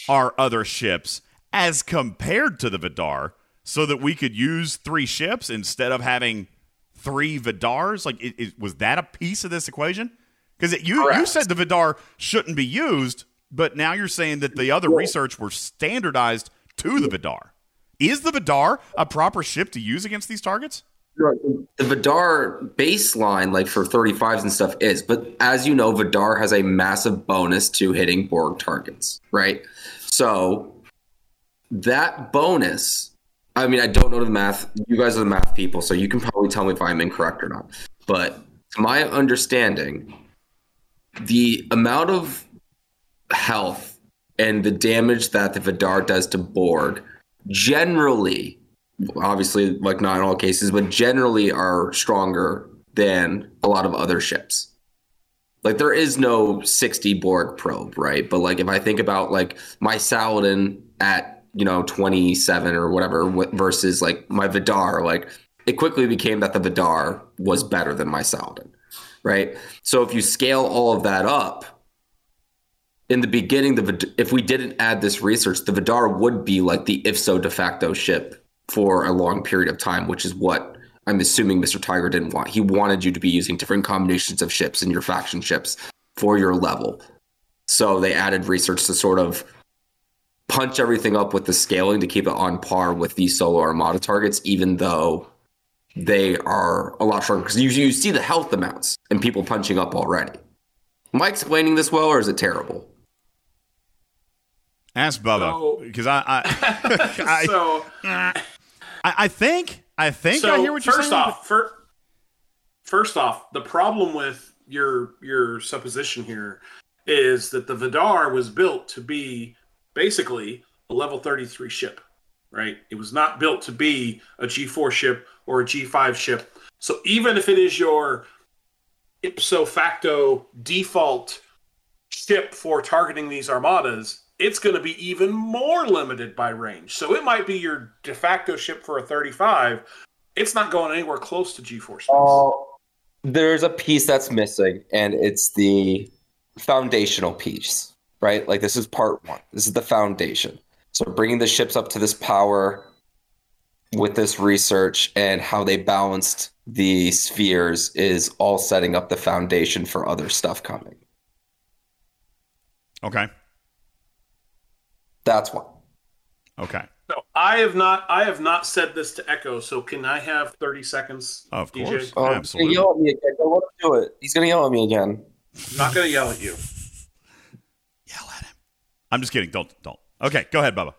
S1: our other ships as compared to the Vidar so that we could use three ships instead of having three Vidars? Like, it, it- was that a piece of this equation? Because you you said the Vidar shouldn't be used, but now you're saying that the other research were standardized to the Vidar. Is the Vidar a proper ship to use against these targets?
S6: The Vidar baseline, like for 35s and stuff, is. But as you know, Vidar has a massive bonus to hitting Borg targets, right? So that bonus, I mean, I don't know the math. You guys are the math people, so you can probably tell me if I'm incorrect or not. But to my understanding, the amount of health and the damage that the Vidar does to Borg generally obviously like not in all cases but generally are stronger than a lot of other ships. Like there is no 60 borg probe right? But like if i think about like my saladin at you know 27 or whatever versus like my vidar like it quickly became that the vidar was better than my saladin right? So if you scale all of that up in the beginning, the if we didn't add this research, the Vidar would be like the if so de facto ship for a long period of time, which is what
S4: I'm assuming Mr. Tiger didn't want. He wanted you to be using different combinations of ships in your faction ships for your level. So they added research to sort of punch everything up with the scaling to keep it on par with the solo armada targets, even though they are a lot stronger. Because you, you see the health amounts and people punching up already. Am I explaining this well, or is it terrible?
S1: Ask Bubba because I, I, [laughs] I,
S2: so
S1: I, I think I think
S2: so
S1: I hear what you're
S2: first
S1: saying.
S2: off, fir- first off, the problem with your your supposition here is that the Vidar was built to be basically a level 33 ship, right? It was not built to be a G4 ship or a G5 ship. So even if it is your ipso facto default ship for targeting these armadas, it's going to be even more limited by range. So it might be your de facto ship for a 35. It's not going anywhere close to G4 space.
S6: Oh, there's a piece that's missing, and it's the foundational piece, right? Like this is part one. This is the foundation. So bringing the ships up to this power with this research and how they balanced the spheres is all setting up the foundation for other stuff coming.
S1: Okay.
S6: That's one.
S1: Okay.
S2: So I have not I have not said this to Echo, so can I have 30 seconds?
S1: Of
S2: DJ?
S1: course.
S6: Oh,
S1: Absolutely.
S6: He's gonna yell at me again. Don't let him do it. He's gonna yell at me again.
S2: I'm not going to yell at you. yell at him.
S1: I'm just kidding. Don't don't. Okay, go ahead, Bubba.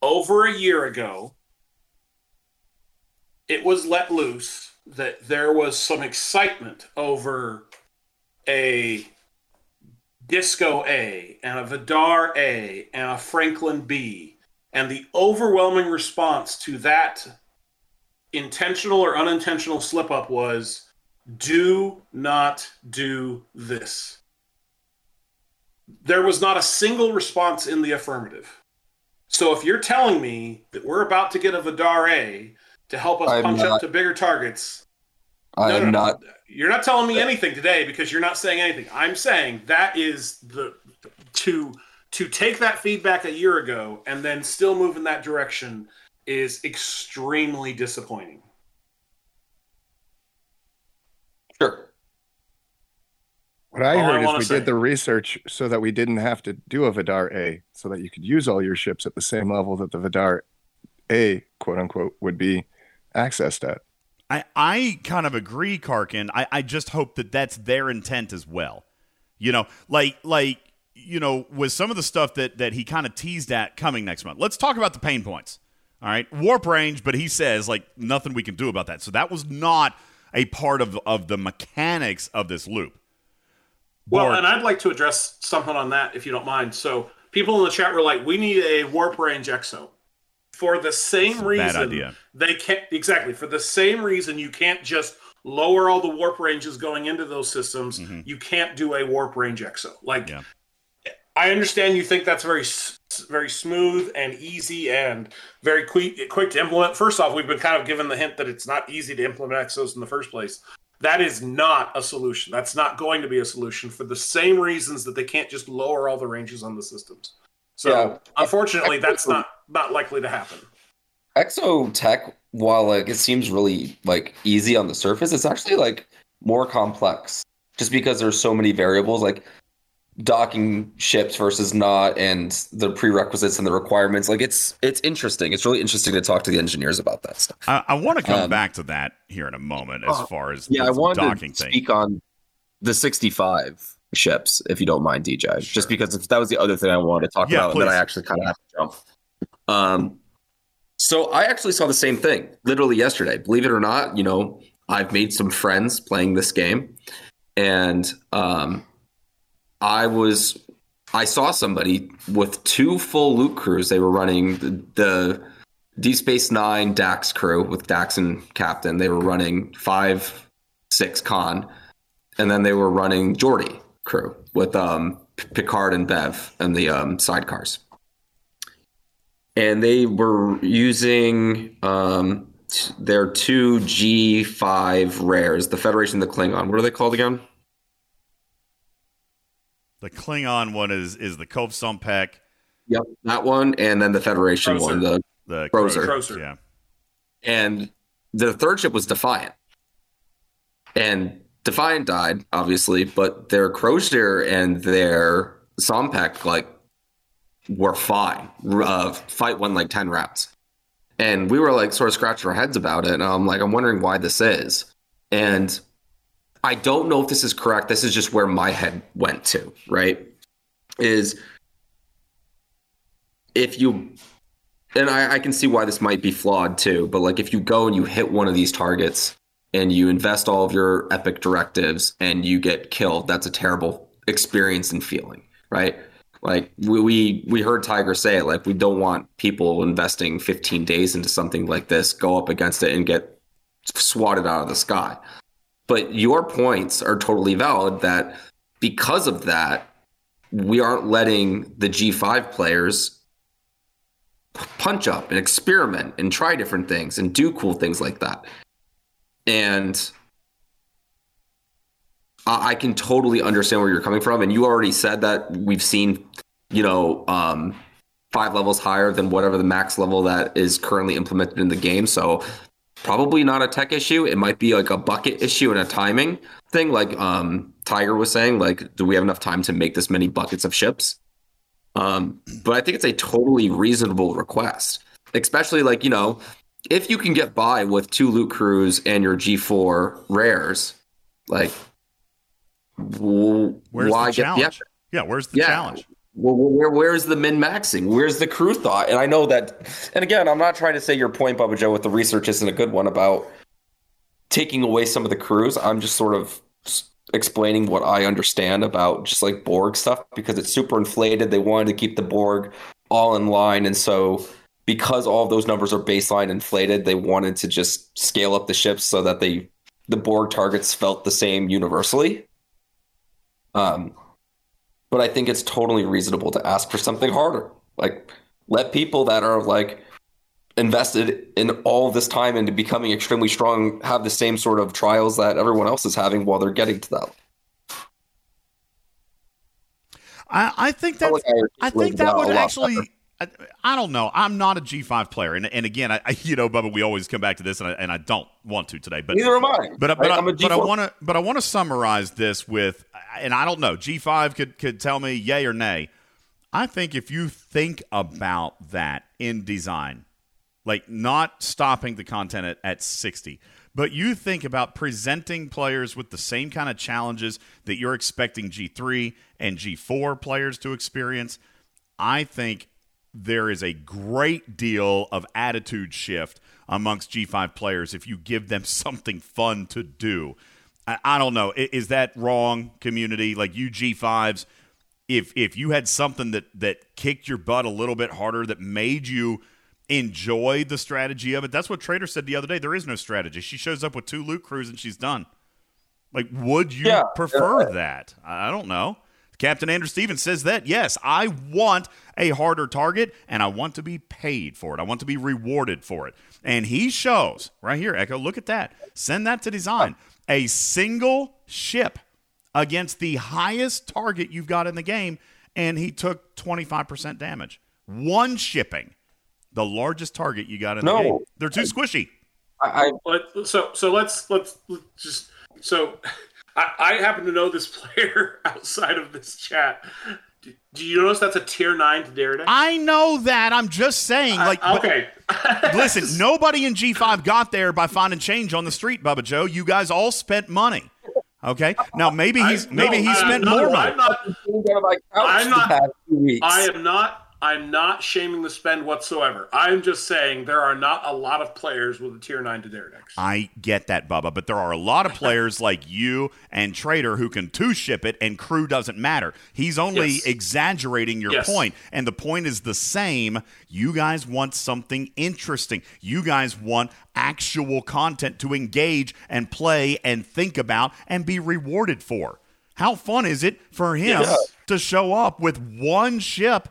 S2: over a year ago, it was let loose that there was some excitement over a Disco A and a Vidar A and a Franklin B. And the overwhelming response to that intentional or unintentional slip up was do not do this. There was not a single response in the affirmative. So if you're telling me that we're about to get a Vidar A to help us
S6: I'm
S2: punch
S6: not-
S2: up to bigger targets,
S6: I
S2: No,
S6: am
S2: no, no.
S6: not.
S2: you're not telling me uh, anything today because you're not saying anything. I'm saying that is the to to take that feedback a year ago and then still move in that direction is extremely disappointing.
S6: Sure.
S3: What I
S2: All
S3: heard
S2: wanna
S3: is we
S2: say-
S3: did the research so that we didn't have to do a Vidar A, so that you could use all your ships at the same level that the Vidar A, quote unquote, would be accessed at.
S1: I, I kind of agree, Karkin. I, I just hope that that's their intent as well. You know, like like you know, with some of the stuff that that he kind of teased at coming next month. Let's talk about the pain points. All right, warp range, but he says like nothing we can do about that. So that was not a part of of the mechanics of this loop.
S2: Well, and I'd like to address something on that if you don't mind. So people in the chat were like, "We need a warp range exo." For the same
S1: a
S2: reason,
S1: bad idea.
S2: they can't exactly for the same reason you can't just lower all the warp ranges going into those systems. You can't do a warp range exo. Like,
S1: Mm-hmm. Yeah.
S2: I understand you think that's very very smooth and easy and very quick quick to implement. First off, we've been kind of given the hint that it's not easy to implement exos in the first place. That is not a solution. That's not going to be a solution for the same reasons that they can't just lower all the ranges on the systems. So
S6: Yeah.
S2: unfortunately, that's not not likely to happen.
S6: Exo tech, while like it seems really like easy on the surface, it's actually like more complex. Just because there's so many variables, like docking ships versus not, and the prerequisites and the requirements. Like it's it's interesting. It's really interesting to talk to the engineers about that stuff.
S1: I, I want to come
S6: Um,
S1: back to that here in a moment as
S6: uh,
S1: far as
S6: Yeah, I
S1: want
S6: wanted
S1: docking
S6: to
S1: thing.
S6: speak on the 65 ships, if you don't mind, DJ. Just because it's, that was the other thing I wanted to talk
S1: Yeah,
S6: about, and then. I actually kind of have to jump. Um, so I actually saw the same thing literally yesterday. Believe it or not, you know, I've made some friends playing this game, and um, I was I saw somebody with two full loot crews. They were running the, the Deep Space Nine Dax crew with Dax and Captain. They were running five six con, and then they were running Geordi crew with um, Picard and Bev and the um, sidecars. And they were using um, t- their two G5 rares, the Federation, the Klingon. What are they called again?
S1: The Klingon one is is the Kov Sompek,
S6: Yep, that one, and then the Federation
S2: Crozier.
S6: one, the
S1: the
S6: Crozier.
S2: Crozier.
S1: Yeah.
S6: and the third ship was Defiant, and Defiant died obviously, but their Crozier and their Sompek like were fine. Uh, fight won like ten rounds, and we were like sort of scratching our heads about it. And I'm like, I'm wondering why this is, and I don't know if this is correct. This is just where my head went to. Right, is if you and I, I can see why this might be flawed too, but like if you go and you hit one of these targets and you invest all of your epic directives and you get killed, that's a terrible experience and feeling, right? Like we we, we heard Tiger say it, like we don't want people investing 15 days into something like this, go up against it and get swatted out of the sky. But your points are totally valid that because of that, we aren't letting the G5 players punch up and experiment and try different things and do cool things like that. And I, can totally understand where you're coming from. And you already said that we've seen, you know, um, five levels higher than whatever the max level that is currently implemented in the game. So probably not a tech issue. It might be like a bucket issue and a timing thing. Like um, Tiger was saying, like, do we have enough time to make this many buckets of ships? Um, but I think it's a totally reasonable request, especially like, you know, if you can get by with two loot crews and your G4 rares, like,
S1: Where's
S6: why
S1: the challenge?
S6: the?
S1: Yeah, where's the
S6: Yeah.
S1: challenge?
S6: Well, where, where's the min maxing? Where's the crew thought? And I know that, and again, I'm not trying to say your point, Bubba Joe, with the research isn't a good one about taking away some of the crews. I'm just sort of explaining what I understand about just like Borg stuff because it's super inflated. They wanted to keep the Borg all in line. And so, because all of those numbers are baseline inflated, they wanted to just scale up the ships so that they the Borg targets felt the same universally. Um, but I think it's totally reasonable to ask for something harder. Like, let people that are like invested in all this time into becoming extremely strong have the same sort of trials that everyone else is having while they're getting to that.
S1: I, I think that I
S6: is
S1: think that would actually.
S6: better.
S1: I, I don't know. I'm not a G5 player, and, and again, I, I you know, Bubba, we always come back to this, and I, and I don't want to today, but
S6: Neither am I.
S1: But I- but? I, but I
S6: G4.
S1: want to but I want to summarize this with, and I don't know. G5 could could tell me yay or nay. I think if you think about that in design, like not stopping the content at, at 60, but you think about presenting players with the same kind of challenges that you're expecting G3 and G4 players to experience, I think there is a great deal of attitude shift amongst G5 players if you give them [laughs] something fun to do. I, I don't know. I- Is that wrong, community? Like you G5s, if if you had something that that kicked your butt a little bit harder, that made you enjoy the strategy of it, that's what Trader said the other day. There is no strategy. She shows up with two loot crews and she's done. Like, would you
S6: Yeah,
S1: prefer that? I don't know. Captain Andrew Stevens says that. Yes, I want a harder target and I want to be paid for it. I want to be rewarded for it. And he shows right here, Echo, look at that. Send that to design. A single ship against the highest target you've got in the game, and he took 25% damage. One shipping, the largest target you got in the
S6: No.
S1: game. They're too squishy.
S6: I, I
S2: Let, so so let's let's, let's just so I, I happen to know this [laughs] player outside of this chat. Do, do you notice that's a tier nine to Daredevil?
S1: I know that. I'm just saying. Like, but-
S2: okay. [laughs]
S1: Listen, nobody in G5 got there by finding change on the street, Bubba Joe. You guys all spent money. Okay. Now maybe he's
S2: I-
S1: maybe
S2: no,
S1: he
S2: uh,
S1: spent
S2: no,
S1: more money.
S2: I'm not. I'm not.
S6: past few weeks.
S2: I am not. I'm not shaming the spend whatsoever. I'm just saying there are not a lot of players with a tier nine to Daredex.
S1: I get that, Bubba, but there are a lot of players [laughs] like you and Trader who can two ship it, and crew doesn't matter. He's only
S2: Yes.
S1: exaggerating your
S2: Yes.
S1: point, and the point is the same. You guys want something interesting. You guys want actual content to engage and play and think about and be rewarded for. How fun is it for him
S2: Yes.
S1: to show up with one ship?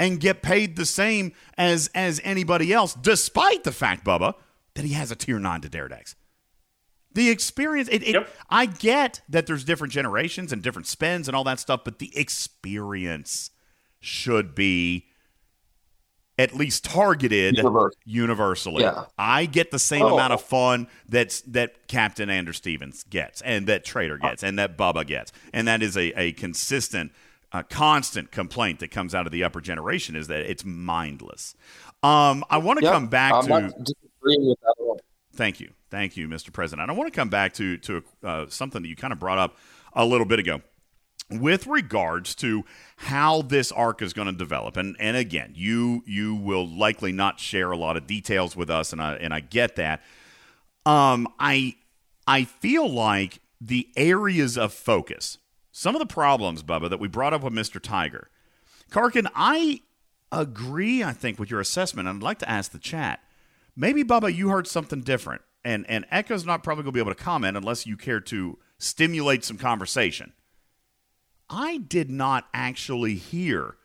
S1: And get paid the same as as anybody else, despite the fact, Bubba, that he has a tier nine to Daredex. The experience, it, it,
S2: Yep.
S1: I get that there's different generations and different spends and all that stuff, but the experience should be at least targeted
S6: Universal.
S1: universally.
S6: Yeah.
S1: I get the same
S6: Oh.
S1: amount of fun that's that Captain Andrew Stevens gets, and that Trader uh, gets, and that Bubba gets, and that is a, a consistent, uh, constant complaint that comes out of the upper generation is that it's mindless. Um, I want to
S6: Yeah,
S1: come back
S6: I'm
S1: to.
S6: not with that at.
S1: Thank you, thank you, Mr. President. I want to come back to to uh, something that you kind of brought up a little bit ago with regards to how this arc is going to develop and and again you you will likely not share a lot of details with us and I and I get that um I I feel like the areas of focus some of the problems Bubba that we brought up with Mr. Tiger Karkin I agree I think with your assessment I'd like to ask the chat maybe Bubba you heard something different and and Echo's not probably going to be able to comment unless you care to stimulate some conversation I did not actually hear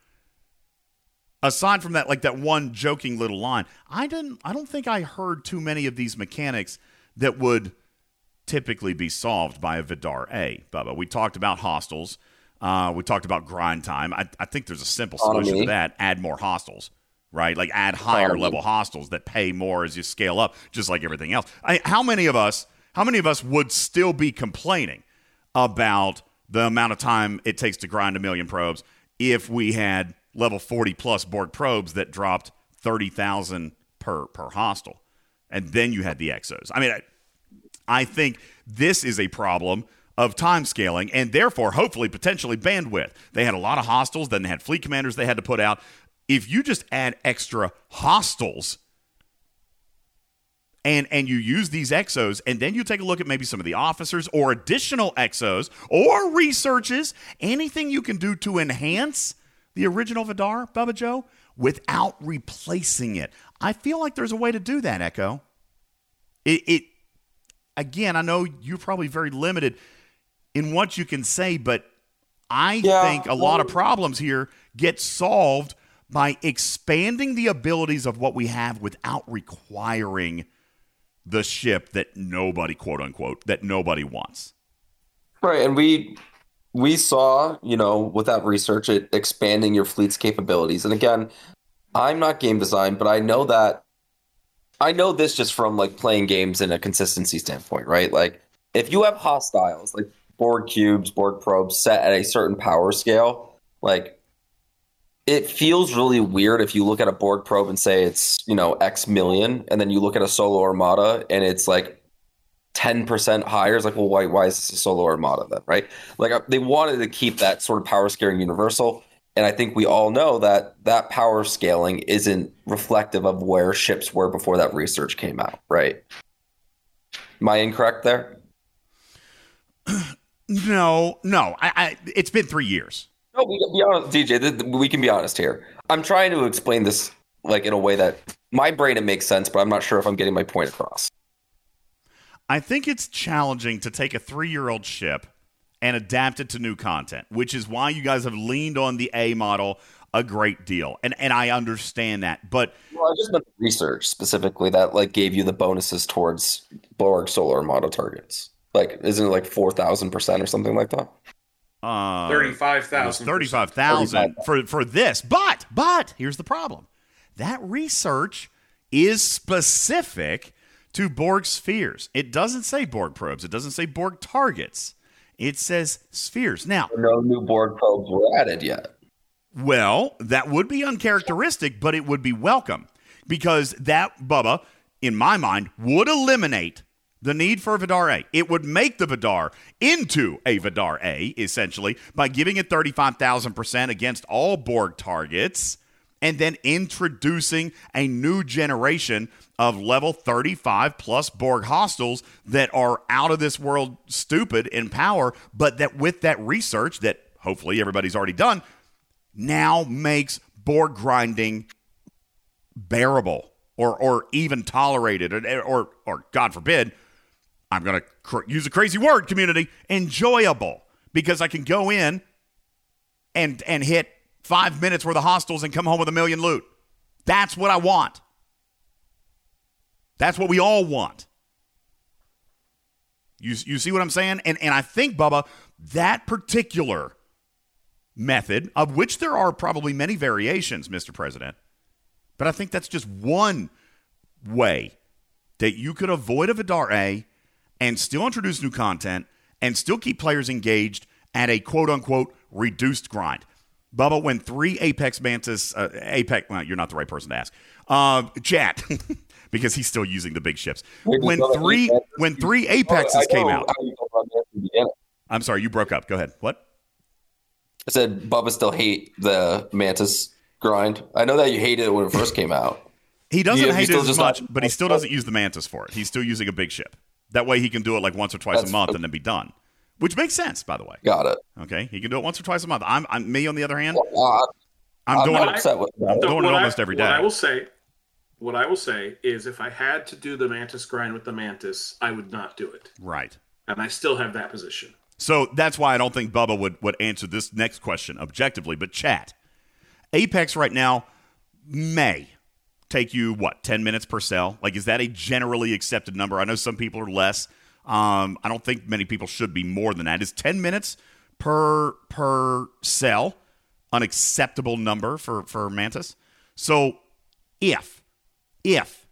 S1: aside from that like that one joking little line i didn't i don't think i heard too many of these mechanics that would typically be solved by a vidar a. Bubba we talked about hostiles uh, we talked about grind time. I, I think there's a simple solution to that. Add more hostiles right? Like add higher level hostiles that pay more as you scale up just like everything else. I, how many of us how many of us would still be complaining about the amount of time it takes to grind a million probes if we had level 40 plus Borg probes that dropped 30,000 per per hostile. And then you had the exos. I mean, I, think this is a problem of time scaling and therefore hopefully potentially bandwidth. They had a lot of hostiles, then they had fleet commanders they had to put out. If you just add extra hostiles and and you use these exos and then you take a look at maybe some of the officers or additional exos or researches anything you can do to enhance the original vidar bubba joe without replacing it i feel like there's a way to do that echo it, it again i know you're probably very limited in what you can say but i
S6: Yeah,
S1: think a lot of problems here get solved by expanding the abilities of what we have without requiring the ship that nobody quote unquote that nobody wants.
S6: Right, and we we saw, you know, with that research, it expanding your fleet's capabilities. And again, I'm not game design, but I know that I know this just from like playing games in a consistency standpoint, right? Like if you have hostiles, like Borg cubes, Borg probes set at a certain power scale, like it feels really weird if you look at a Borg probe and say it's, you know, X million, and then you look at a solo armada and it's like 10% higher. It's like, well, why, why is this a solo armada then, right? Like uh, they wanted to keep that sort of power scaling universal. And I think we all know that that power scaling isn't reflective of where ships were before that research came out, right? Am I incorrect there? [clears throat]
S1: No, no. I, I it's been three years.
S6: No, we can be honest, DJ. We can be honest here. I'm trying to explain this like in a way that my brain it makes sense, but I'm not sure if I'm getting my point across.
S1: I think it's challenging to take a three year old ship and adapt it to new content, which is why you guys have leaned on the A model a great deal. And and I understand that. But
S6: Well, I just meant research specifically that like gave you the bonuses towards Borg solo armada targets. Like, isn't it like four thousand percent or something like that?
S1: uh
S2: Thirty-five thousand.
S1: Thirty-five thousand for for this, but but here's the problem: that research is specific to Borg spheres. It doesn't say Borg probes. It doesn't say Borg targets. It says spheres. Now,
S6: No new Borg probes were added yet.
S1: well, that would be uncharacteristic, but it would be welcome because that Bubba, in my mind, would eliminate the need for a Vidar A. It would make the Vidar into a Vidar A, essentially, by giving it 35,000% against all Borg targets and then introducing a new generation of level 35 plus Borg hostiles that are out of this world stupid in power, but that with that research that hopefully everybody's already done, now makes Borg grinding bearable or or even tolerated or or, or God forbid, I'm going to cr- use a crazy word community, enjoyable. Because I can go in and and hit 5 minutes worth of hostiles and come home with a million loot. That's what I want. That's what we all want. You, you see what I'm saying? And, and I think, Bubba, that particular method, of which there are probably many variations, Mr. President, But I think that's just one way that you could avoid a Vidar A and still introduce new content and still keep players engaged at a quote unquote reduced grind. Bubba, when three Apex Mantis, uh, Apex, well, you're not the right person to ask. Uh, chat, [laughs] because he's still using the big ships. When three, when three Apexes came out,
S6: how you feel about that from the beginning.
S1: I'm sorry, you broke up. Go ahead. What?
S6: I said Bubba still hate the Mantis grind. I know that you hated it when it first came out. [laughs]
S1: He doesn't
S6: You- you
S1: hate it as much,
S6: not-
S1: but he still doesn't use the Mantis for it. He's still using a big ship. That way he can do it like once or twice a
S6: That's-
S1: month and then be done. Which makes sense, by the way.
S6: Got it.
S1: Okay, he can do it once or twice a month. I'm, I'm me on the other hand.
S6: Uh,
S1: I'm,
S6: I'm
S1: doing
S6: not
S1: it.
S6: upset with
S1: I'm
S6: that.
S1: doing it almost
S2: I,
S1: every
S2: What I will say, what I will say is, if I had to do the mantis grind with the mantis, I would not do it,
S1: Right.
S2: and I still have that position.
S1: So that's why I don't think Bubba would, would answer this next question objectively. But chat, Apex right now may take you what ten minutes per cell. Like, is that a generally accepted number? I know some people are less. Um, I don't think many people should be more than that. Is ten minutes per per cell an acceptable number for for Mantis? So if if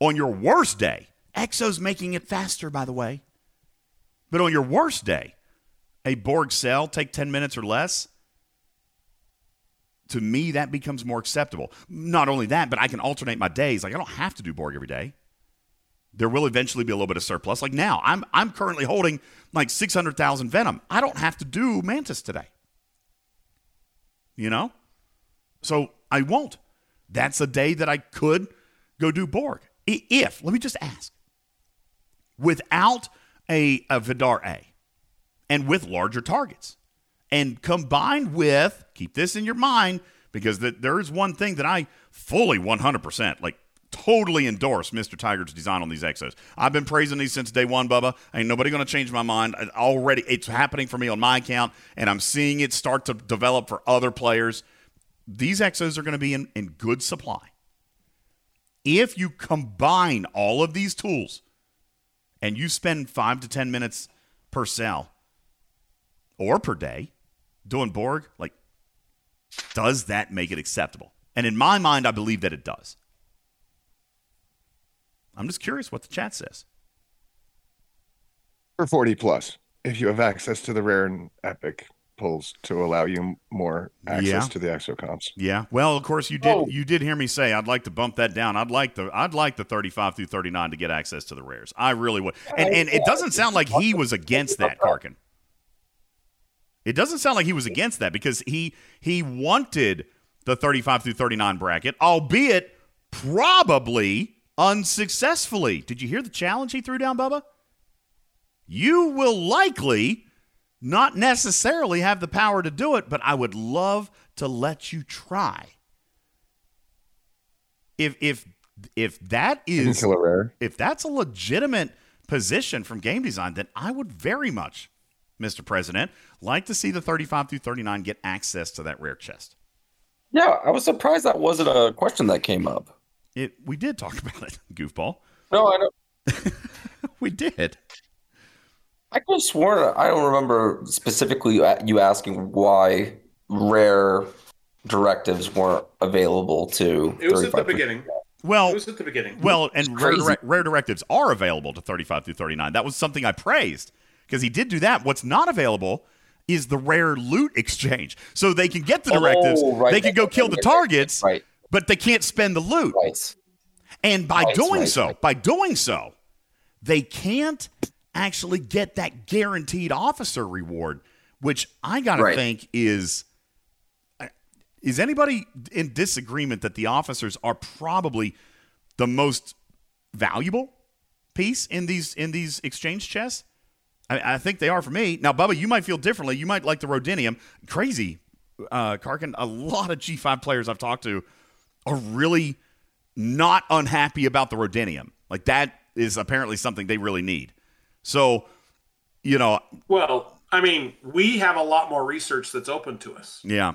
S1: on your worst day, Exo's making it faster, by the way. But on your worst day, a Borg cell take 10 minutes or less, to me, that becomes more acceptable. Not only that, but I can alternate my days. Like, I don't have to do Borg every day. There will eventually be a little bit of surplus. Like now, I'm, I'm currently holding like 600,000 Venom. I don't have to do Mantis today. You know? So I won't. That's a day that I could go do Borg. If, let me just ask, without a, a Vidar A and with larger targets, and combined with, keep this in your mind, because th- there is one thing that I fully 100%, like totally endorse Mr. Tiger's design on these Exos. I've been praising these since day one, Bubba. Ain't nobody going to change my mind. Already, it's happening for me on my account, and I'm seeing it start to develop for other players. These Exos are going to be in, in good supply. If you combine all of these tools and you spend five to 10 minutes per cell or per day doing Borg, like, does that make it acceptable? And in my mind, I believe that it does. I'm just curious what the chat says.
S3: For 40 plus, if you have access to the rare and epic pulls to allow you more access
S1: Yeah.
S3: to the exocomps.
S1: Yeah. Well, of course you did.
S3: Oh.
S1: You did hear me say I'd like to bump that down. I'd like the I'd like the 35 through 39 to get access to the rares. I really would. And and it doesn't sound like he was against that, Karkin. It doesn't sound like he was against that because he he wanted the 35 through 39 bracket, albeit probably unsuccessfully. Did you hear the challenge he threw down, Bubba? You will likely not necessarily have the power to do it, but I would love to let you try. If if if that
S3: Hidden
S1: is
S3: killer rare.
S1: if that's a legitimate position from game design, then I would very much, Mr. President, like to see the 35 through 39 get access to that rare chest.
S6: Yeah, I was surprised that wasn't a question that came up.
S1: It we did talk [laughs] about it, goofball.
S6: No, I don't. [laughs]
S1: We did.
S6: I could have sworn I don't remember specifically you asking why rare directives weren't available to.
S2: It was at the beginning.
S1: Well,
S2: It was at the beginning.
S1: Well, and rare,
S6: crazy.
S1: direct, rare directives are available to 35 through 39. That was something I praised because he did do that. What's not available is the rare loot exchange. So they can get the directives,
S6: Oh, right.
S1: they can go kill the targets,
S6: Right.
S1: But they can't spend the loot.
S6: Right.
S1: And by
S6: Right,
S1: doing
S6: right,
S1: so, by doing so, they can't actually get that guaranteed officer reward, which I got to think is is anybody in disagreement that the officers are probably the most valuable piece in these in these exchange chests? I, I think they are for me. Now, Bubba, you might feel differently. You might like the Rhodinium. Crazy, uh, Karkin. A lot of G5 players I've talked to are really not unhappy about the Rhodinium. Like that is apparently something they really need. So, you know,
S2: Well, I mean, we have a lot more research that's open to us,
S1: yeah,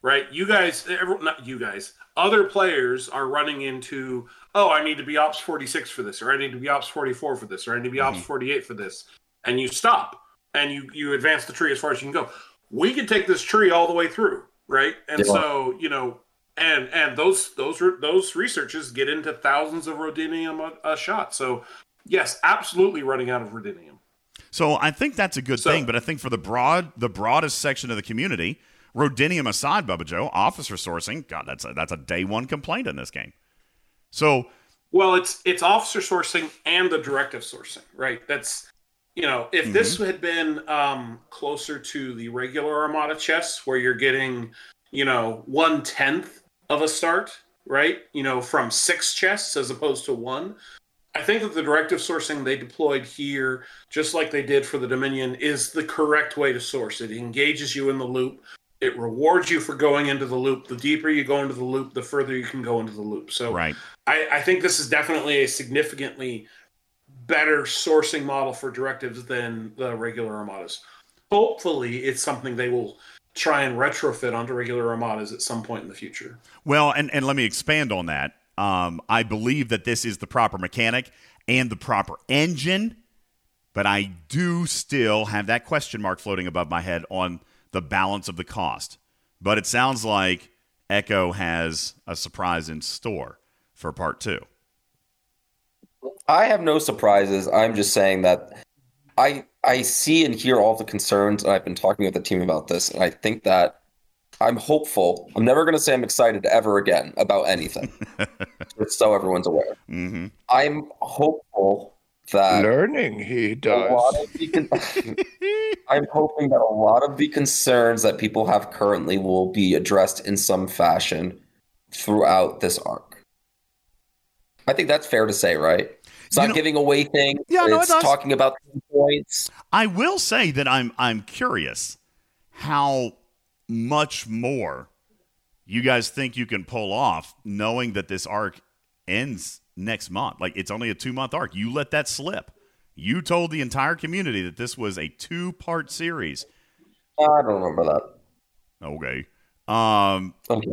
S2: right? You guys, not you guys, other players are running into, oh, I need to be Ops 46 for this, or I need to be Ops 44 for this, or I need to be Ops mm-hmm. 48 for this, and you stop and you you advance the tree as far as you can go. We can take this tree all the way through, right? And
S6: Yeah.
S2: so, you know, and and those those those researches get into thousands of rhodinium uh, uh, a, a shot. So yes, absolutely running out of rhodinium.
S1: So I think that's a good
S2: So-
S1: thing, but I think for the broad, the broadest section of the community, Rhodinium aside, Bubba Joe, officer sourcing, God, that's a, that's a day one complaint in this game. So
S2: Well, it's it's officer sourcing and the directive sourcing, right? That's you know, if this mm-hmm. had been um, closer to the regular Armada chess, where you're getting, you know, one tenth of a start, right? You know, from six chests as opposed to one. I think that the directive sourcing they deployed here, just like they did for the Dominion, is the correct way to source. It engages you in the loop. It rewards you for going into the loop. The deeper you go into the loop, the further you can go into the loop. So
S1: right,
S2: I, I think this is definitely a significantly better sourcing model for directives than the regular armadas. Hopefully, it's something they will try and retrofit onto regular armadas at some point in the future.
S1: Well, and, and let me expand on that. Um, I believe that this is the proper mechanic and the proper engine, but I do still have that question mark floating above my head on the balance of the cost. But it sounds like Echo has a surprise in store for part two.
S6: I have no surprises. I'm just saying that I I see and hear all the concerns, and I've been talking with the team about this, and I think that I'm hopeful. I'm never going to say I'm excited ever again about anything, [laughs] just so everyone's aware.
S1: Mm-hmm.
S6: I'm hopeful that
S3: Learning, he does.
S6: the [laughs] I'm hoping that a lot of the concerns that people have currently will be addressed in some fashion throughout this arc. I think that's fair to say, right? It's
S1: You
S6: not
S1: know-
S6: giving away things.
S1: Yeah, no, it
S6: it's
S1: does.
S6: talking about points.
S1: I will say that I'm I'm curious how much more you guys think you can pull off knowing that this arc ends next month. Like it's only a 2-month arc. You let that slip. You told the entire community that this was a two-part series.
S6: I don't remember that.
S1: Okay. Um
S6: Okay.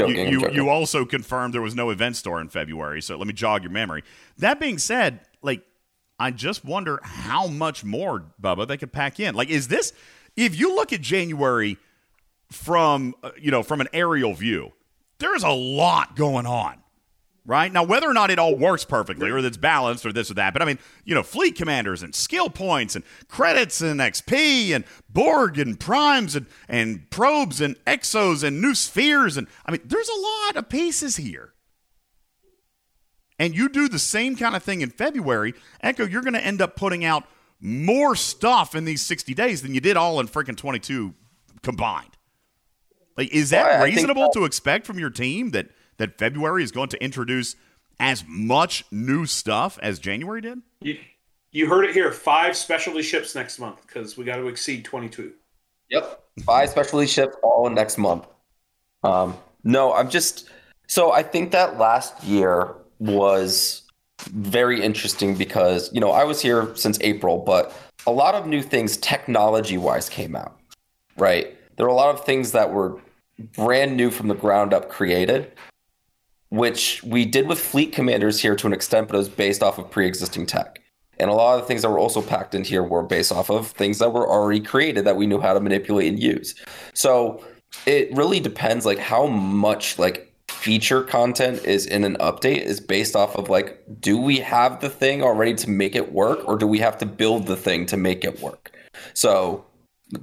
S6: I'm
S1: you, you,
S6: joking.
S1: you also confirmed there was no event store in February, so let me jog your memory. That being said, like I just wonder how much more Bubba they could pack in. Like, is this if you look at January from uh, you know from an aerial view, there's a lot going on. Right? Now, whether or not it all works perfectly, or that's balanced, or this or that, but I mean, you know, fleet commanders and skill points and credits and XP and Borg and primes and and probes and exos and new spheres and I mean, there's a lot of pieces here. And you do the same kind of thing in February, Echo, you're going to end up putting out more stuff in these 60 days than you did all in freaking 22 combined. Like, is that
S6: Well, I- I think
S1: reasonable
S6: that-
S1: to expect from your team that that February is going to introduce as much new stuff as January did?
S2: You, you heard it here. Five specialty ships next month because we got to exceed 22.
S6: Yep. Five specialty ships all in next month. Um, no, I'm just so I think that last year was very interesting because you know I was here since April, but a lot of new things technology wise came out. Right. There were a lot of things that were brand new from the ground up created, which we did with fleet commanders here to an extent, but it was based off of pre existing tech. And a lot of the things that were also packed in here were based off of things that were already created that we knew how to manipulate and use. So it really depends like how much like feature content is in an update is based off of like do we have the thing already to make it work or do we have to build the thing to make it work? So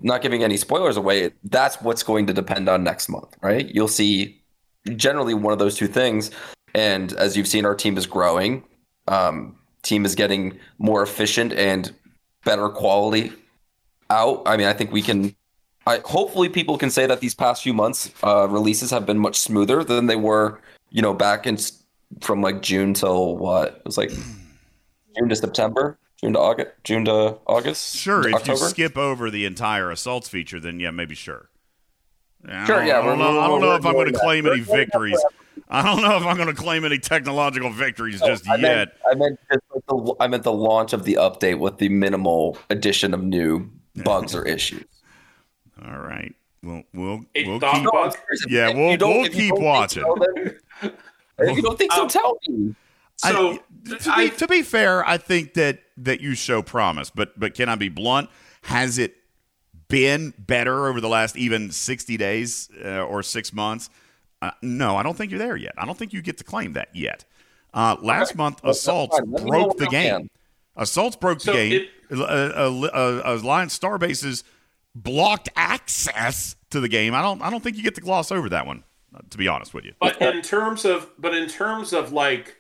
S6: not giving any spoilers away, that's what's going to depend on next month, right? You'll see generally one of those two things. And as you've seen, our team is growing. Um, team is getting more efficient and better quality out. I mean, I think we can. I hopefully people can say that these past few months uh, releases have been much smoother than they were, you know, back in from like June till what it was like June to September, June to August, June to August.
S1: Sure, if
S6: October.
S1: you skip over the entire assaults feature, then yeah, maybe sure. I
S6: Sure,
S1: don't-
S6: yeah,
S1: I don't know, [laughs] I don't know if I'm going to claim
S6: that.
S1: any victories. I don't know if I'm going to claim any technological victories just
S6: I
S1: yet.
S6: meant, I meant just like the, I meant the launch of the update with the minimal addition of new [laughs] bugs or issues.
S1: All right. We'll we'll
S2: Eight
S1: we'll keep
S2: bugs?
S1: Yeah, we'll we'll
S6: if
S1: keep watching.
S6: so, then- If you don't think so,
S2: Um,
S6: tell me.
S2: So
S1: I, to,
S2: I-
S1: be, to be fair, I think that that you show promise, but but can I be blunt? Has it been better over the last even 60 days uh, or 6 months? Uh, no, I don't think you're there yet. I don't think you get to claim that yet. Uh, last month,
S6: Well,
S1: assaults
S6: fine. Let me know
S1: broke the game.
S6: can.
S1: Assaults broke
S2: So
S1: the game.
S2: it-
S1: Uh, uh, uh, Alliance Starbases blocked access to the game. I don't. I don't think you get to gloss over that one. To be honest with you.
S2: But in terms of, but in terms of like,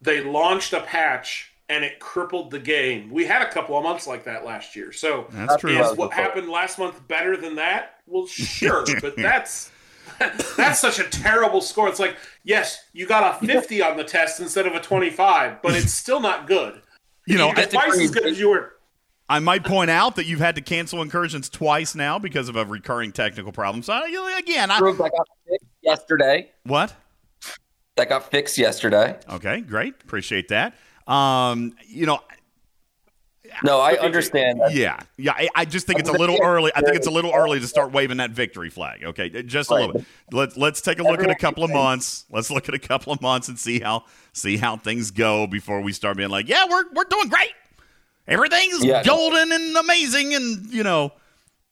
S2: they launched a patch and it crippled the game. We had a couple of months like that last year. So
S1: That's true.
S2: is what happened last month better than that? Well, [laughs] sure, but that's [laughs] that's such a terrible score. It's like, yes, you got a 50 on the test instead of a 25, but it's still not good.
S1: You know,
S2: you get twice as good as you were.
S1: I might point out that you've had to cancel incursions twice now because of a recurring technical problem. So again, I,
S6: That got fixed yesterday.
S1: what?
S6: That got fixed yesterday.
S1: Okay, great. Appreciate that. Um, you know,
S6: No, I understand.
S1: Yeah, yeah. I, I just think it's a little early. I think it's a little early to start waving that victory flag. Okay, just a little bit. Let's let's take a look at a couple of months. Let's look at a couple of months and see how see how things go before we start being like, yeah, we're we're doing great. Everything's
S6: Yeah.
S1: golden and amazing, and you know,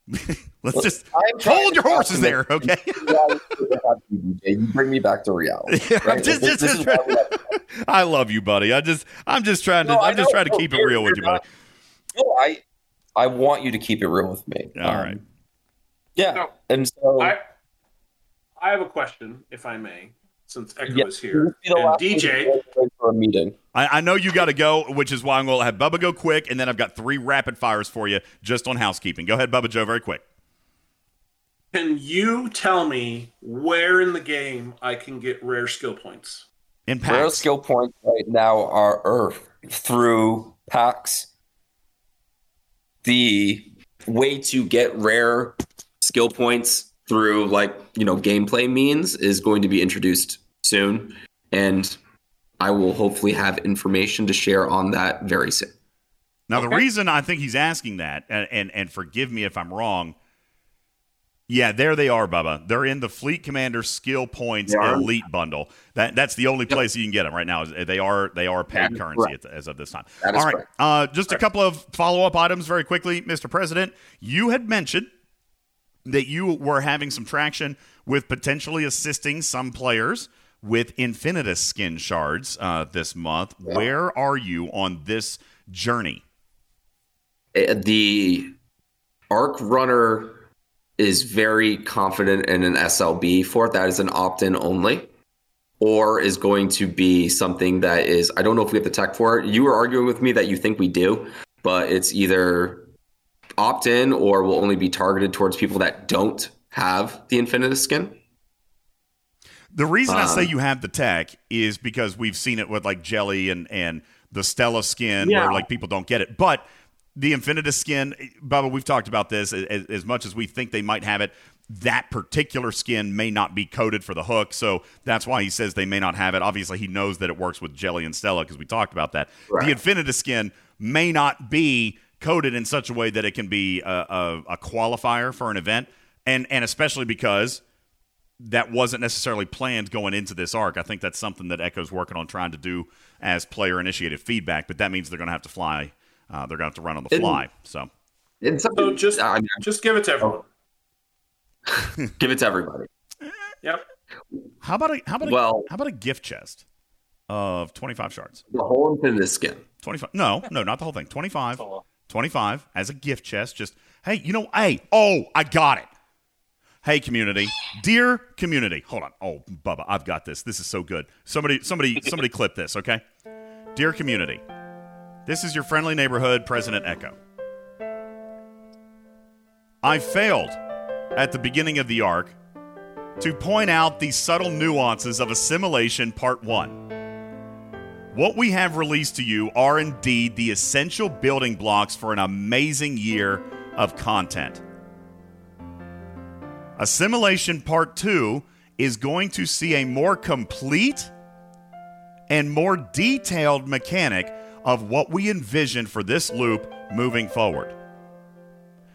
S1: [laughs] let's just
S6: I'm
S1: hold your horses there, okay? [laughs]
S6: You bring me back to reality. [laughs]
S1: I'm
S6: right?
S1: just-
S6: This-
S1: just-
S6: this is why we have-
S1: I love you, buddy. I just I'm just trying to
S6: No, I
S1: I'm just trying to keep it real with
S6: you're
S1: buddy.
S6: No, I I want you to keep it real with me.
S1: All
S6: Um,
S1: right.
S6: Yeah,
S2: No.
S6: and so
S2: I I have a question, if I may, since Echo
S6: yeah,
S2: is here.
S6: this will be the
S2: And DJ,
S6: one to wait for a meeting.
S1: I, I know you got to go, which is why I'm going to have Bubba go quick, and then I've got three rapid fires for you just on housekeeping. Go ahead, Bubba Joe, very quick.
S2: can you tell me where in the game I can get rare skill points?
S1: In
S6: Rare skill points right now are Earth through packs. The way to get rare skill points through like you know gameplay means is going to be introduced soon, and I will hopefully have information to share on that very soon.
S1: Now, the reason I think he's asking that, and, and and forgive me if I'm wrong. Yeah, there they are, Bubba. They're in the Fleet Commander Skill Points
S6: They?
S1: Elite Bundle. That that's the only place you can get them right now. Is They are they are paid
S6: That is
S1: currency
S6: correct.
S1: at, as of this time.
S6: That is
S1: All right,
S6: correct.
S1: uh, just a couple of follow up items very quickly, Mr. President. You had mentioned that you were having some traction with potentially assisting some players with Infinitus skin shards uh, this month. Where are you on this journey?
S6: Uh, The Arc Runner is very confident in an SLB for it. That is an opt in only. Or is going to be something that is, I don't know if we have the tech for it. You were arguing with me that you think we do, but it's either opt in or will only be targeted towards people that don't have the Infinitus skin.
S1: The reason I say
S6: Um,
S1: you have the tech is because we've seen it with like Jelly and and the Stella skin,
S2: Yeah.
S1: where like people don't get it. But the Infinitus skin, Bubba, we've talked about this as, as much as we think they might have it. That particular skin may not be coded for the hook, so that's why he says they may not have it. Obviously, he knows that it works with Jelly and Stella because we talked about that.
S6: Right.
S1: The Infinitus skin may not be coded in such a way that it can be a, a, a qualifier for an event, and and especially because that wasn't necessarily planned going into this arc. I think that's something that Echo's working on trying to do as player initiated feedback, but that means they're going to have to fly. Uh, they're going to have to run on the
S6: And-
S1: fly. So
S6: And
S2: So just
S6: I mean,
S2: just give it to everyone. [laughs]
S6: give it to everybody. [laughs]
S2: Yep.
S1: how about a how about
S6: Well-
S1: how about a gift chest of twenty five shards?
S6: The whole Infinitus skin.
S1: Twenty five? No, no, not the whole thing. 25, 25 as a gift chest. Just hey, you know, hey, oh, I got it. Hey, community, dear community, hold on. Oh, Bubba, I've got this. This is so good. Somebody, somebody, somebody, clip this, okay? Dear community, this is your friendly neighborhood President Echo. I failed at the beginning of the arc to point out the subtle nuances of Assimilation Part 1. What we have released to you are indeed the essential building blocks for an amazing year of content. Assimilation Part 2 is going to see a more complete and more detailed mechanic of what we envision for this loop moving forward.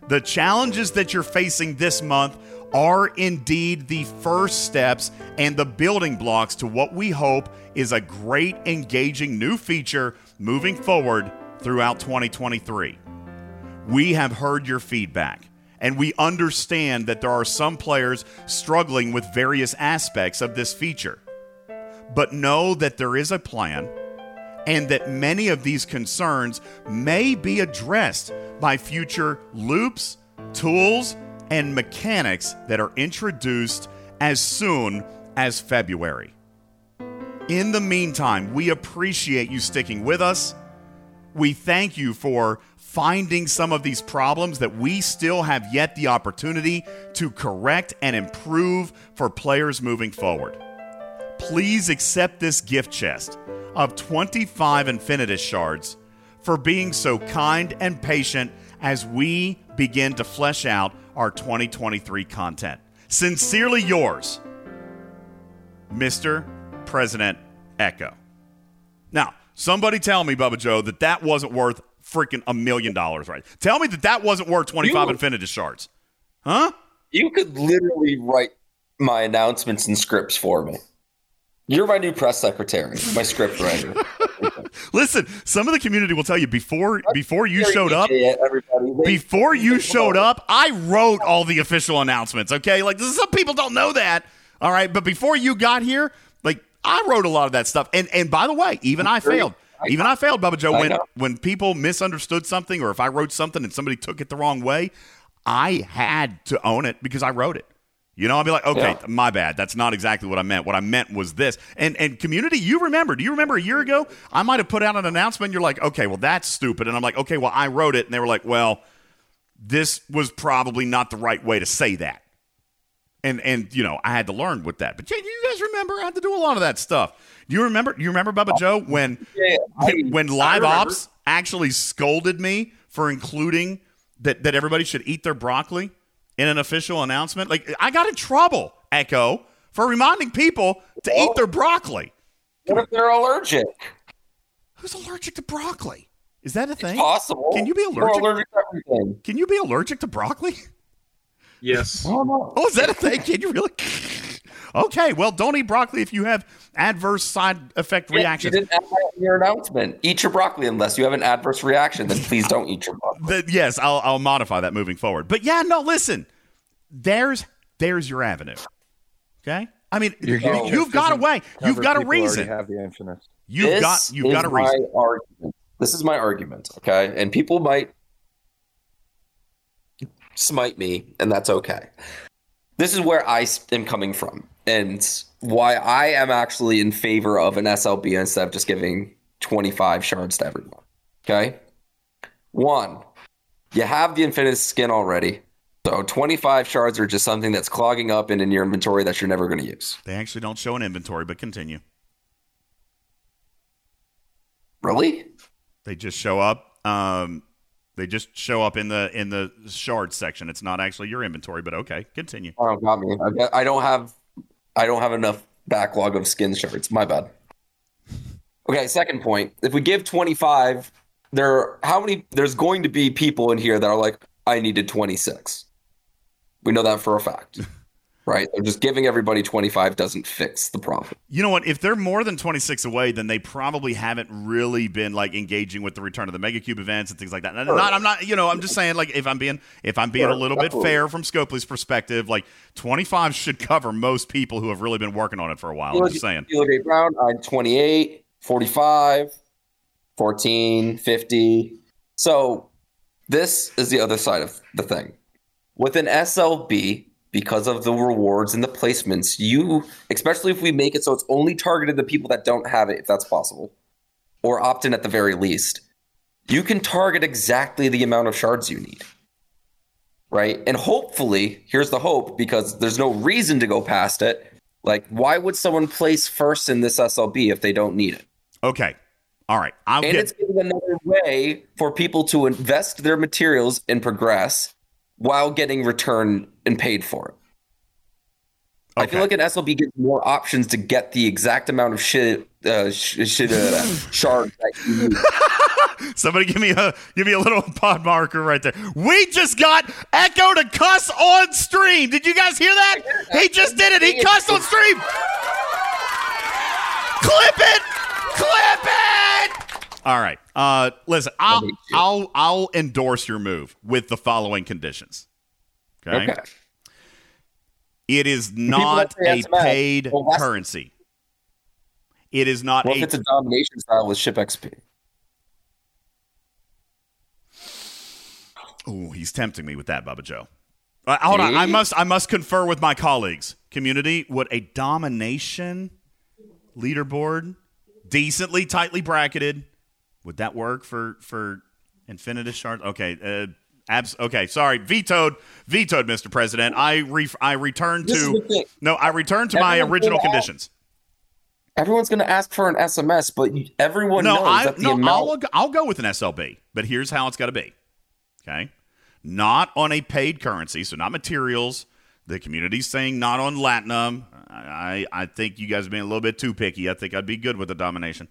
S1: The challenges that you're facing this month are indeed the first steps and the building blocks to what we hope is a great, engaging new feature moving forward throughout 2023. We have heard your feedback, And we understand that there are some players struggling with various aspects of this feature. But know that there is a plan and that many of these concerns may be addressed by future loops, tools, and mechanics that are introduced as soon as February. In the meantime, we appreciate you sticking with us. We thank you for finding some of these problems that we still have yet the opportunity to correct and improve for players moving forward. Please accept this gift chest of 25 Infinitus shards for being so kind and patient as we begin to flesh out our 2023 content. Sincerely yours, Mr. President Echo. Now, somebody tell me, Bubba Joe, that that wasn't worth freaking a million dollars, right? Tell me that that wasn't worth 25
S6: You-
S1: Infinitus shards. Huh?
S6: You could literally write my announcements and scripts for me. You're my new press secretary, my script writer. [laughs]
S1: Listen, some of the community will tell you before before you showed up,
S6: Yeah, everybody. They-
S1: before you showed up, I wrote all the official announcements. Okay, like some people don't know that. All right, but before you got here, like I wrote a lot of that stuff. And and by the way, even I failed. Even I failed, Bubba Joe. When when people misunderstood something, or if I wrote something and somebody took it the wrong way, I had to own it because I wrote it. You know, I'd be like, okay,
S6: Yeah.
S1: my bad. That's not exactly what I meant. What I meant was this. And and community, you remember? Do you remember a year ago? I might have put out an announcement. You're like, okay, well that's stupid. And I'm like, okay, well I wrote it. And they were like, well, this was probably not the right way to say that. And and you know, I had to learn with that. But do you guys remember? I had to do a lot of that stuff. Do you remember? You remember Bubba Joe when
S6: Yeah, I-
S1: when, Live. Ops actually scolded me for including that that everybody should eat their broccoli in an official announcement? Like I got in trouble, Echo, for reminding people to eat their broccoli.
S6: What if they're allergic?
S1: Who's allergic to broccoli? Is that a thing?
S6: Possible.
S1: Can you be allergic?
S6: allergic to everything.
S1: Can you be allergic to broccoli? [laughs]
S2: Yes. [laughs]
S1: Oh, oh, is that a thing? Can you really? [laughs] okay, well, don't eat broccoli if you have adverse side effect
S6: Yeah, You
S1: reactions.
S6: didn't add that in your announcement. Eat your broccoli unless you have an adverse reaction. Then please don't eat your broccoli.
S1: That- yes, I'll, I'll modify that moving forward. But yeah, no, listen, there's there's your avenue. Okay, I mean, you,
S3: gift
S1: you've got a way. You've got a
S3: people who already
S1: reason.
S3: Have the infinite.
S1: You've
S6: This
S1: got you've got a
S6: is
S1: reason.
S6: My argument. This is my argument, okay? And people might smite me, and that's okay. This is where I am coming from, and why I am actually in favor of an SLB instead of just giving 25 shards to everyone. Okay? One, you have the infinite skin already. So 25 shards are just something that's clogging up and in your inventory that you're never going to use.
S1: They actually don't show an inventory, but continue.
S6: Really?
S1: They just show up. Um, they just show up in the in the shard section. It's not actually your inventory, but okay, continue.
S6: Oh, got me. I don't have, I don't have enough backlog of skin shards. My bad. Okay, second point. If we give twenty five, there how many? There's going to be people in here that are like, I needed twenty six. We know that for a fact, [laughs] right? So just giving everybody twenty five doesn't fix the problem.
S1: You know what? If they're more than 26 away, then they probably haven't really been like engaging with the return of the Mega Cube events and things like that. And Not, I'm not, you know, I'm just saying like if I'm being if I'm being a
S6: Sure,
S1: little bit fair from Scopely's perspective, like 25 should cover most people who have really been working on it for a while.
S6: You
S1: I'm just saying.
S6: at Brown, I had 28, 45, 14, 50. So this is the other side of the thing. With an SLB, because of the rewards and the placements, you, especially if we make it so it's only targeted to people that don't have it, if that's possible, or opt in at the very least, you can target exactly the amount of shards you need. Right? And hopefully, here's the hope because there's no reason to go past it. Like, why would someone place first in this SLB if they don't need it?
S1: Okay. All right. I'll
S6: and
S1: get
S6: it's giving another way for people to invest their materials and progress while getting return and paid for it. I feel like an SLB gives more options to get the exact amount of shit, uh, sh- shit uh, shards that you need. [laughs]
S1: Somebody give me a give me a little [laughs] pod marker right there. We just got Echo to cuss on stream. Did you guys hear that? He just did it. He cussed on stream. Clip it. Clip it. All right. Uh, listen, I'll I'll I'll endorse your move with the following conditions. Okay.
S6: Okay.
S1: It is not a paid
S6: well,
S1: currency. It is not
S6: What
S1: a
S6: if it's a domination style with ship XP?
S1: Ooh, he's tempting me with that, Bubba Joe. Uh, hold on, I must I must confer with my colleagues. Community, would a domination leaderboard, decently tightly bracketed, would that work for for Infinitus shards? Okay, uh, abs- Okay, sorry, vetoed, vetoed, Mr. President. I re- I return
S6: This is the
S1: to no, I return to my original
S6: gonna ask-
S1: conditions.
S6: Everyone's going to ask for an SMS, but everyone
S1: no,
S6: knows
S1: I
S6: that the
S1: no,
S6: amount.
S1: I'll, I'll go with an SLB, but here's how it's got to be. Okay, not on a paid currency, so not materials. The community's saying not on Latinum. I I think you guys are being a little bit too picky. I think I'd be good with the domination.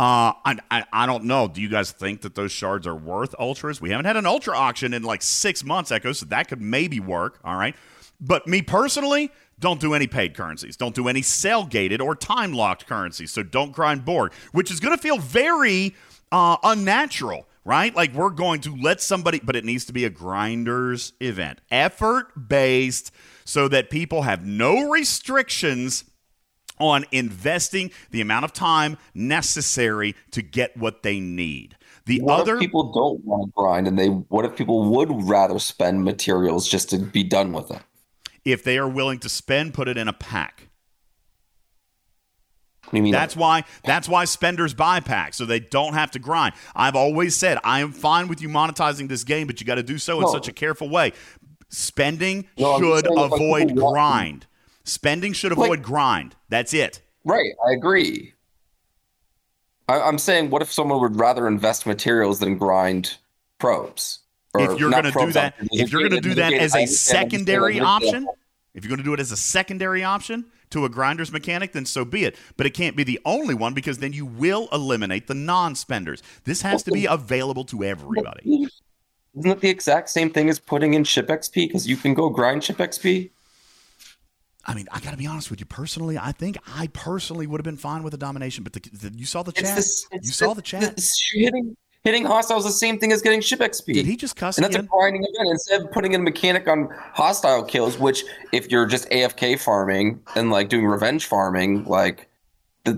S1: Uh, I, I I don't know. Do you guys think that those shards are worth ultras? We haven't had an ultra auction in like six months, Echo, so that could maybe work. All right, but me personally, don't do any paid currencies. Don't do any cell gated or time locked currencies. So don't grind Borg, which is going to feel very uh, unnatural, right? Like we're going to let somebody, but it needs to be a grinders event, effort based, so that people have no restrictions on investing the amount of time necessary to get what they need. The
S6: what
S1: other
S6: if people don't want to grind, and they what if people would rather spend materials just to be done with it?
S1: if they are willing to spend, put it in a pack.
S6: What do you mean?
S1: That's why that's why spenders buy packs so they don't have to grind. I've always said I am fine with you monetizing this game, but you got to do so in
S6: No.
S1: such a careful way. Spending
S6: No,
S1: should
S6: like,
S1: avoid grind. Spending should
S6: Like-
S1: avoid grind. That's it.
S6: right. I agree. I, I'm saying, what if someone would rather invest materials than grind probes? Or
S1: if you're going to do that, if you're going to do that as a
S6: understand, I'm just saying,
S1: secondary option, if you're going to do it as a secondary option to a grinder's mechanic, then so be it. But it can't be the only one because then you will eliminate the non-spenders. This has to be available to everybody.
S6: Isn't it the exact same thing as putting in ship XP? Because you can go grind ship XP.
S1: I mean, I got to be honest with you. Personally, I think I personally would have been fine with a domination, but the, the, you saw the chat.
S6: this,
S1: you saw
S6: this-
S1: the chat.
S6: hitting hitting hostiles is the same thing as getting ship XP.
S1: Did he just cuss
S6: And that's
S1: again?
S6: a grinding event. Instead of putting in a mechanic on hostile kills, which if you're just AFK farming and like doing revenge farming, like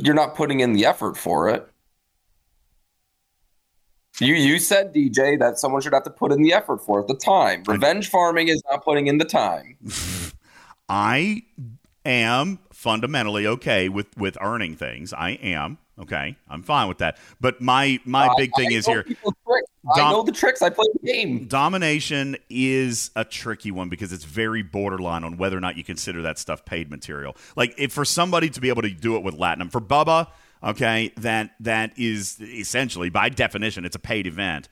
S6: you're not putting in the effort for it. You you said DJ that someone should have to put in the effort for it, the time. Revenge farming is not putting in the time. [laughs]
S1: I am fundamentally okay with with earning things. I am okay. I'm fine with that. But my my
S6: I-
S1: big thing
S6: I
S1: is here.
S6: tricks. I know the tricks. I play the game.
S1: Domination is a tricky one because it's very borderline on whether or not you consider that stuff paid material. Like if for somebody to be able to do it with Latinum, for Bubba, okay, that that is essentially by definition it's a paid event.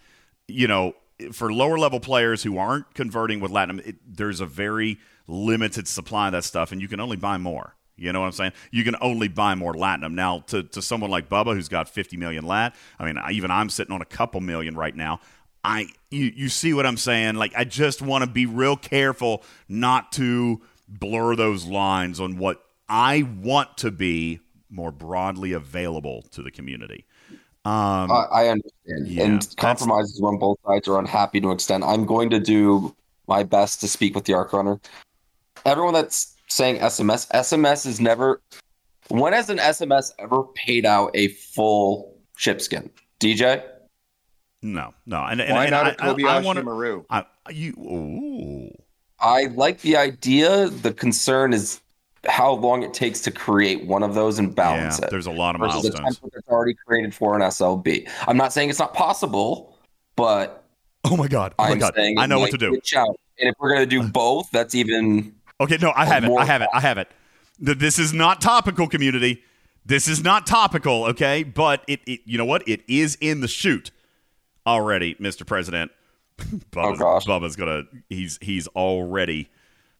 S1: You know, for lower level players who aren't converting with Latinum, it, there's a very limited supply of that stuff, and you can only buy more. You know what I'm saying? You can only buy more Latinum. Now, to, to someone like Bubba, who's got 50 million lat, I mean, I- even I'm sitting on a couple million right now. I you, you see what I'm saying? Like, I just want to be real careful not to blur those lines on what I want to be more broadly available to the community. Um,
S6: I, I understand.
S1: yeah,
S6: and compromises when both sides are unhappy to an extent. I'm going to do my best to speak with the Arc Runner. Everyone that's saying SMS, SMS is never. When has an SMS ever paid out a full ship skin? DJ?
S1: no, no. And, and,
S3: Why
S1: and
S3: not
S1: I,
S3: a Kobayashi
S1: I, I wanna-
S3: Maru?
S1: I, you, ooh.
S6: I like the idea. The concern is how long it takes to create one of those and balance
S1: Yeah,
S6: it.
S1: there's a lot of
S6: versus a
S1: milestones.
S6: template that's already created for an SLB. I'm not saying it's not possible, but
S1: Oh my god! Oh my
S6: I'm
S1: god! I know what to do.
S6: And if we're gonna do uh. both, that's even
S1: Okay, no, I have it.
S6: more
S1: I have it. I have it. This is not topical, community. This is not topical, okay? But it, it you know what? It is in the shoot already, Mr. President. [laughs] Bubba's,
S6: gosh.
S1: Bubba's gonna he's he's already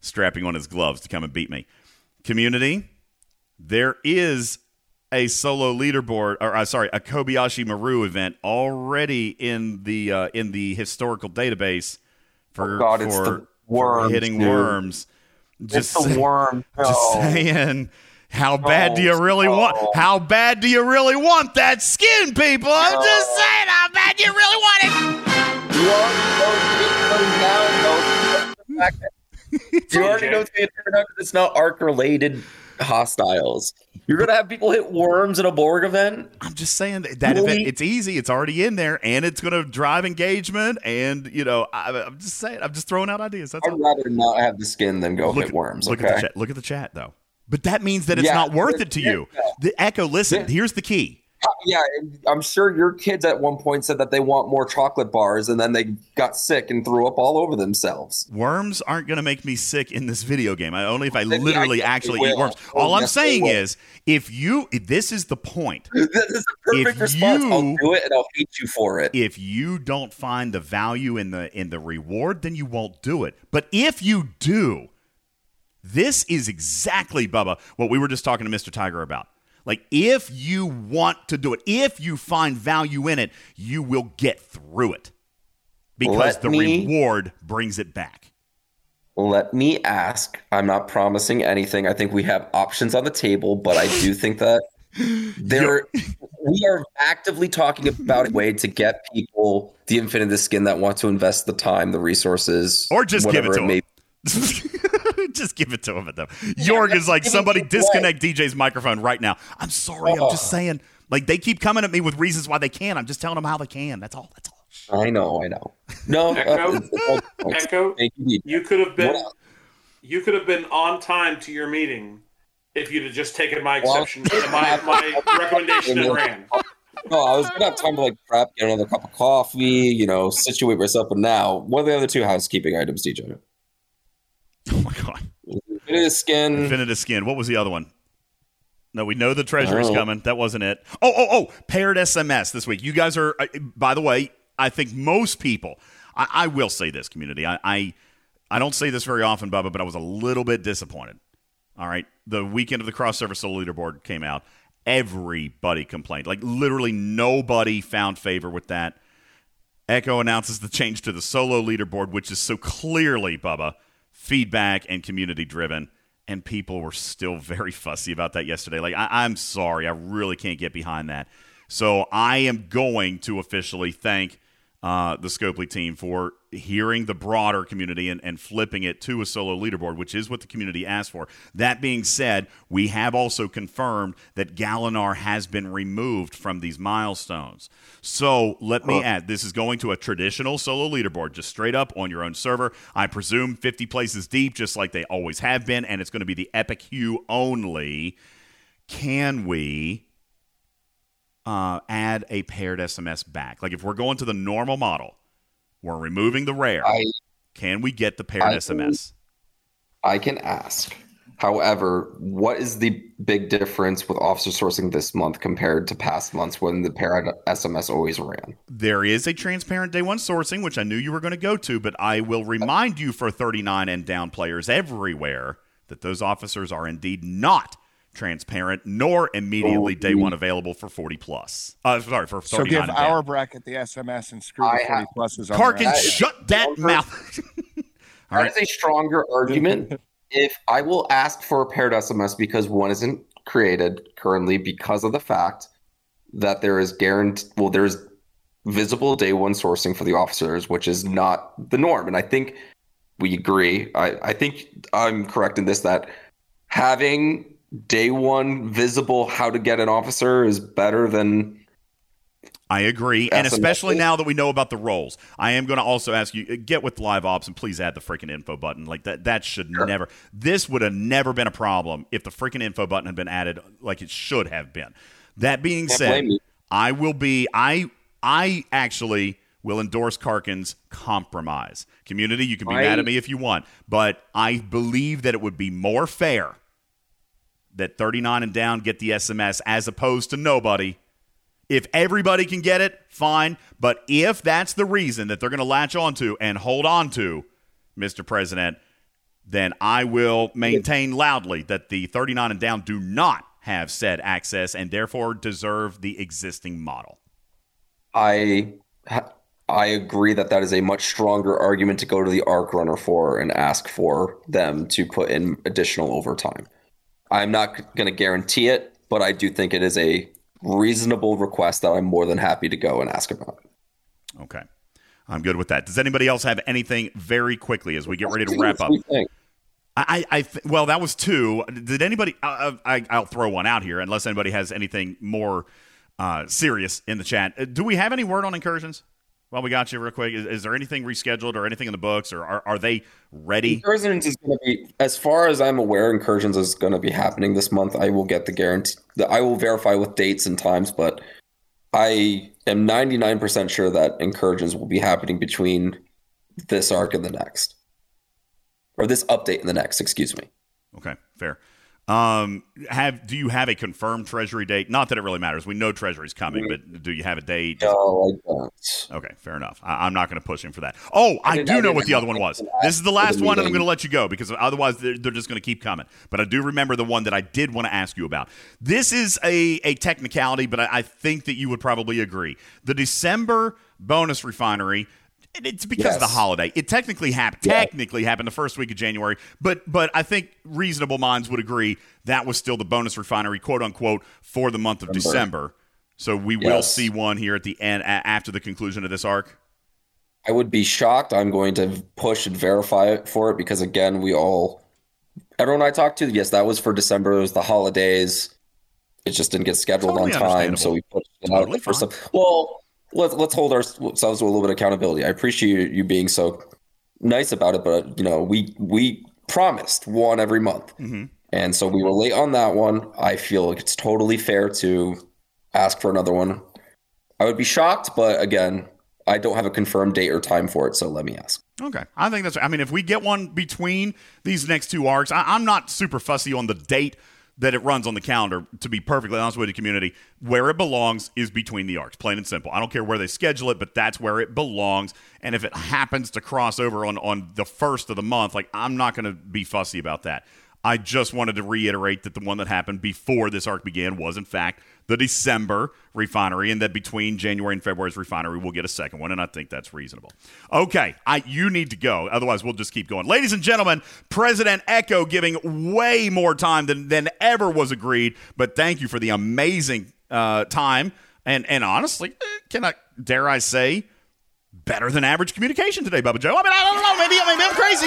S1: strapping on his gloves to come and beat me. Community, there is a solo leaderboard or uh, sorry, a Kobayashi Maru event already in the uh, in the historical database for
S6: Oh God,
S1: for,
S6: it's the
S1: for
S6: worms,
S1: hitting
S6: dude.
S1: worms.
S6: It's
S1: say-
S6: the worm. [laughs]
S1: just saying. How bad do you
S6: oh,
S1: really
S6: no.
S1: want? How bad do you really want that skin, people? I'm just saying. How bad do you really want it?
S6: You already know [laughs] it's going to turn out 'cause it's not arc related hostiles. You're to have people hit worms at a Borg event.
S1: I'm just saying that, that
S6: Really?
S1: event, it's easy. It's already in there, and it's to drive engagement. And you know, I, I'm just saying. I'm just throwing out ideas. That's
S6: I'd
S1: all.
S6: rather not have the skin than go
S1: Look,
S6: hit worms.
S1: look
S6: okay.
S1: at the chat. Look at the chat, though. But that means that it's
S6: Yeah,
S1: not worth it to you. The Echo. Listen.
S6: Yeah.
S1: Here's the key.
S6: Yeah, I'm sure your kids at one point said that they want more chocolate bars, and then they got sick and threw up all over themselves.
S1: Worms aren't going to make me sick in this video game. I only if I
S6: I
S1: literally
S6: they
S1: actually eat worms.
S6: Oh,
S1: All I'm
S6: yes,
S1: saying is, if you, if this is the point. [laughs]
S6: This is a perfect
S1: If
S6: response. I'll
S1: you-
S6: do it, and I'll hate you for it.
S1: if you don't find the value in the in the reward, then you won't do it. But if you do, this is exactly Bubba what we were just talking to Mr. Tiger about. Like if you want to do it, if you find value in it, you will get through it. Because
S6: Let
S1: the
S6: me-
S1: reward brings it back.
S6: Let me ask. I'm not promising anything. I think we have options on the table, but I do think that [laughs] there we are actively talking about a way to get people the Infinity skin that want to invest the time, the resources,
S1: Or just give it to
S6: may
S1: him. [laughs] [laughs] [laughs] just give it to him though. Jorg is like somebody disconnect DJ's microphone right now. I'm sorry. I'm just
S6: Oh.
S1: saying. Like they keep coming at me with reasons why they can. I'm just telling them how they can. That's all. That's all.
S6: I know, I know. No,
S2: Echo?
S6: uh, it's- it's all points.
S2: Echo,
S6: you.
S2: you could have been you could have been on time to your meeting if you'd have just taken my
S6: Well,
S2: exception, [laughs] my, my [laughs] recommendation and ran.
S6: No, I was gonna have time to like prep, get another cup of coffee, you know, situate myself. But now, what are the other two housekeeping items, DJ? [laughs]
S1: Oh my god.
S6: It is skin.
S1: Infinite skin. What was the other one? No, we know the treasury's
S6: Oh.
S1: coming. That wasn't it. Oh, oh, oh! Paired SMS this week. You guys are. uh, By the way, I think most people. I, I will say this, community. I, I I don't say this very often, Bubba, but I was a little bit disappointed. All right, the weekend of the cross server solo leaderboard came out. Everybody complained. Like literally nobody found favor with that. Echo announces the change to the solo leaderboard, which is so clearly, Bubba, feedback and community driven. And people were still very fussy about that yesterday. Like, I, I'm sorry. I really can't get behind that. So I am going to officially thank uh, the Scopely team for hearing the broader community and, and flipping it to a solo leaderboard, which is what the community asked for. That being said, we have also confirmed that Galinar has been removed from these milestones. So let me add this is going to a traditional solo leaderboard, just straight up on your own server. I presume 50 places deep, just like they always have been, and it's going to be the Epic Hugh only. Can we uh, add a paired SMS back? Like if we're going to the normal model, we're removing the rare.
S6: I
S1: can we get the paired
S6: I
S1: SMS?
S6: I can ask. However, what is the big difference with officer sourcing this month compared to past months when the paired SMS always ran?
S1: There is a transparent day one sourcing, which I knew you were going to go to, but I will remind you for 39 and down players everywhere that those officers are indeed not transparent nor immediately day one available for 40 plus. Uh, sorry, for 39
S3: So give
S1: and
S3: our bracket the SMS and screw
S6: I
S3: the 40
S6: have-
S3: pluses on
S1: Karkin,
S3: that.
S1: shut that mouth. [laughs] All
S6: That
S1: right.
S6: is a stronger argument. if I will ask for a paired SMS because one isn't created currently because of the fact that there is guarantee well, there's visible day one sourcing for the officers, which is not the norm. And I think we agree. I, I think I'm correct in this that having day one visible how to get an officer is better than
S1: I agree, and especially now that we know about the roles, I am going to also ask you get with live ops and please add the freaking info button. Like that, that should never. This would have never been a problem if the freaking info button had been added like it should have been. That being
S6: Can't
S1: said. I will be. I I actually will endorse Karkin's compromise. Community, you can be
S6: I-
S1: mad at me if you want, but I believe that it would be more fair that 39 and down get the SMS as opposed to nobody. If everybody can get it, fine. But if that's the reason that they're going to latch onto and hold on to, Mr. President, then I will maintain loudly that the 39 and down do not have said access and therefore deserve the existing model.
S6: I I agree that that is a much stronger argument to go to the arc runner for and ask for them to put in additional overtime. I'm not going to guarantee it, but I do think it is a reasonable request that I'm more than happy to go and ask about.
S1: Okay. I'm good with that. Does anybody else have anything very quickly as we get ready to wrap up? I, I th- well, that was two. Did anybody? Uh, I, I'll throw one out here, unless anybody has anything more uh, serious in the chat. Uh, Do we have any word on incursions? Well, we got you real quick. Is, is there anything rescheduled or anything in the books, or are, are they ready?
S6: Incursions is going to be, as far as I'm aware, incursions is going to be happening this month. I will get the guarantee. The, I will verify with dates and times, but I am 99% sure that incursions will be happening between this arc and the next, or this update and the next. Excuse me.
S1: Okay, fair. Um, have do you have a confirmed Treasury date? Not that it really matters. We know Treasury's coming, but do you have a date?
S6: No, I don't.
S1: Okay, fair enough. I, I'm not going to push him for that. Oh, I
S6: didn't-
S1: do know what the other one was. This is the last one, and I'm going to let you go because otherwise they're, they're just going to keep coming. But I do remember the one that I did want to ask you about. This is a, a technicality, but I, I think that you would probably agree. The December bonus refinery. And It's because of the holiday. It technically happened.
S6: Yeah.
S1: Technically happened the first week of January, but but I think reasonable minds would agree that was still the bonus refinery, quote unquote, for the month of December. So we will see one here at the end a- after the conclusion of this arc.
S6: I would be shocked. I'm going to push and verify it for it because again, we all, everyone I talked to, yes, that was for December. It was the holidays. It just didn't get scheduled
S1: Totally
S6: on time, so we pushed it
S1: Totally
S6: out for
S1: fine.
S6: some. Well, let's let's hold ourselves to a little bit of accountability. I appreciate you being so nice about it, but you know, we we promised one every month,
S1: Mm-hmm.
S6: and so we were late on that one. I feel like it's totally fair to ask for another one. I would be shocked, but again, I don't have a confirmed date or time for it, so let me ask.
S1: Okay, I think that's. I mean, if we get one between these next two arcs, I, I'm not super fussy on the date that it runs on the calendar. To be perfectly honest with the community, where it belongs is between the arcs, plain and simple. I don't care where they schedule it, but that's where it belongs. And if it happens to cross over on on the first of the month, like I'm not going to be fussy about that. I just wanted to reiterate that the one that happened before this arc began was, in fact, the December refinery, and that between January and February's refinery, we'll get a second one, and I think that's reasonable. Okay, I you need to go, otherwise we'll just keep going. Ladies and gentlemen, President Echo giving way more time than than ever was agreed, but thank you for the amazing uh, time, and and honestly, eh, can I dare I say, better than average communication today, Bubba Joe. I mean, I don't know, maybe maybe I'm crazy.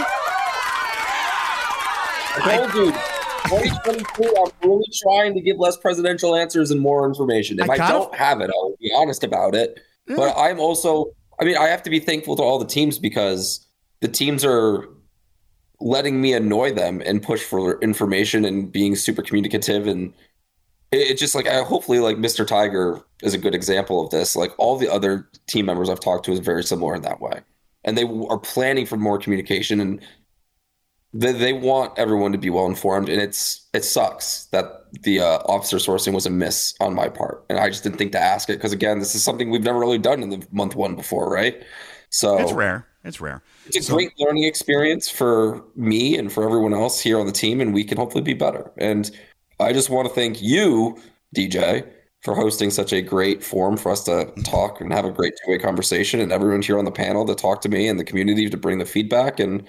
S6: I told you, 2022, I'm really trying to give less presidential answers and more information. If
S1: I
S6: I, don't have it, I'll be honest about it. But I'm also, I mean, I have to be thankful to all the teams because the teams are letting me annoy them and push for information and being super communicative and it- it's just like I hopefully like Mr. Tiger is a good example of this. Like all the other team members I've talked to is very similar in that way, and they are planning for more communication and they, they want everyone to be well informed. And it's it sucks that the uh, officer sourcing was a miss on my part, and I just didn't think to ask it because again, this is something we've never really done in the month one before, right? So
S1: It's rare. It's rare.
S6: it's a great learning experience for me and for everyone else here on the team, and we can hopefully be better. And I just want to thank you, DJ, for hosting such a great forum for us to talk and have a great two way conversation, and everyone here on the panel to talk to me and the community to bring the feedback. And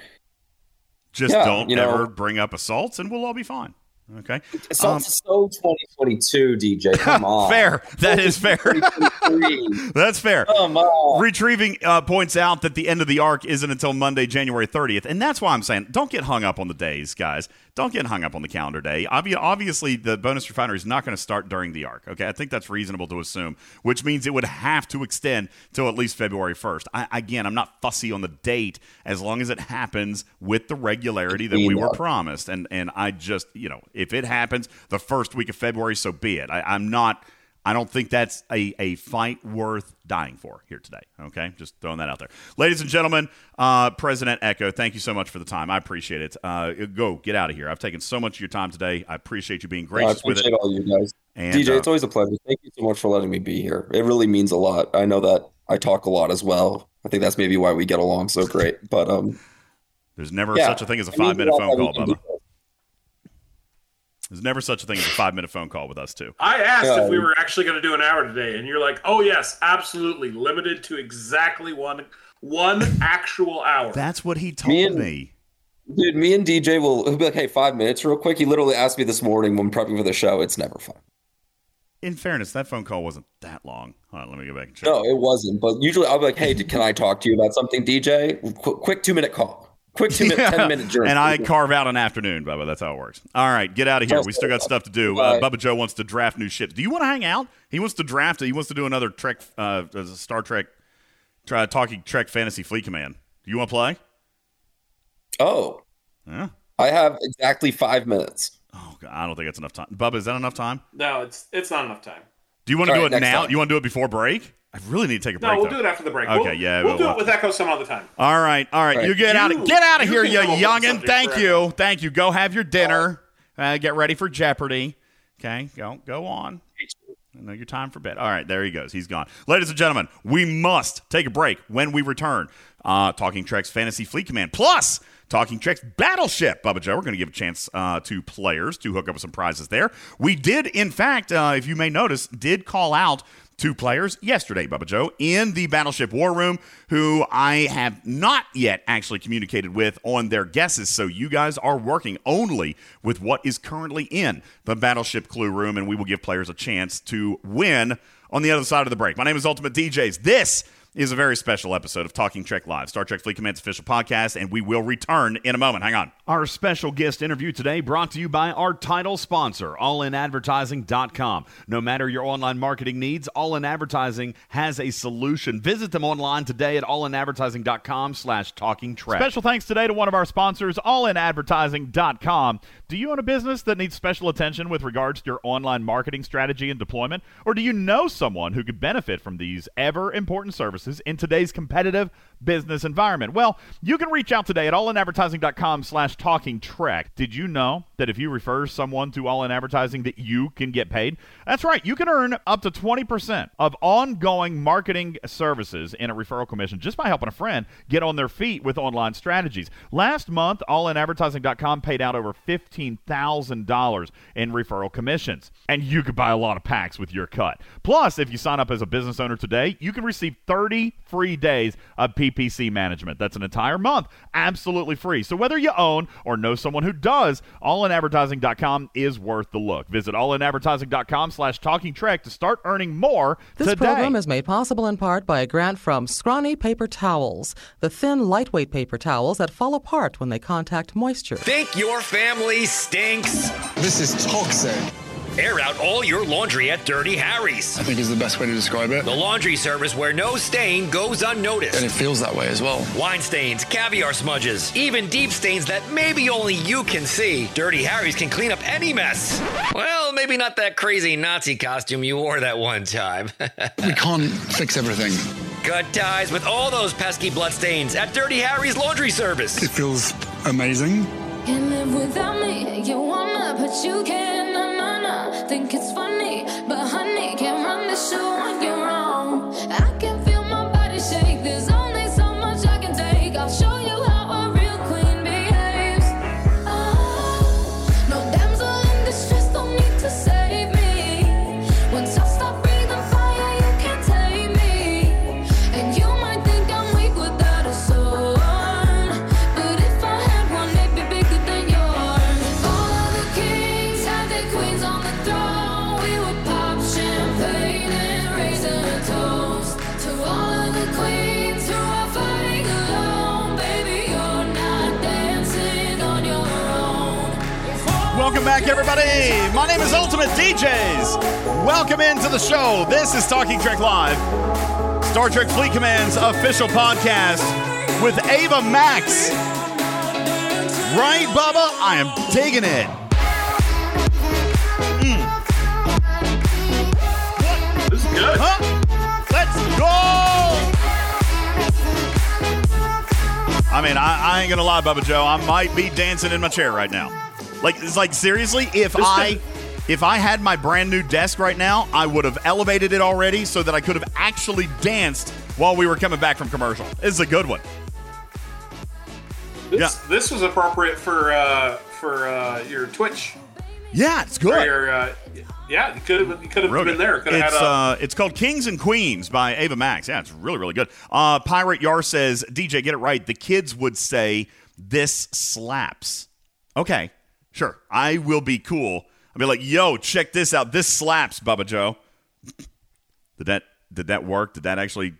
S1: Just
S6: Yeah,
S1: don't
S6: you know-
S1: ever bring up assaults, and we'll all be fine. Okay.
S6: it's
S1: Um,
S6: so 2022, DJ. [laughs] Come on.
S1: Fair. That is fair. [laughs] That's fair.
S6: Come on.
S1: Retrieving uh, points out that the end of the arc isn't until Monday, January 30th. And that's why I'm saying don't get hung up on the days, guys. Don't get hung up on the calendar day. Obvi- obviously, the bonus refinery is not going to start during the arc. Okay. I think that's reasonable to assume, which means it would have to extend till at least February 1st. I, again, I'm not fussy on the date as long as it happens with the regularity that we were promised. And, and I just, you know, if it happens the first week of February, so be it. I, I'm not. I don't think that's a, a fight worth dying for here today. Okay, just throwing that out there, ladies and gentlemen. Uh, President Echo, thank you so much for the time. I appreciate it. Uh, go get out of here. I've taken so much of your time today. I appreciate you being
S6: I
S1: gracious with
S6: appreciate
S1: it.
S6: all you guys.
S1: And,
S6: DJ,
S1: uh,
S6: it's always a pleasure. Thank you so much for letting me be here. It really means a lot. I know that I talk a lot as well. I think that's maybe why we get along so great. But um,
S1: There's never
S6: yeah,
S1: such a thing as a five minute phone call, Bubba. There's never such a thing as a five minute phone call with us too.
S2: I asked
S6: Yeah.
S2: if we were actually going to do an hour today, and you're like, "Oh yes, absolutely, limited to exactly one one actual hour."
S1: That's what he told
S6: Me and-
S1: me.
S6: Dude, me and DJ will he'll be like, "Hey, five minutes, real quick." He literally asked me this morning when prepping for the show. It's never fun.
S1: In fairness, that phone call wasn't that long. Hold on, let me go back and check.
S6: No, it wasn't. But usually, I'll be like, "Hey, can I talk to you about something, DJ?" Qu- quick two minute call. Quick two minute,
S1: Yeah.
S6: ten minute journey.
S1: And I carve out an afternoon, Bubba. That's how it works. All right, get out of here. We still got stuff to do. Uh,
S6: Bye.
S1: Bubba Joe wants to draft new ships. Do you want to hang out? He wants to draft. It. He wants to do another Trek, uh, uh, Star Trek, try talking Trek Fantasy Fleet Command. Do you want to play?
S6: oh,
S1: Yeah.
S6: I have exactly five minutes.
S1: Oh, God, I don't think that's enough time. Bubba, is that enough time?
S2: No, it's it's not enough time.
S1: Do you want to
S6: All
S1: do
S6: right,
S1: it now?
S6: time.
S1: You want to do it before break? I really need to take a
S2: No,
S1: break.
S2: we'll
S1: though.
S2: do it after the break.
S1: Okay,
S2: We'll-
S1: yeah,
S2: we'll
S1: we'll-
S2: do
S1: we'll-
S2: it with Echo some other time.
S1: All right, all right.
S6: Right.
S1: You get out of get out of
S2: you
S1: here,
S2: can
S1: you
S2: go over the
S1: youngin. Thank
S2: forever.
S1: you, thank you. Go have your dinner. Uh, get ready for Jeopardy. Okay, go go on. I know your time for bed. All right, there he goes. He's gone. Ladies and gentlemen, we must take a break when we return. Uh, Talking Trek's Fantasy Fleet Command plus Talking Trek's Battleship. Bubba Joe, we're going to give a chance uh, to players to hook up with some prizes there. We did, in fact, uh, if you may notice, did call out two players yesterday, Bubba Joe, in the Battleship War Room, who I have not yet actually communicated with on their guesses. So you guys are working only with what is currently in the Battleship Clue Room, and we will give players a chance to win on the other side of the break. My name is Ultimate DJs. This is a very special episode of Talking Trek Live, Star Trek Fleet Command's official podcast, and we will return in a moment. Hang on.
S8: Our special guest interview today brought to you by our title sponsor, allinadvertising.com. No matter your online marketing needs, All In Advertising has a solution. Visit them online today at allinadvertising.com slash talking trek. Special thanks today to one of our sponsors, allinadvertising.com. Do you own a business that needs special attention with regards to your online marketing strategy and deployment? Or do you know someone who could benefit from these ever important services in today's competitive business environment? Well, you can reach out today at allinadvertising.com slash talking trek. Did you know that if you refer someone to All In Advertising that you can get paid? That's right. You can earn up to 20% of ongoing marketing services in a referral commission just by helping a friend get on their feet with online strategies. Last month, allinadvertising.com paid out over $15,000 in referral commissions. And you could buy a lot of packs with your cut. Plus, if you sign up as a business owner today, you can receive 30 free days of PPC management. That's an entire month, absolutely free. So whether you own or know someone who does, allinadvertising.com is worth the look. Visit allinadvertising.com slash talking trek to start earning more
S12: This
S8: today.
S12: program is made possible in part by a grant from Scrawny Paper Towels, the thin, lightweight paper towels that fall apart when they contact moisture.
S9: Think your family stinks?
S13: This is toxic.
S9: Air out all your laundry at Dirty Harry's.
S13: I think is the best way to describe it.
S9: The laundry service where no stain goes unnoticed.
S13: And it feels that way as well.
S9: Wine stains, caviar smudges, even deep stains that maybe only you can see. Dirty Harry's can clean up any mess. Well, maybe not that crazy Nazi costume you wore that one time. [laughs]
S13: We can't fix everything.
S9: Cut ties with all those pesky bloodstains at Dirty Harry's laundry service.
S13: It feels amazing.
S14: Can't live without me. You wanna, but you can't. Think it's funny, but honey, can't run the show on your own. I can
S1: Welcome back, everybody. My name is Ultimate DJs. Welcome into the show. This is Talking Trek Live, Star Trek Fleet Command's official podcast with Ava Max. Right, Bubba? I am digging it. Mm.
S2: This is good.
S1: Huh? Let's go! I mean, I, I ain't gonna lie, Bubba Joe. I might be dancing in my chair right now. Like, it's like seriously, if I if I had my brand new desk right now, I would have elevated it already so that I could have actually danced while we were coming back from commercial. It's a good one.
S2: This, this was appropriate for uh, for uh, your Twitch.
S1: Yeah, it's
S2: Or
S1: good.
S2: your, uh, yeah, you could have you could have been
S1: good.
S2: there. Could have
S1: It's
S2: had a,
S1: uh, it's called Kings and Queens by Ava Max. Yeah, it's really really good. Uh, Pirate Yar says, DJ, get it right. The kids would say this slaps. Okay, sure. I will be cool. I'll be like, yo, check this out. This slaps, Bubba Joe. Did that did that work? Did that actually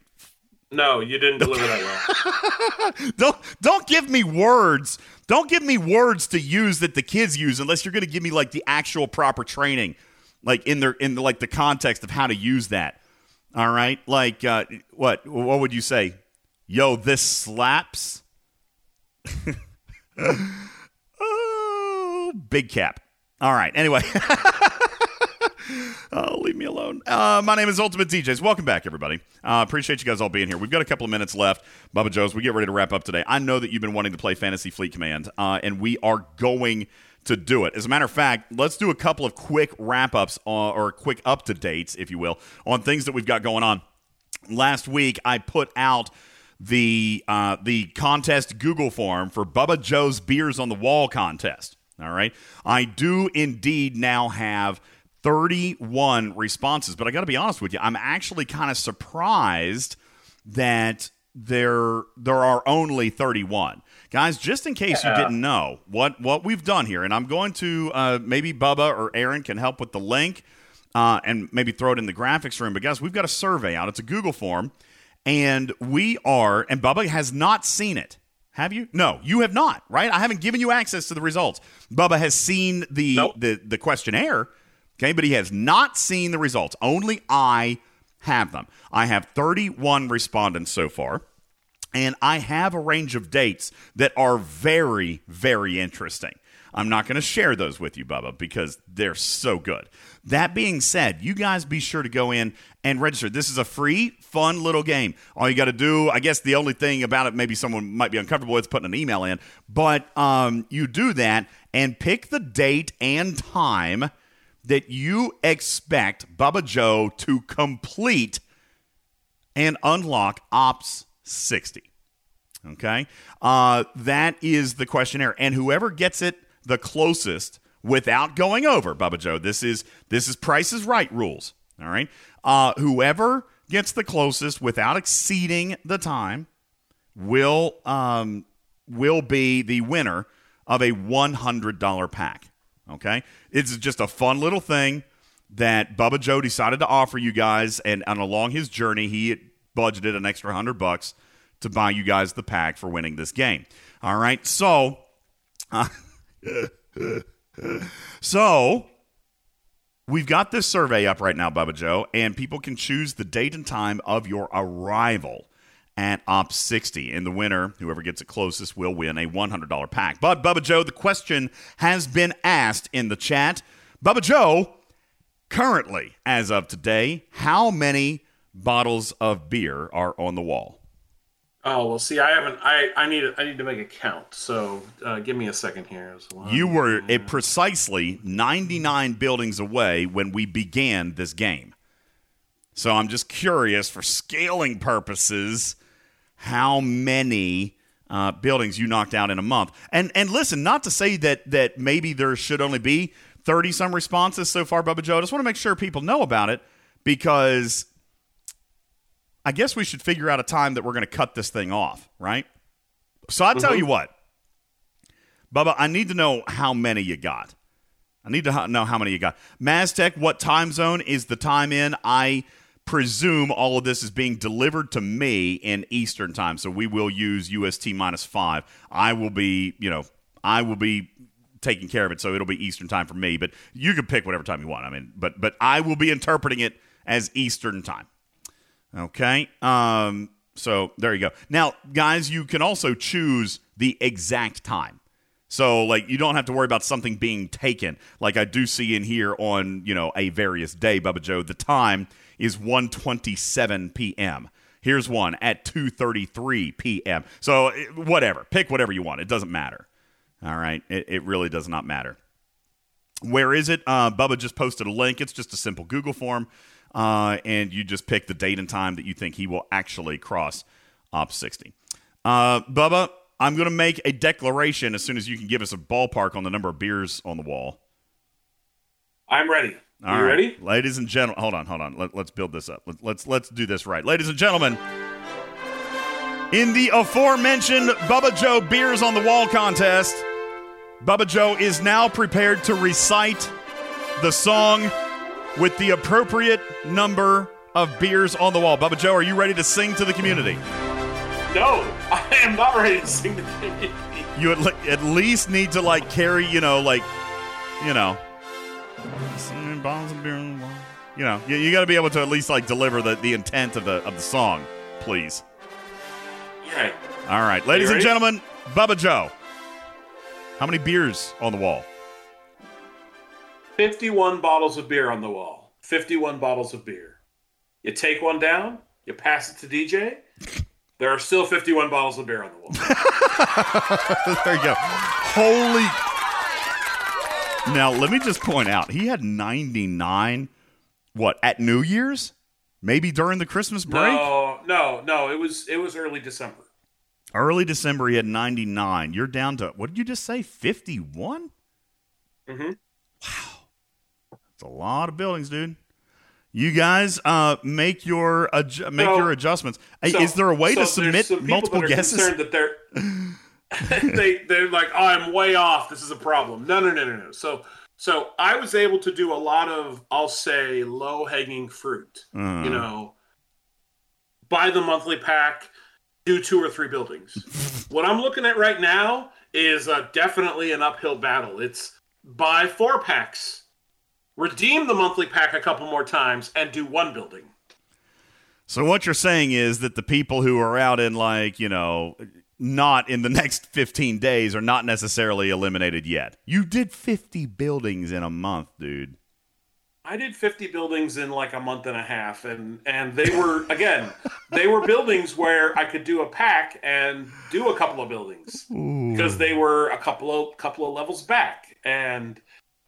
S2: No, you didn't deliver that well. [laughs]
S1: don't don't give me words. Don't give me words to use that the kids use unless you're going to give me like the actual proper training, like in their in the, like the context of how to use that. All right, like uh, what what would you say? Yo, this slaps. [laughs] big cap. All right. Anyway. [laughs] Oh, leave me alone. Uh, my name is Ultimate DJs. Welcome back, everybody. Uh, appreciate you guys all being here. We've got a couple of minutes left. Bubba Joe's, we get ready to wrap up today. I know that you've been wanting to play Fantasy Fleet Command, uh, and we are going to do it. As a matter of fact, let's do a couple of quick wrap ups uh, or quick up to dates, if you will, on things that we've got going on. Last week, I put out the uh, the contest Google form for Bubba Joe's Beers on the Wall contest. All right, I do indeed now have 31 responses, but I got to be honest with you, I'm actually kind of surprised that there there are only 31 guys just in case you didn't know what what we've done here and i'm going to uh, maybe bubba or aaron can help with the link uh, and maybe throw it in the graphics room but guys we've got a survey out. It's a google form and we are and bubba has not seen it have you? No you have not right? I haven't given you access to the results. Bubba has seen the the, the questionnaire okay but he has not seen the results. Only i have them. I have 31 respondents so far and I have a range of dates that are very, very interesting. I'm not going to share those with you, Bubba, because they're so good. That being said, you guys be sure to go in and register. This is a free, fun little game. All you got to do, I guess the only thing about it, maybe someone might be uncomfortable with putting an email in, but um, you do that and pick the date and time that you expect Bubba Joe to complete and unlock Ops 60. Okay? Uh, that is the questionnaire. And whoever gets it the closest without going over, Bubba Joe, this is this is Price is Right rules. All right. Uh, whoever gets the closest without exceeding the time will um, will be the winner of a $100 pack. Okay? It's just a fun little thing that Bubba Joe decided to offer you guys and, and along his journey he budgeted an extra 100 bucks to buy you guys the pack for winning this game. All right? So uh, [laughs] so we've got this survey up right now, Bubba Joe, and people can choose the date and time of your arrival at Op 60. And the winner, whoever gets it closest, will win a $100 pack. But, Bubba Joe, the question has been asked in the chat. Bubba Joe, currently, as of today, how many bottles of beer are on the wall?
S2: Oh well, see, I haven't. I I need I need to make a count. So uh, give me a second here. One-
S1: You were at precisely 99 buildings away when we began this game. So I'm just curious, for scaling purposes, how many uh, buildings you knocked out in a month. And and listen, not to say that that maybe there should only be 30 some responses so far, Bubba Joe. I just want to make sure people know about it because I guess we should figure out a time that we're going to cut this thing off, right? So I tell
S2: Mhm.
S1: you what, Bubba, I need to know how many you got. I need to know how many you got. Maztec, what time zone is the time in? I presume all of this is being delivered to me in Eastern time, so we will use UST minus five. I will be, you know, I will be taking care of it, so it'll be Eastern time for me. But you can pick whatever time you want. I mean, but but I will be interpreting it as Eastern time. Okay. Um, so there you go. Now, guys, you can also choose the exact time. So, like, you don't have to worry about something being taken, like I do see in here on, you know, a various day, Bubba Joe. The time is 1.27 p.m. Here's one at 2.33 p.m. So, whatever. Pick whatever you want. It doesn't matter. All right? It, it really does not matter. Where is it? Uh, Bubba just posted a link. It's just a simple Google form, uh, and you just pick the date and time that you think he will actually cross Op 60. Uh, Bubba, I'm going to make a declaration as soon as you can give us a ballpark on the number of beers on the wall.
S2: I'm ready.
S1: All
S2: you
S1: right.
S2: ready?
S1: ladies and gentlemen? Hold on, hold on. Let, let's build this up. Let, let's let's do this right, ladies and gentlemen. In the aforementioned Bubba Joe Beers on the Wall contest, Bubba Joe is now prepared to recite the song with the appropriate number of beers on the wall. Bubba Joe, are you ready to sing to the community?
S2: No, [laughs] I am not ready to sing the community.
S1: You at, le- at least need to like carry, you know, like, you know, bottles of beer on the wall. You know, you, you got to be able to at least like deliver the, the intent of the of the song, please.
S2: Yeah.
S1: All right, ladies and gentlemen, Bubba Joe. How many beers on the wall?
S2: 51 bottles of beer on the wall. 51 bottles of beer. You take one down, you pass it to DJ. There are still 51 bottles of beer on the wall. [laughs]
S1: there you go. Holy. Now, let me just point out, he had 99, what, at New Year's? Maybe during the Christmas break?
S2: No, no, no. It was it was early December.
S1: Early December, he had 99. You're down to, what did you just say, 51?
S2: Mm-hmm.
S1: It's a lot of buildings, dude. You guys uh, make your adju- make
S2: So-
S1: your adjustments.
S2: So-
S1: Is there a way
S2: so
S1: to submit multiple guesses?
S2: That they're [laughs] [laughs] they they're like, oh, I'm way off. This is a problem. No, no, no, no, no. So so I was able to do a lot of I'll say low hanging fruit.
S1: Uh.
S2: You know, buy the monthly pack, do two or three buildings. [laughs] what I'm looking at right now is uh, definitely an uphill battle. It's buy four packs, redeem the monthly pack a couple more times, and do one building.
S1: So what you're saying is that the people who are out in like, you know, not in the next 15 days are not necessarily eliminated yet. You did 50 buildings in a month, dude.
S2: I did 50 buildings in like a month and a half and and they were again, they were buildings where I could do a pack and do a couple of buildings because they were a couple of couple of levels back and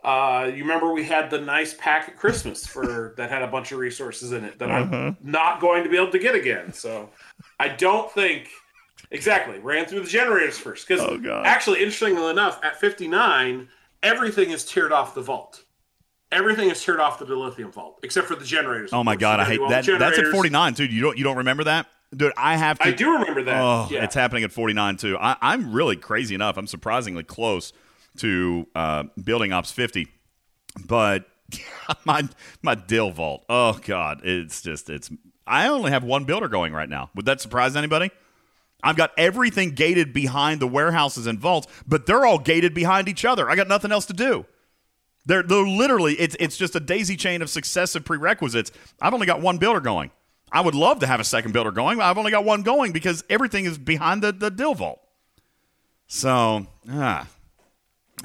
S2: uh, you remember we had the nice pack at Christmas for [laughs] that had a bunch of resources in it that
S1: Uh-huh.
S2: I'm not going to be able to get again. So I don't think exactly ran through the generators first because
S1: Oh,
S2: actually, interestingly enough, at 59, everything is tiered off the vault. Everything is tiered off the dilithium vault except for the generators.
S1: Oh my god, I hate that. That's at 49, dude. You don't you don't remember that? Dude, I have to
S2: I do remember that.
S1: Oh,
S2: yeah.
S1: it's happening at 49 too. I, I'm really crazy enough. I'm surprisingly close to uh, building ops 50, but [laughs] my my dill vault. Oh god, it's just it's. I only have one builder going right now. Would that surprise anybody? I've got everything gated behind the warehouses and vaults, but they're all gated behind each other. I got nothing else to do. They're, they're literally it's it's just a daisy chain of successive prerequisites. I've only got one builder going. I would love to have a second builder going. but I've only got one going because everything is behind the, the dill vault. So, ah.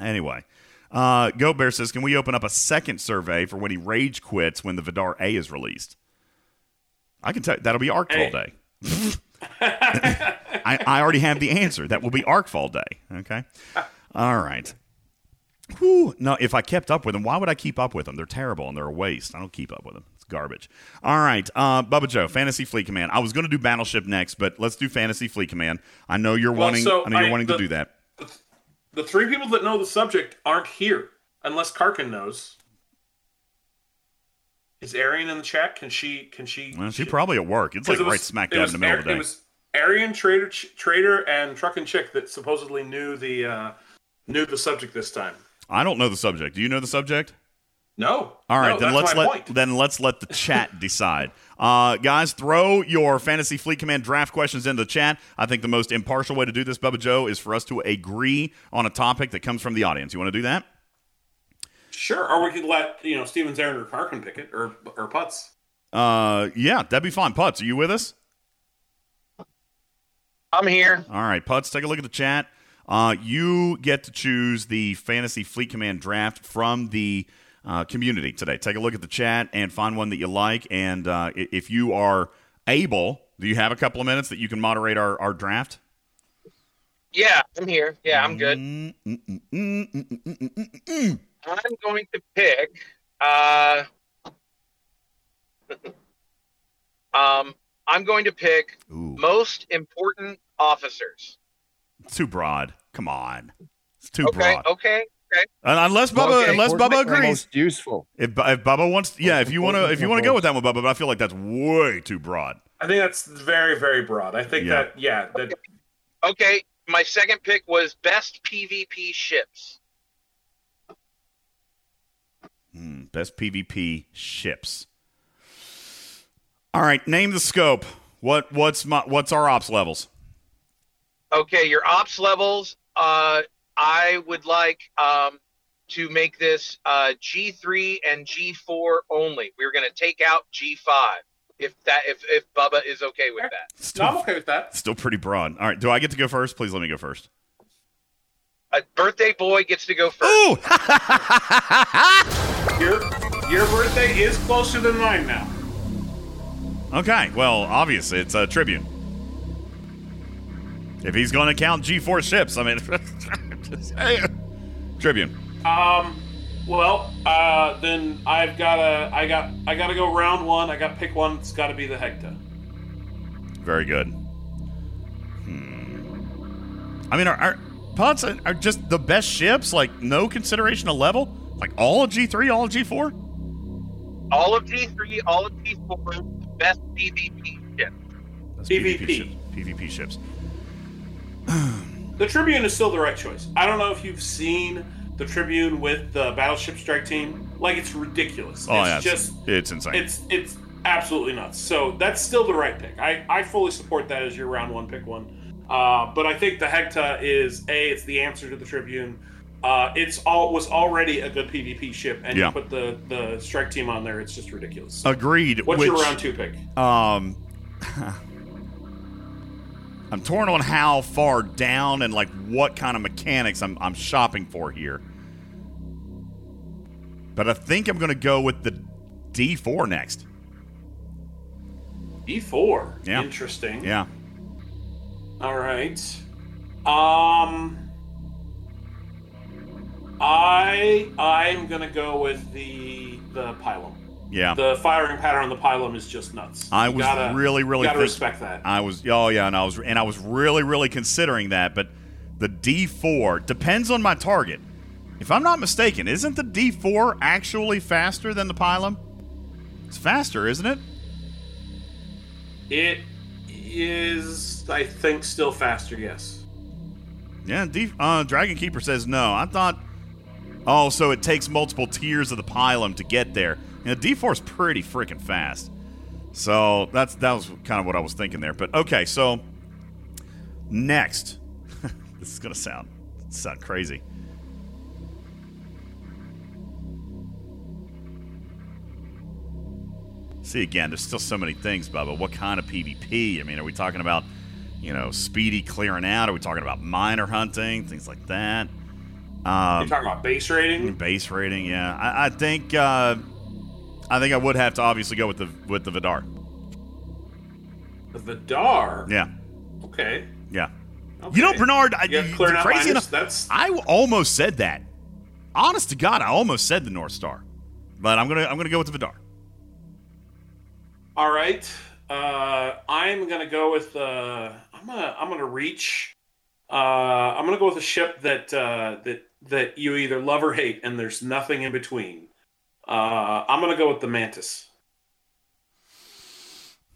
S1: Anyway, uh, Goat Bear says, can we open up a second survey for when he rage quits when the Vidar A is released? I can tell that'll be Arcfall Day. [laughs] I, I already have the answer. That will be Arcfall Day. Okay. All right. Whew. No, if I kept up with them, why would I keep up with them? They're terrible and they're a waste. I don't keep up with them. It's garbage. All right, uh, Bubba Joe, Fantasy Fleet Command. I was going to do Battleship next, but let's do Fantasy Fleet Command. I know you're
S2: Well,
S1: wanting.
S2: so
S1: I know you're
S2: I-
S1: wanting
S2: the-
S1: to do that.
S2: The three people that know the subject aren't here, unless Karkin knows. Is Arian in the chat? Can she? Can she?
S1: Well, she's probably at work. It's like
S2: it
S1: right
S2: was-
S1: smack
S2: it
S1: dab in the middle
S2: Ar-
S1: of the day.
S2: It was Arian, Trader, Trader, and Truck and Chick that supposedly knew the uh, knew the subject this time.
S1: I don't know the subject. Do you know the subject?
S2: No.
S1: All right,
S2: No,
S1: then let's let
S2: point.
S1: then let's let the chat [laughs] decide. Uh, guys, throw your fantasy fleet command draft questions into the chat. I think the most impartial way to do this, Bubba Joe, is for us to agree on a topic that comes from the audience. You want to do that?
S2: Sure, or we could let you know Stevens, Aaron, or Karkin pick it, or or Putz.
S1: Uh, yeah, that'd be fine. Putz, are you with us?
S15: I'm here.
S1: All right, Putz, take a look at the chat. Uh, you get to choose the fantasy fleet command draft from the uh, community today. Take a look at the chat and find one that you like. And uh, if you are able, do you have a couple of minutes that you can moderate our, our draft?
S15: Yeah, I'm here. Yeah, I'm good.
S1: Mm,
S15: I'm going to pick. Uh, um, I'm going to pick most important officers.
S1: Too broad. Come on. It's too
S15: okay,
S1: broad.
S15: okay, okay.
S1: Unless Bubba,
S15: Okay.
S1: unless Bubba agrees.
S3: Useful.
S1: If, Bu- if Bubba wants, yeah, if you want to, if you want to go with that one, Bubba, but I feel like that's way too broad.
S2: I think that's very very broad. I think
S1: Yeah.
S2: that yeah that
S15: Okay, my second pick was best PvP ships.
S1: Hmm, best PvP ships. All right, name the scope. What what's my what's our ops levels?
S15: Okay, your ops levels. Uh, I would like um, to make this uh, G3 and G4 only. We're going to take out G5 if that if if Bubba is okay with that.
S2: No, I'm okay with that.
S1: Still pretty broad. All right, do I get to go first? Please let me go first.
S15: A birthday boy gets to go first.
S1: Ooh! [laughs]
S2: Your your birthday is closer than mine now.
S1: Okay, well, obviously it's a Tribune. If he's going to count G4 ships, I mean, just- [laughs] [laughs] hey, Tribune.
S2: Um, well, uh, then I've got to I got I got to go round one. I got to pick one. It's got to be the Hegh'ta.
S1: Very good. Hmm. I mean, are, are pods are are just the best ships? Like no consideration of level? Like all of G3, all of G4?
S15: All of G3, all of G4, best PvP ship.
S1: That's
S2: PvP.
S1: ships. PvP ships.
S2: The Tribune is still the right choice. I don't know if you've seen the Tribune with the Battleship Strike Team. Like it's ridiculous.
S1: Oh
S2: it's
S1: yeah,
S2: just
S1: it's, it's insane.
S2: it's it's absolutely nuts. So that's still the right pick. I, I fully support that as your round one pick one. Uh, but I think the Hegh'ta is a it's the answer to the Tribune. Uh, it's all was already a good PvP ship, and
S1: Yeah.
S2: you put the the strike team on there. It's just ridiculous.
S1: Agreed.
S2: What's your round two pick?
S1: Um, [laughs] I'm torn on how far down and like what kind of mechanics I'm I'm shopping for here. But I think I'm going to go with the D4 next.
S2: D4?
S1: Yeah.
S2: Interesting.
S1: Yeah.
S2: All right. Um I I'm gonna go with the the Pilum.
S1: Yeah.
S2: The firing pattern on the Pilum is just nuts.
S1: I
S2: You
S1: was
S2: gotta-
S1: really, really
S2: gotta
S1: think-
S2: respect that.
S1: I was, oh yeah, and I was, and I was really, really considering that. But the D4 depends on my target. If I'm not mistaken, isn't the D4 actually faster than the Pilum? It's faster, isn't it?
S2: It is I think still faster, yes.
S1: Yeah. D, uh, Dragon Keeper says no. I thought. Oh, so it takes multiple tiers of the Pilum to get there. You know, D4 is pretty freaking fast. So that's that was kind of what I was thinking there. But okay, so next, [laughs] this is gonna sound sound crazy. See again, there's still so many things, Bubba. What kind of PvP? I mean, are we talking about, you know, speedy clearing out? Are we talking about miner hunting, things like that? Um,
S2: You're talking about base rating?
S1: Base rating, yeah. I, I think uh, I think I would have to obviously go with the with the Vidar.
S2: The Vidar.
S1: Yeah,
S2: Okay.
S1: yeah. You know, Bernard, I,
S2: You
S1: you- crazy
S2: minus,
S1: enough,
S2: that's
S1: I almost said that. Honest to God, I almost said the North Star, but I'm gonna I'm gonna go with the Vidar.
S2: All right. Uh, I'm gonna go with. Uh, I'm gonna. I'm gonna reach. Uh, I'm gonna go with a ship that uh, that that you either love or hate, and there's nothing in between. Uh, I'm gonna go with the Mantis.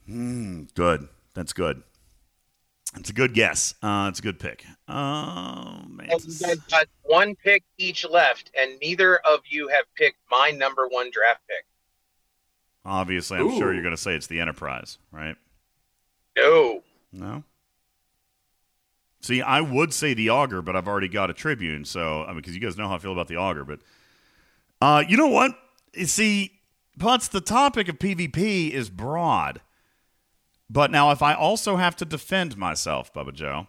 S1: Hmm, good. That's good. It's a good guess. Uh, it's a good pick. Oh man.
S15: And you guys got one pick each left, and neither of you have picked my number one draft pick.
S1: Obviously, I'm sure you're gonna say it's the Enterprise, right?
S15: No.
S1: No. See, I would say the Augur, but I've already got a Tribune, so I mean, because you guys know how I feel about the Augur, But uh, you know what? You See, Putz, the topic of PvP is broad. But now, if I also have to defend myself, Bubba Joe,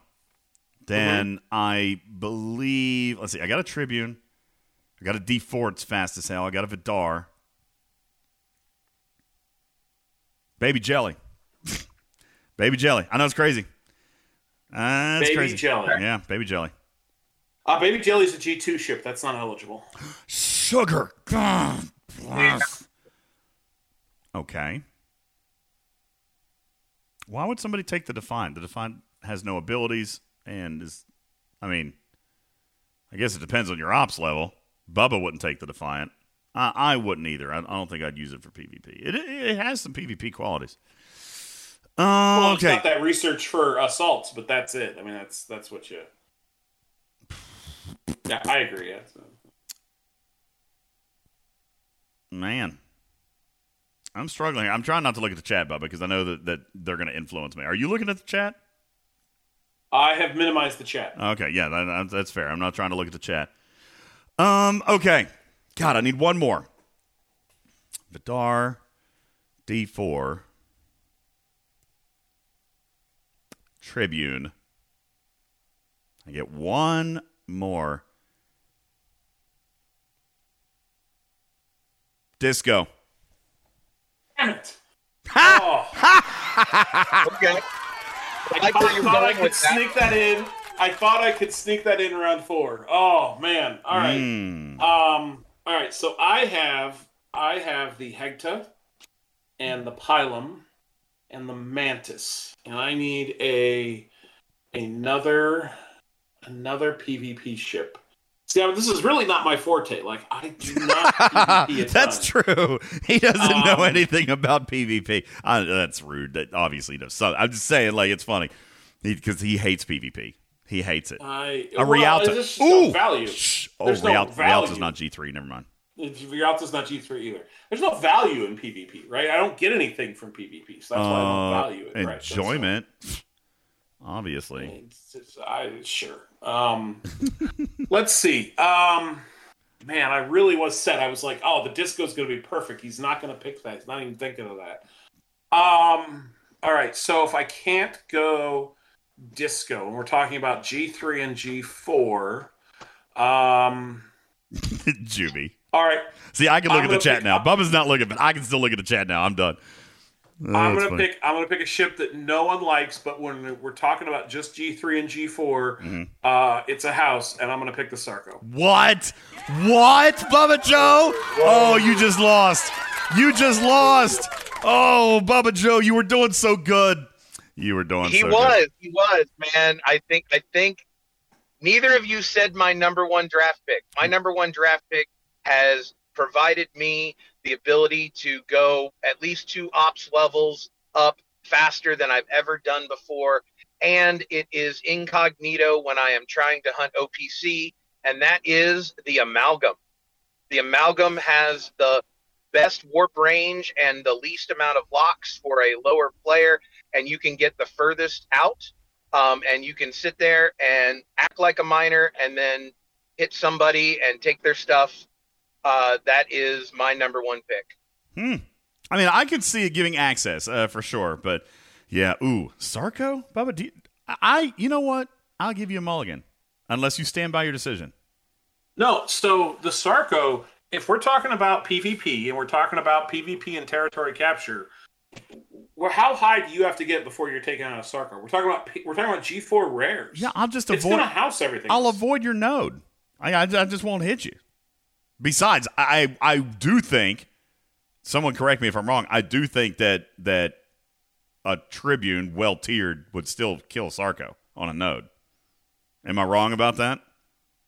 S1: then I believe. Let's see. I got a Tribune. I got a D4. It's fast as hell. I got a Vidar. Baby Jelly. [laughs] Baby Jelly. I know it's crazy. Uh,
S2: Baby
S1: crazy.
S2: Jelly.
S1: Yeah, Baby Jelly.
S2: Uh, Baby Jelly's a G2 ship. That's not eligible. [gasps]
S1: Sugar. Okay. Why would somebody take the Defiant? The Defiant has no abilities and is, I mean, I guess it depends on your ops level. Bubba wouldn't take the Defiant. I, I wouldn't either. I, I don't think I'd use it for PvP. It, it has some PvP qualities. Uh,
S2: Well,
S1: okay.
S2: it's not that research for assaults, but that's it. I mean, that's that's what you. [sighs] Yeah, I agree. Yeah. so.
S1: Man. I'm struggling. I'm trying not to look at the chat, Bubba, because I know that, that they're going to influence me. Are you looking at the chat?
S2: I have minimized the chat.
S1: Okay, yeah, that, that- that's fair. I'm not trying to look at the chat. Um, okay. God, I need one more. Vidar, D4, Tribune. I get one more. Disco.
S2: Damn it! Oh.
S15: okay. I like where
S2: I
S15: you're
S2: thought I could
S15: with that.
S2: sneak that in. I thought I could sneak that in round four. Oh man! All right.
S1: Mm.
S2: Um. All right. So I have I have the Hegh'ta, and the Pilum, and the Mantis, and I need a another another PvP ship. See, I mean, this is really not my forte. Like I do [laughs] not
S1: That's true. He doesn't know
S2: Um,
S1: anything about PvP. Uh, that's rude. That obviously does. So I'm just saying, like, it's funny because he, hates PvP. He hates it.
S2: I
S1: A
S2: well,
S1: Rialto.
S2: There's no
S1: Ooh!
S2: value.
S1: Oh,
S2: There's no value.
S1: Rialto's not G3. Never mind.
S2: Rialto's not G three either. There's no value in PvP, right? I don't get anything from PvP, so that's why I don't
S1: Uh,
S2: value it. Right? [laughs]
S1: Obviously.
S2: It's, it's, I sure. Um, [laughs] let's see. Um, man, I really was set. I was like, oh, the disco's going to be perfect. He's not going to pick that. He's not even thinking of that. Um, all right. So if I can't go disco, and we're talking about G three and G four, um, [laughs]
S1: Juvie.
S2: all right.
S1: See, I can look
S2: I'm
S1: at the chat
S2: pick-
S1: now. Bubba's not looking, but I can still look at the chat now. I'm done. Oh,
S2: I'm gonna
S1: funny.
S2: pick. I'm gonna pick a ship that no one likes, but when we're talking about just G3 and G4,
S1: Mm-hmm.
S2: uh, it's a house, and I'm gonna pick the Sarko.
S1: What? What, Bubba Joe? Oh, you just lost. You just lost. Oh, Bubba Joe, you were doing so good. You were doing so good.
S15: He
S1: so
S15: was.
S1: good.
S15: He was, man. I think. I think neither of you said my number one draft pick. My number one draft pick has provided me the ability to go at least two ops levels up faster than I've ever done before, and it is incognito when I am trying to hunt OPC, and that is the amalgam. The amalgam has the best warp range and the least amount of locks for a lower player, and you can get the furthest out. Um, and you can sit there and act like a miner and then hit somebody and take their stuff. Uh, that is my number one pick.
S1: Hmm. I mean, I could see it giving access uh, for sure, but yeah. Ooh, Sarko, Bubba. Do you, I? You know what? I'll give you a mulligan, unless you stand by your decision.
S2: No, so the Sarko, if we're talking about PvP and we're talking about PvP and territory capture, well, how high do you have to get before you're taking out a Sarko? We're talking about we're talking about G4 rares.
S1: Yeah, I'll just
S2: it's
S1: avoid.
S2: gonna house everything.
S1: I'll avoid your node. I, I, I just won't hit you. Besides, I I do think someone correct me if I'm wrong. I do think that that a Tribune well tiered would still kill Sarko on a node. Am I wrong about that?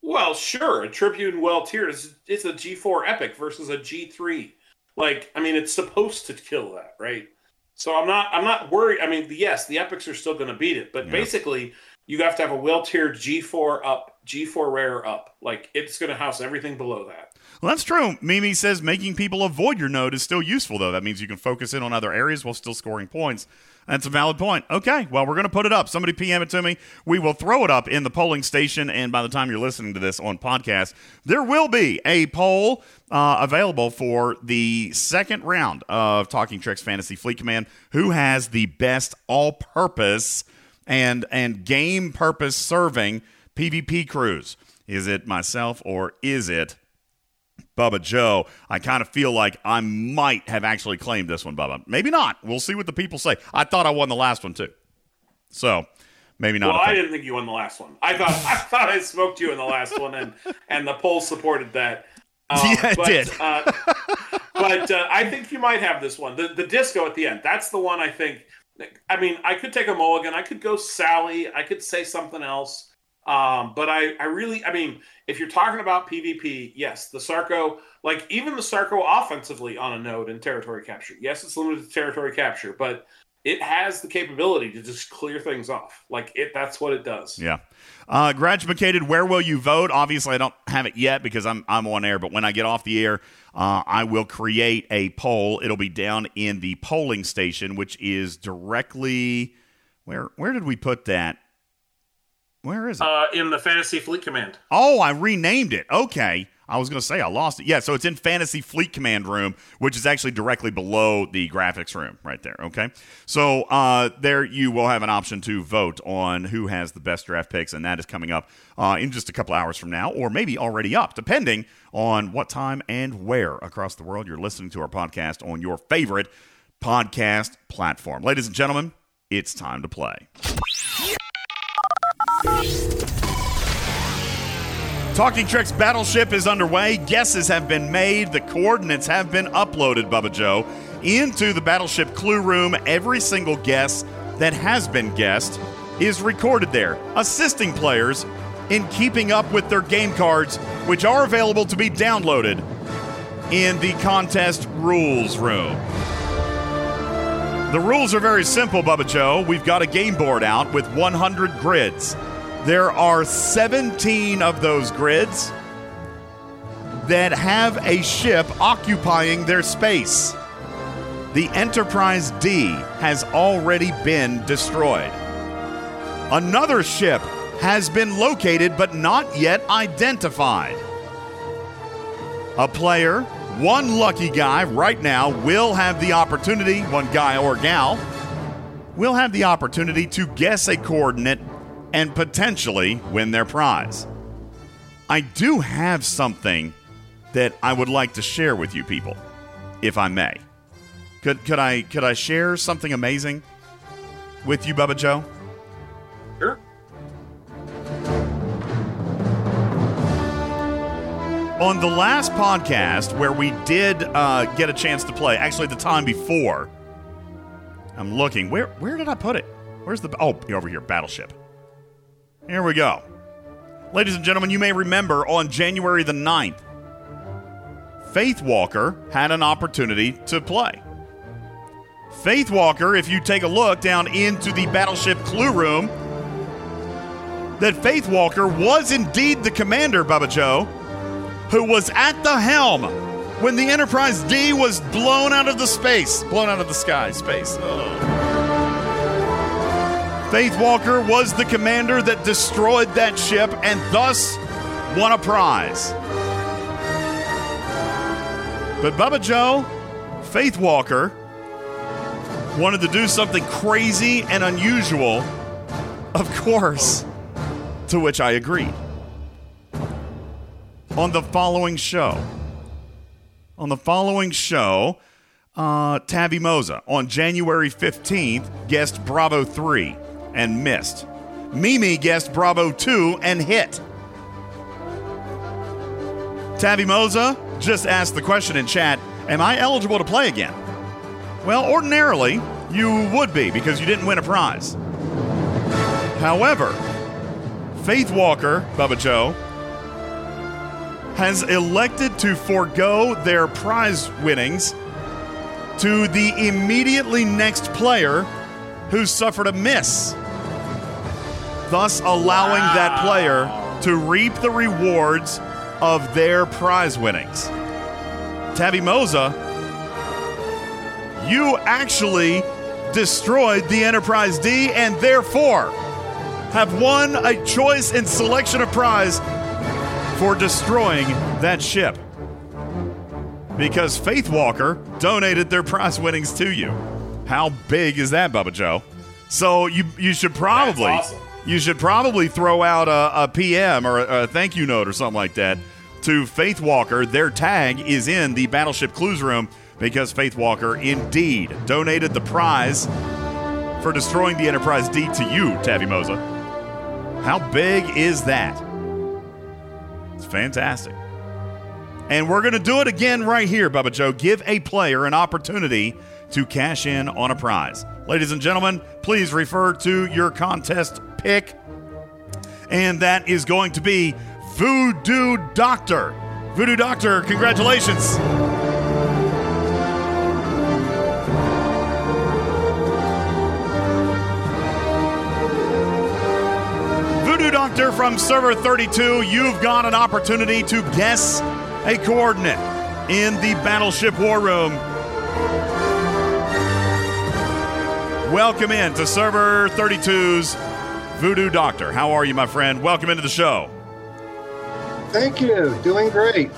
S2: Well, sure. A Tribune well tiered is it's a G4 epic versus a G3. Like, I mean, it's supposed to kill that, right? So I'm not I'm not worried. I mean, yes, the epics are still going to beat it, but
S1: Yeah.
S2: basically, you have to have a well tiered G4 up, G4 rare up. Like, it's going to house everything below that.
S1: Well, that's true. Mimi says making people avoid your node is still useful, though. That means you can focus in on other areas while still scoring points. That's a valid point. Okay, well, we're going to put it up. Somebody PM it to me. We will throw it up in the polling station, and by the time you're listening to this on podcast, there will be a poll uh, available for the second round of Talking Trek's Fantasy Fleet Command. Who has the best all-purpose and and game purpose serving PvP crews? Is it myself or is it Bubba Joe, I kind of feel like I might have actually claimed this one, Bubba. Maybe not. We'll see what the people say. I thought I won the last one too, so maybe not.
S2: well, I didn't think you won the last one. I thought [laughs] I thought I smoked you in the last one, and and the poll supported that. [laughs] Um,
S1: Yeah, it
S2: but,
S1: did.
S2: uh, but uh, I think you might have this one. The the disco at the end. That's the one I think. I mean, I could take a mulligan. I could go Sally. I could say something else. Um, but I, I really, I mean, if you're talking about PvP, yes, the Sarko, like even the Sarko offensively on a node in territory capture. Yes, it's limited to territory capture, but it has the capability to just clear things off. Like it, that's what it does.
S1: Yeah. Uh, Graduated, where will you vote? Obviously, I don't have it yet because I'm I'm on air. But when I get off the air, uh, I will create a poll. It'll be down in the polling station, which is directly where where did we put that? Where is it?
S2: Uh, in the Fantasy Fleet Command.
S1: Oh, I renamed it. Okay. I was going to say I lost it. Yeah, so it's in Fantasy Fleet Command Room, which is actually directly below the graphics room right there. Okay. So uh, there you will have an option to vote on who has the best draft picks, and that is coming up uh, in just a couple hours from now, or maybe already up, depending on what time and where across the world you're listening to our podcast on your favorite podcast platform. Ladies and gentlemen, it's time to play. Talking Trek's Battleship is underway. Guesses have been made. The coordinates have been uploaded, Bubba Joe, into the Battleship Clue Room. Every single guess that has been guessed is recorded there, assisting players in keeping up with their game cards, which are available to be downloaded in the contest rules room. The rules are very simple, Bubba Joe. We've got a game board out with 100 grids. There are 17 of those grids that have a ship occupying their space. The Enterprise D has already been destroyed. Another ship has been located but not yet identified. A player, one lucky guy right now, will have the opportunity, one guy or gal, will have the opportunity to guess a coordinate and potentially win their prize. I do have something that I would like to share with you people, if I may. Could could I could I share something amazing with you, Bubba Joe?
S2: Sure.
S1: On the last podcast where we did uh, get a chance to play, actually the time before, I'm looking. Where where did I put it? Where's the oh over here Battleship? Here we go. Ladies and gentlemen, you may remember on January the 9th, Faith Walker had an opportunity to play. Faith Walker, if you take a look down into the Battleship Clue Room, that Faith Walker was indeed the commander, Bubba Joe, who was at the helm when the Enterprise D was blown out of the space, blown out of the sky, space. Faith Walker was the commander that destroyed that ship and thus won a prize. But Bubba Joe, Faith Walker, wanted to do something crazy and unusual, of course, to which I agreed. On the following show, on the following show, uh, Tabby Moza on January 15th guest Bravo 3 and missed. Mimi guessed Bravo 2 and hit. Tavi Moza just asked the question in chat Am I eligible to play again? Well, ordinarily, you would be because you didn't win a prize. However, Faith Walker, Bubba Joe, has elected to forego their prize winnings to the immediately next player who suffered a miss, thus allowing that player to reap the rewards of their prize winnings. Tabby Moza, you actually destroyed the Enterprise D and therefore have won a choice and selection of prize for destroying that ship. Because Faith Walker donated their prize winnings to you. How big is that, Bubba Joe? So you you should probably
S2: awesome.
S1: You should probably throw out a, a PM or a, a thank you note or something like that to Faith Walker. Their tag is in the Battleship Clues Room because Faith Walker indeed donated the prize for destroying the Enterprise D to you, Tabby Moza. How big is that? It's fantastic. And we're going to do it again right here, Bubba Joe. Give a player an opportunity to cash in on a prize. Ladies and gentlemen, please refer to your contest pick. And that is going to be Voodoo Doctor. Voodoo Doctor, congratulations. Voodoo Doctor from Server 32, you've got an opportunity to guess a coordinate in the Battleship War Room. Welcome in to Server 32's Voodoo Doctor. How are you, my friend? Welcome into the show.
S16: Thank you. Doing great.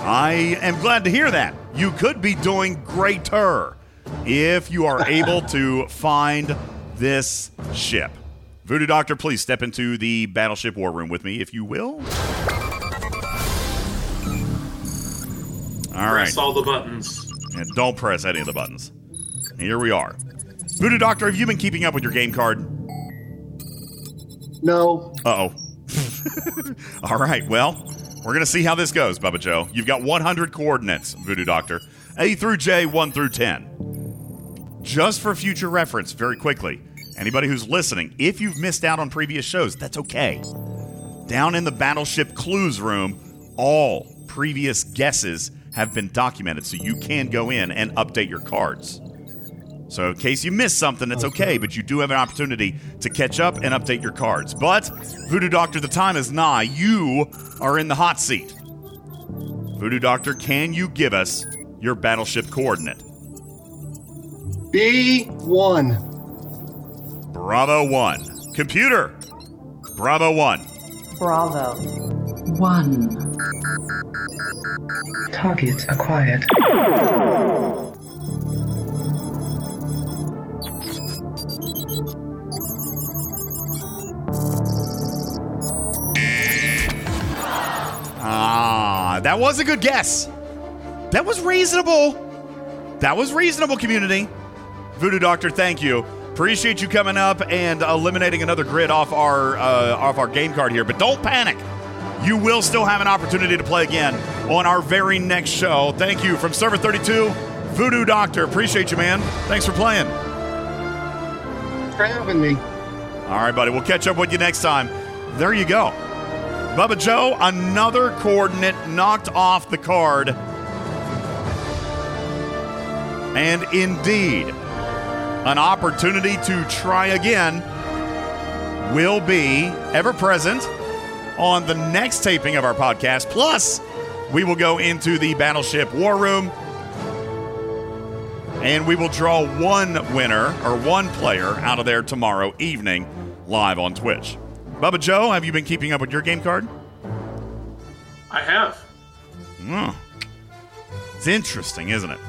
S1: I am glad to hear that. You could be doing greater if you are [laughs] able to find this ship. Voodoo Doctor, please step into the Battleship War Room with me, if you will. All right.
S2: Press all the buttons.
S1: And don't press any of the buttons. Here we are. Voodoo Doctor, have you been keeping up with your game card?
S16: No.
S1: Uh oh. [laughs] All right, well, we're going to see how this goes, Bubba Joe. You've got 100 coordinates, Voodoo Doctor. A through J, 1 through 10. Just for future reference, very quickly, anybody who's listening, if you've missed out on previous shows, that's okay. Down in the Battleship Clues room, all previous guesses have been documented, so you can go in and update your cards. So, in case you missed something, it's okay, but you do have an opportunity to catch up and update your cards. But, Voodoo Doctor, the time is nigh. You are in the hot seat. Voodoo Doctor, can you give us your battleship coordinate?
S16: B1.
S1: Bravo 1. Computer, Bravo 1.
S17: Bravo. One. Target acquired.
S1: That was a good guess. That was reasonable. That was reasonable, community. Voodoo Doctor, thank you. Appreciate you coming up and eliminating another grid off our uh, off our game card here. But don't panic. You will still have an opportunity to play again on our very next show. Thank you from Server 32, Voodoo Doctor. Appreciate you, man. Thanks for playing.
S16: Thanks for having me.
S1: All right, buddy. We'll catch up with you next time. There you go. Bubba Joe, another coordinate knocked off the card. And indeed, an opportunity to try again will be ever present on the next taping of our podcast. Plus, we will go into the Battleship War Room and we will draw one winner or one player out of there tomorrow evening live on Twitch. Bubba Joe, have you been keeping up with your game card?
S2: I have.
S1: Hmm. It's interesting, isn't it?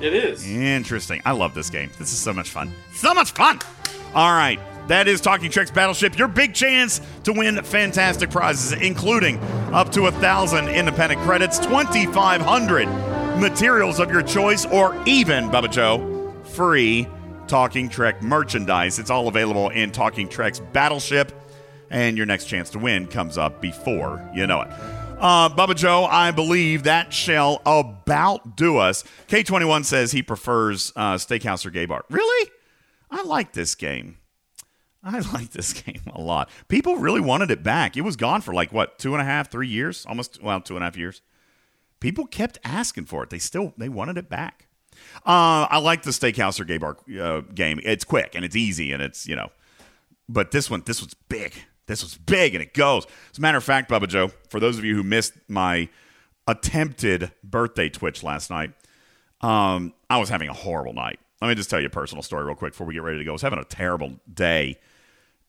S2: It is.
S1: Interesting. I love this game. This is so much fun. So much fun. All right. That is Talking Treks Battleship. Your big chance to win fantastic prizes, including up to a thousand independent credits, 2,500 materials of your choice, or even, Bubba Joe, free Talking Trek merchandise. It's all available in Talking Trek's Battleship, and your next chance to win comes up before you know it. Uh, Bubba Joe, I believe that shall about do us. K21 says he prefers uh, Steakhouse or Gay Bar. Really? I like this game. I [laughs] like this game a lot. People really wanted it back. It was gone for like what two and a half, three years, almost well, two and a half years. People kept asking for it. They still they wanted it back. Uh, I like the Steakhouse or Gay Bar uh, game. It's quick and it's easy and it's you know, but this one this one's big. This was big and it goes. As a matter of fact, Bubba Joe, for those of you who missed my attempted birthday Twitch last night, um, I was having a horrible night. Let me just tell you a personal story real quick before we get ready to go. I was having a terrible day.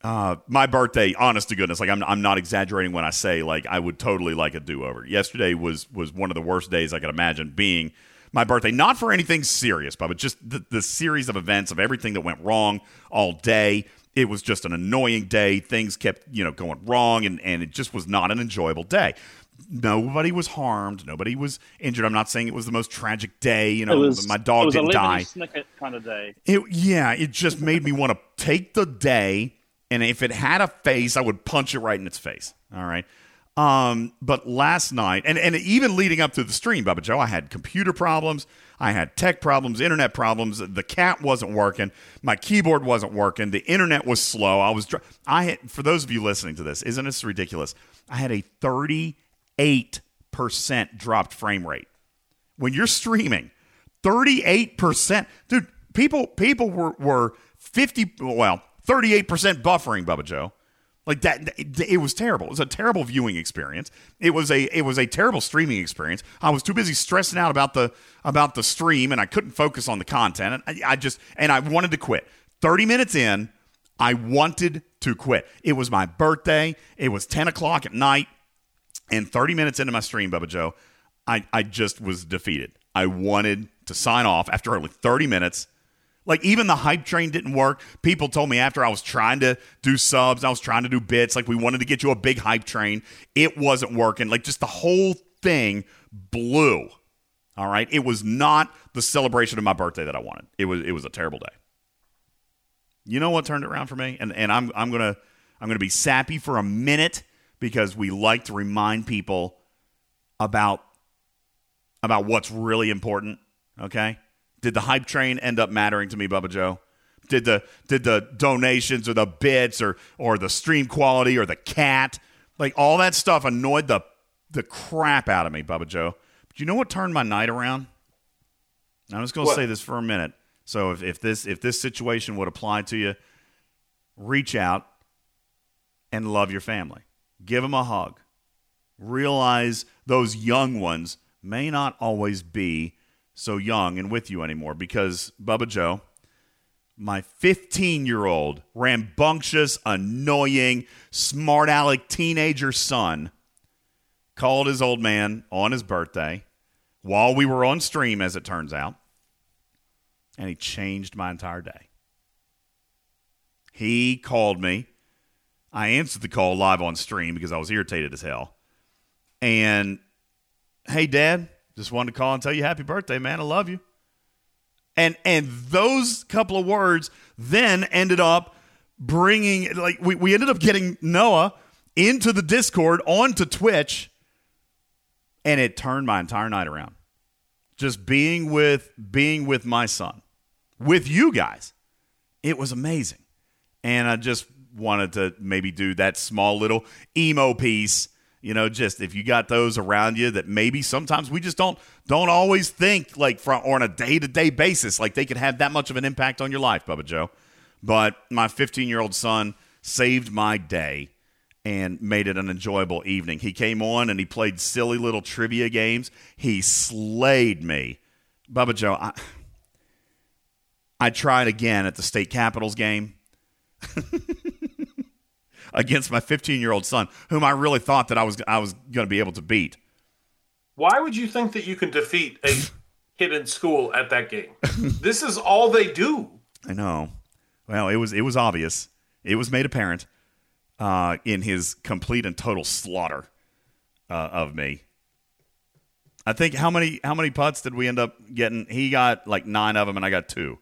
S1: Uh, my birthday, honest to goodness, like I'm, I'm not exaggerating when I say like I would totally like a do over. Yesterday was was one of the worst days I could imagine being my birthday. Not for anything serious, but just the, the series of events of everything that went wrong all day. It was just an annoying day. Things kept you know going wrong, and and it just was not an enjoyable day. Nobody was harmed. Nobody was injured. I'm not saying it was the most tragic day. You know,
S11: it was,
S1: my
S11: it
S1: dog
S11: was
S1: didn't die.
S11: Snicket kind of day.
S1: It, yeah, it just made me want to take the day, and if it had a face, I would punch it right in its face. All right. Um, but last night, and, and even leading up to the stream, Bubba Joe, I had computer problems, I had tech problems, internet problems. The cat wasn't working, my keyboard wasn't working, the internet was slow. I was, I had, for those of you listening to this, isn't this ridiculous? I had a 38% dropped frame rate. When you're streaming, 38%. Dude, people people were, were 50, well, 38% buffering, Bubba Joe. Like that, it, was terrible. It was a terrible viewing experience. It was a it was a terrible streaming experience. I was too busy stressing out about the about the stream, and I couldn't focus on the content. And I, I just and I wanted to quit. Thirty minutes in, I wanted to quit. It was my birthday. It was ten o'clock at night, and thirty minutes into my stream, Bubba Joe, I I just was defeated. I wanted to sign off after only thirty minutes. Like even the hype train didn't work. People told me after I was trying to do subs, I was trying to do bits, like we wanted to get you a big hype train. It wasn't working. Like just the whole thing blew. All right. It was not the celebration of my birthday that I wanted. It was it was a terrible day. You know what turned it around for me? And and I'm I'm gonna I'm gonna be sappy for a minute because we like to remind people about about what's really important. Okay. Did the hype train end up mattering to me, Bubba Joe? Did the did the donations or the bits or or the stream quality or the cat like all that stuff annoyed the the crap out of me, Bubba Joe. But you know what turned my night around? I'm just gonna
S2: What?
S1: say this for a minute. So if, if this if this situation would apply to you, reach out and love your family. Give them a hug. Realize those young ones may not always be so young and with you anymore because Bubba Joe, my 15 year old, rambunctious, annoying, smart aleck teenager son called his old man on his birthday while we were on stream, as it turns out, and he changed my entire day. He called me. I answered the call live on stream because I was irritated as hell. And hey, Dad, just wanted to call and tell you happy birthday, man. I love you. And and those couple of words then ended up bringing like we, we ended up getting Noah into the Discord onto Twitch, and it turned my entire night around. Just being with being with my son, with you guys, it was amazing. And I just wanted to maybe do that small little emo piece you know just if you got those around you that maybe sometimes we just don't don't always think like from or on a day-to-day basis like they could have that much of an impact on your life bubba joe. But my 15 year old son saved my day and made it an enjoyable evening. He came on and he played silly little trivia games. He slayed me. Bubba joe i, I tried again at the state capitals game [laughs] against my 15 year old son, whom I really thought that I was I was going to be able to beat.
S2: Why would you think that you can defeat a kid in school at that game? [laughs] this is all they do.
S1: I know. Well, it was it was obvious. It was made apparent uh, in his complete and total slaughter uh, of me. I think how many how many putts did we end up getting? He got like nine of them, and I got two.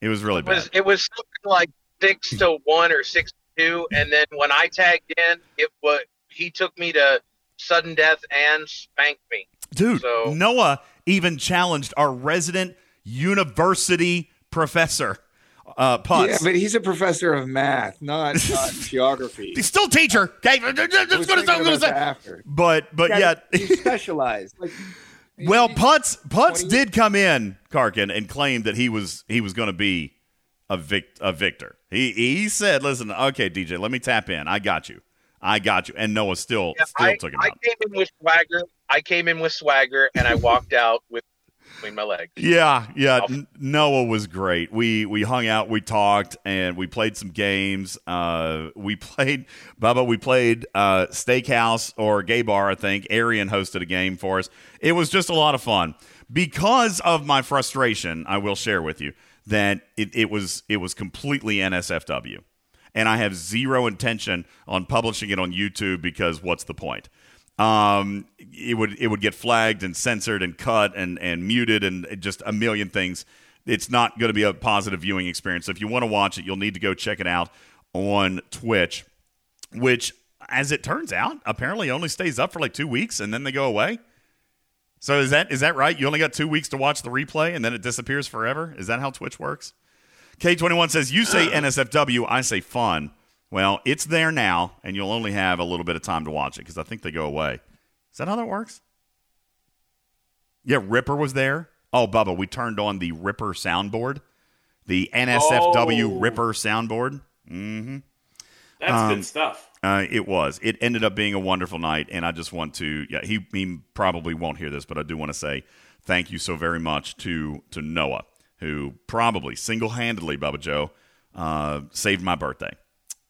S1: It was really
S15: It was
S1: bad.
S15: it was something like six to one or six to two, and then when I tagged in, it was he took me to sudden death and spanked me.
S1: Dude,
S15: So-
S1: Noah even challenged our resident university professor, uh, Putz.
S18: Yeah, but he's a professor of math, not, [laughs] not geography.
S1: He's still a teacher. Okay, that's
S18: was
S1: what I'm going to
S18: about
S1: say.
S18: that after.
S1: But but
S18: Yeah,
S1: yet,
S18: he's specialized. Like, [laughs]
S1: well, Putz Putz did come in, Karkin, and claim that he was he was going to be a vic, a victor. He he said, "Listen, okay, DJ, let me tap in. I got you. I got you." And Noah still still
S15: I,
S1: took him
S15: I
S1: out.
S15: came in with swagger. I came in with swagger, and I walked out with between my legs.
S1: Yeah, yeah. N- Noah was great. We we hung out, we talked, and we played some games. Uh, we played Bubba. We played uh, Steakhouse or Gay Bar. I think Arian hosted a game for us. It was just a lot of fun because of my frustration. I will share with you that it, it was it was completely NSFW, and I have zero intention on publishing it on YouTube because what's the point? um, it would it would get flagged and censored and cut and and muted and just a million things. It's not going to be a positive viewing experience. So if you want to watch it, you'll need to go check it out on Twitch, which, as it turns out, apparently only stays up for like two weeks and then they go away. So is that is that right? You only got two weeks to watch the replay and then it disappears forever. Is that how Twitch works? K21 says you say NSFW, I say fun. Well, it's there now, and you'll only have a little bit of time to watch it because I think they go away. Is that how that works? Yeah, Ripper was there. Oh, Bubba, we turned on the Ripper soundboard, the NSFW
S2: Oh.
S1: Ripper soundboard. Mm-hmm.
S2: That's
S1: Um,
S2: good stuff.
S1: Uh, it was. It ended up being a wonderful night, and I just want to. Yeah, he, he probably won't hear this, but I do want to say thank you so very much to to Noah, who probably single handedly, Bubba Joe, uh, saved my birthday,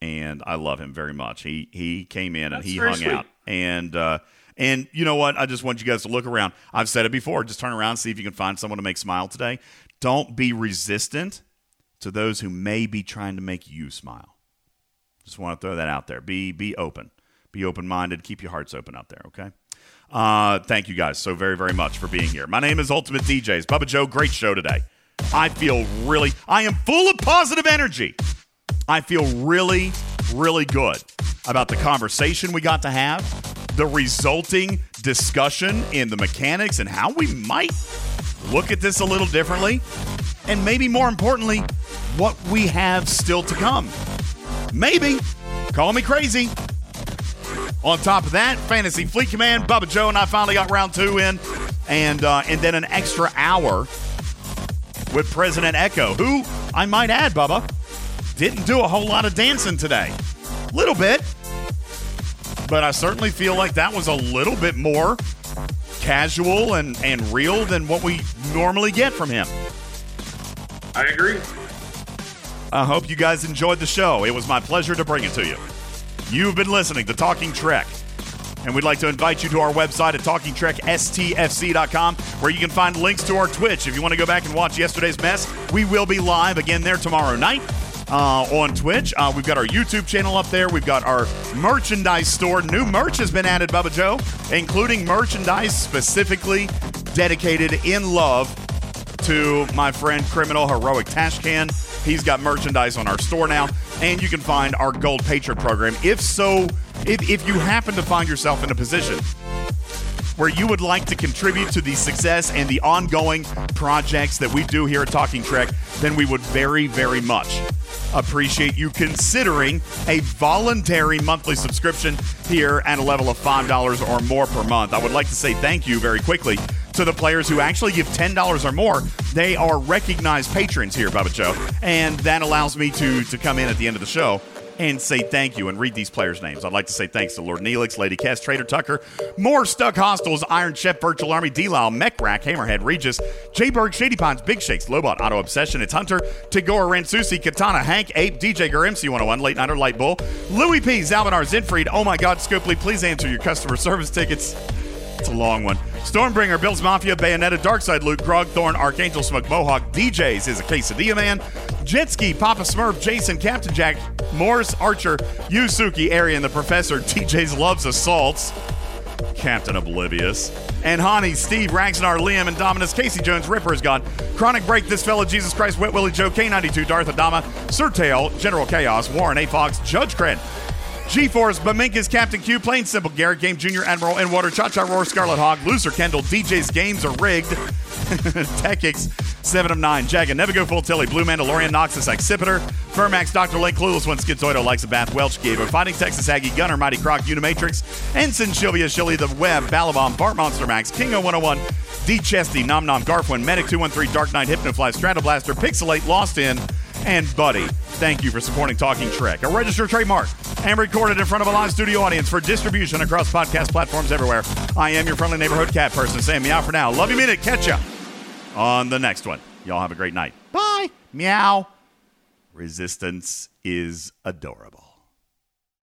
S1: and I love him very much. He he came in and he hung
S2: sweet.
S1: out, and uh, and you know what? I just want you guys to look around. I've said it before. Just turn around, see if you can find someone to make smile today. Don't be resistant to those who may be trying to make you smile. Just want to throw that out there. Be be open. Be open minded. Keep your hearts open out there. Okay. Uh, thank you guys so very very much for being here. My name is Ultimate DJs. Bubba Joe. Great show today. I feel really. I am full of positive energy. I feel really really good about the conversation we got to have, the resulting discussion in the mechanics and how we might look at this a little differently, and maybe more importantly, what we have still to come. Maybe. Call me crazy. On top of that, Fantasy Fleet Command, Bubba Joe and I finally got round two in, and uh, and then an extra hour with President Echo, who I might add, Bubba, didn't do a whole lot of dancing today. Little bit, but I certainly feel like that was a little bit more casual and and real than what we normally get from him.
S2: I agree.
S1: I hope you guys enjoyed the show. It was my pleasure to bring it to you. You've been listening to Talking Trek, and we'd like to invite you to our website at talkingtrekstfc.com, where you can find links to our Twitch. If you want to go back and watch yesterday's mess, we will be live again there tomorrow night. Uh, on Twitch, uh, we've got our YouTube channel up there. We've got our merchandise store. New merch has been added, Bubba Joe, including merchandise specifically dedicated in love to my friend Criminal Heroic Tashcan. He's got merchandise on our store now, and you can find our Gold Patriot program. If so, if, if you happen to find yourself in a position where you would like to contribute to the success and the ongoing projects that we do here at Talking Trek, then we would very, very much appreciate you considering a voluntary monthly subscription here at a level of $5 or more per month. I would like to say thank you very quickly to the players who actually give $10 or more. They are recognized patrons here, Bubba Joe, and that allows me to, to come in at the end of the show and say thank you and read these players' names. I'd like to say thanks to Lord Neelix, Lady Cass, Trader Tucker, More Stuck Hostiles, Iron Chef, Virtual Army, D-Lyle, Hammerhead, Regis, J Berg, Shady Pines, Big Shakes, Lobot, Auto Obsession, It's Hunter, Tagora, Ransusi, Katana, Hank, Ape, DJ Gur, MC101, Late Nighter, Light Bull, Louis P, Zalbanar, Zinfried, Oh My God, Scopely, please answer your customer service tickets. It's a long one. Stormbringer, Bill's Mafia, Bayonetta, Darkside Luke, Grog, Thorn, Archangel Smoke, Mohawk, DJs is a quesadilla man, Jetski, Papa Smurf, Jason, Captain Jack, Morris, Archer, Yusuki, Arian, the Professor, DJs loves assaults, Captain Oblivious, and Hani, Steve, Ragnar, Liam, and Dominus, Casey Jones, Ripper is gone, Chronic Break, This Fella, Jesus Christ, Wet Willie Joe, K92, Darth Adama, Surtail, General Chaos, Warren A. Fox, Judge Cred, G-Force, Baminkas, Captain Q, Plain Simple, Garrett Game Jr., Admiral, and Water, Cha Cha Roar, Scarlet Hog, Loser Kendall, DJ's Games are rigged, [laughs] Techix, 7 of 9, Jagged, Never Go Full Tilly, Blue Mandalorian, Noxus, Accipitor, Fermax, Dr. Lake, Clueless One, Schizoido, Likes a Bath, Welch, Gaver, Fighting Texas Aggie, Gunner, Mighty Croc, Unimatrix, Ensign, Shilvia, Shilly, The Web, Balabomb, Bart Monster Max, Kingo 101, D Chesty, Nom Nom, Garfwin, Medic 213, Dark Knight, Hypnofly, Stratoblaster, Pixelate, Lost In, and Buddy. Thank you for supporting Talking Trek, a registered trademark and recorded in front of a live studio audience for distribution across podcast platforms everywhere. I am your friendly neighborhood cat person, saying meow for now. Love you, mean it. Catch ya on the next one. Y'all have a great night. Bye. Meow. Resistance is adorable.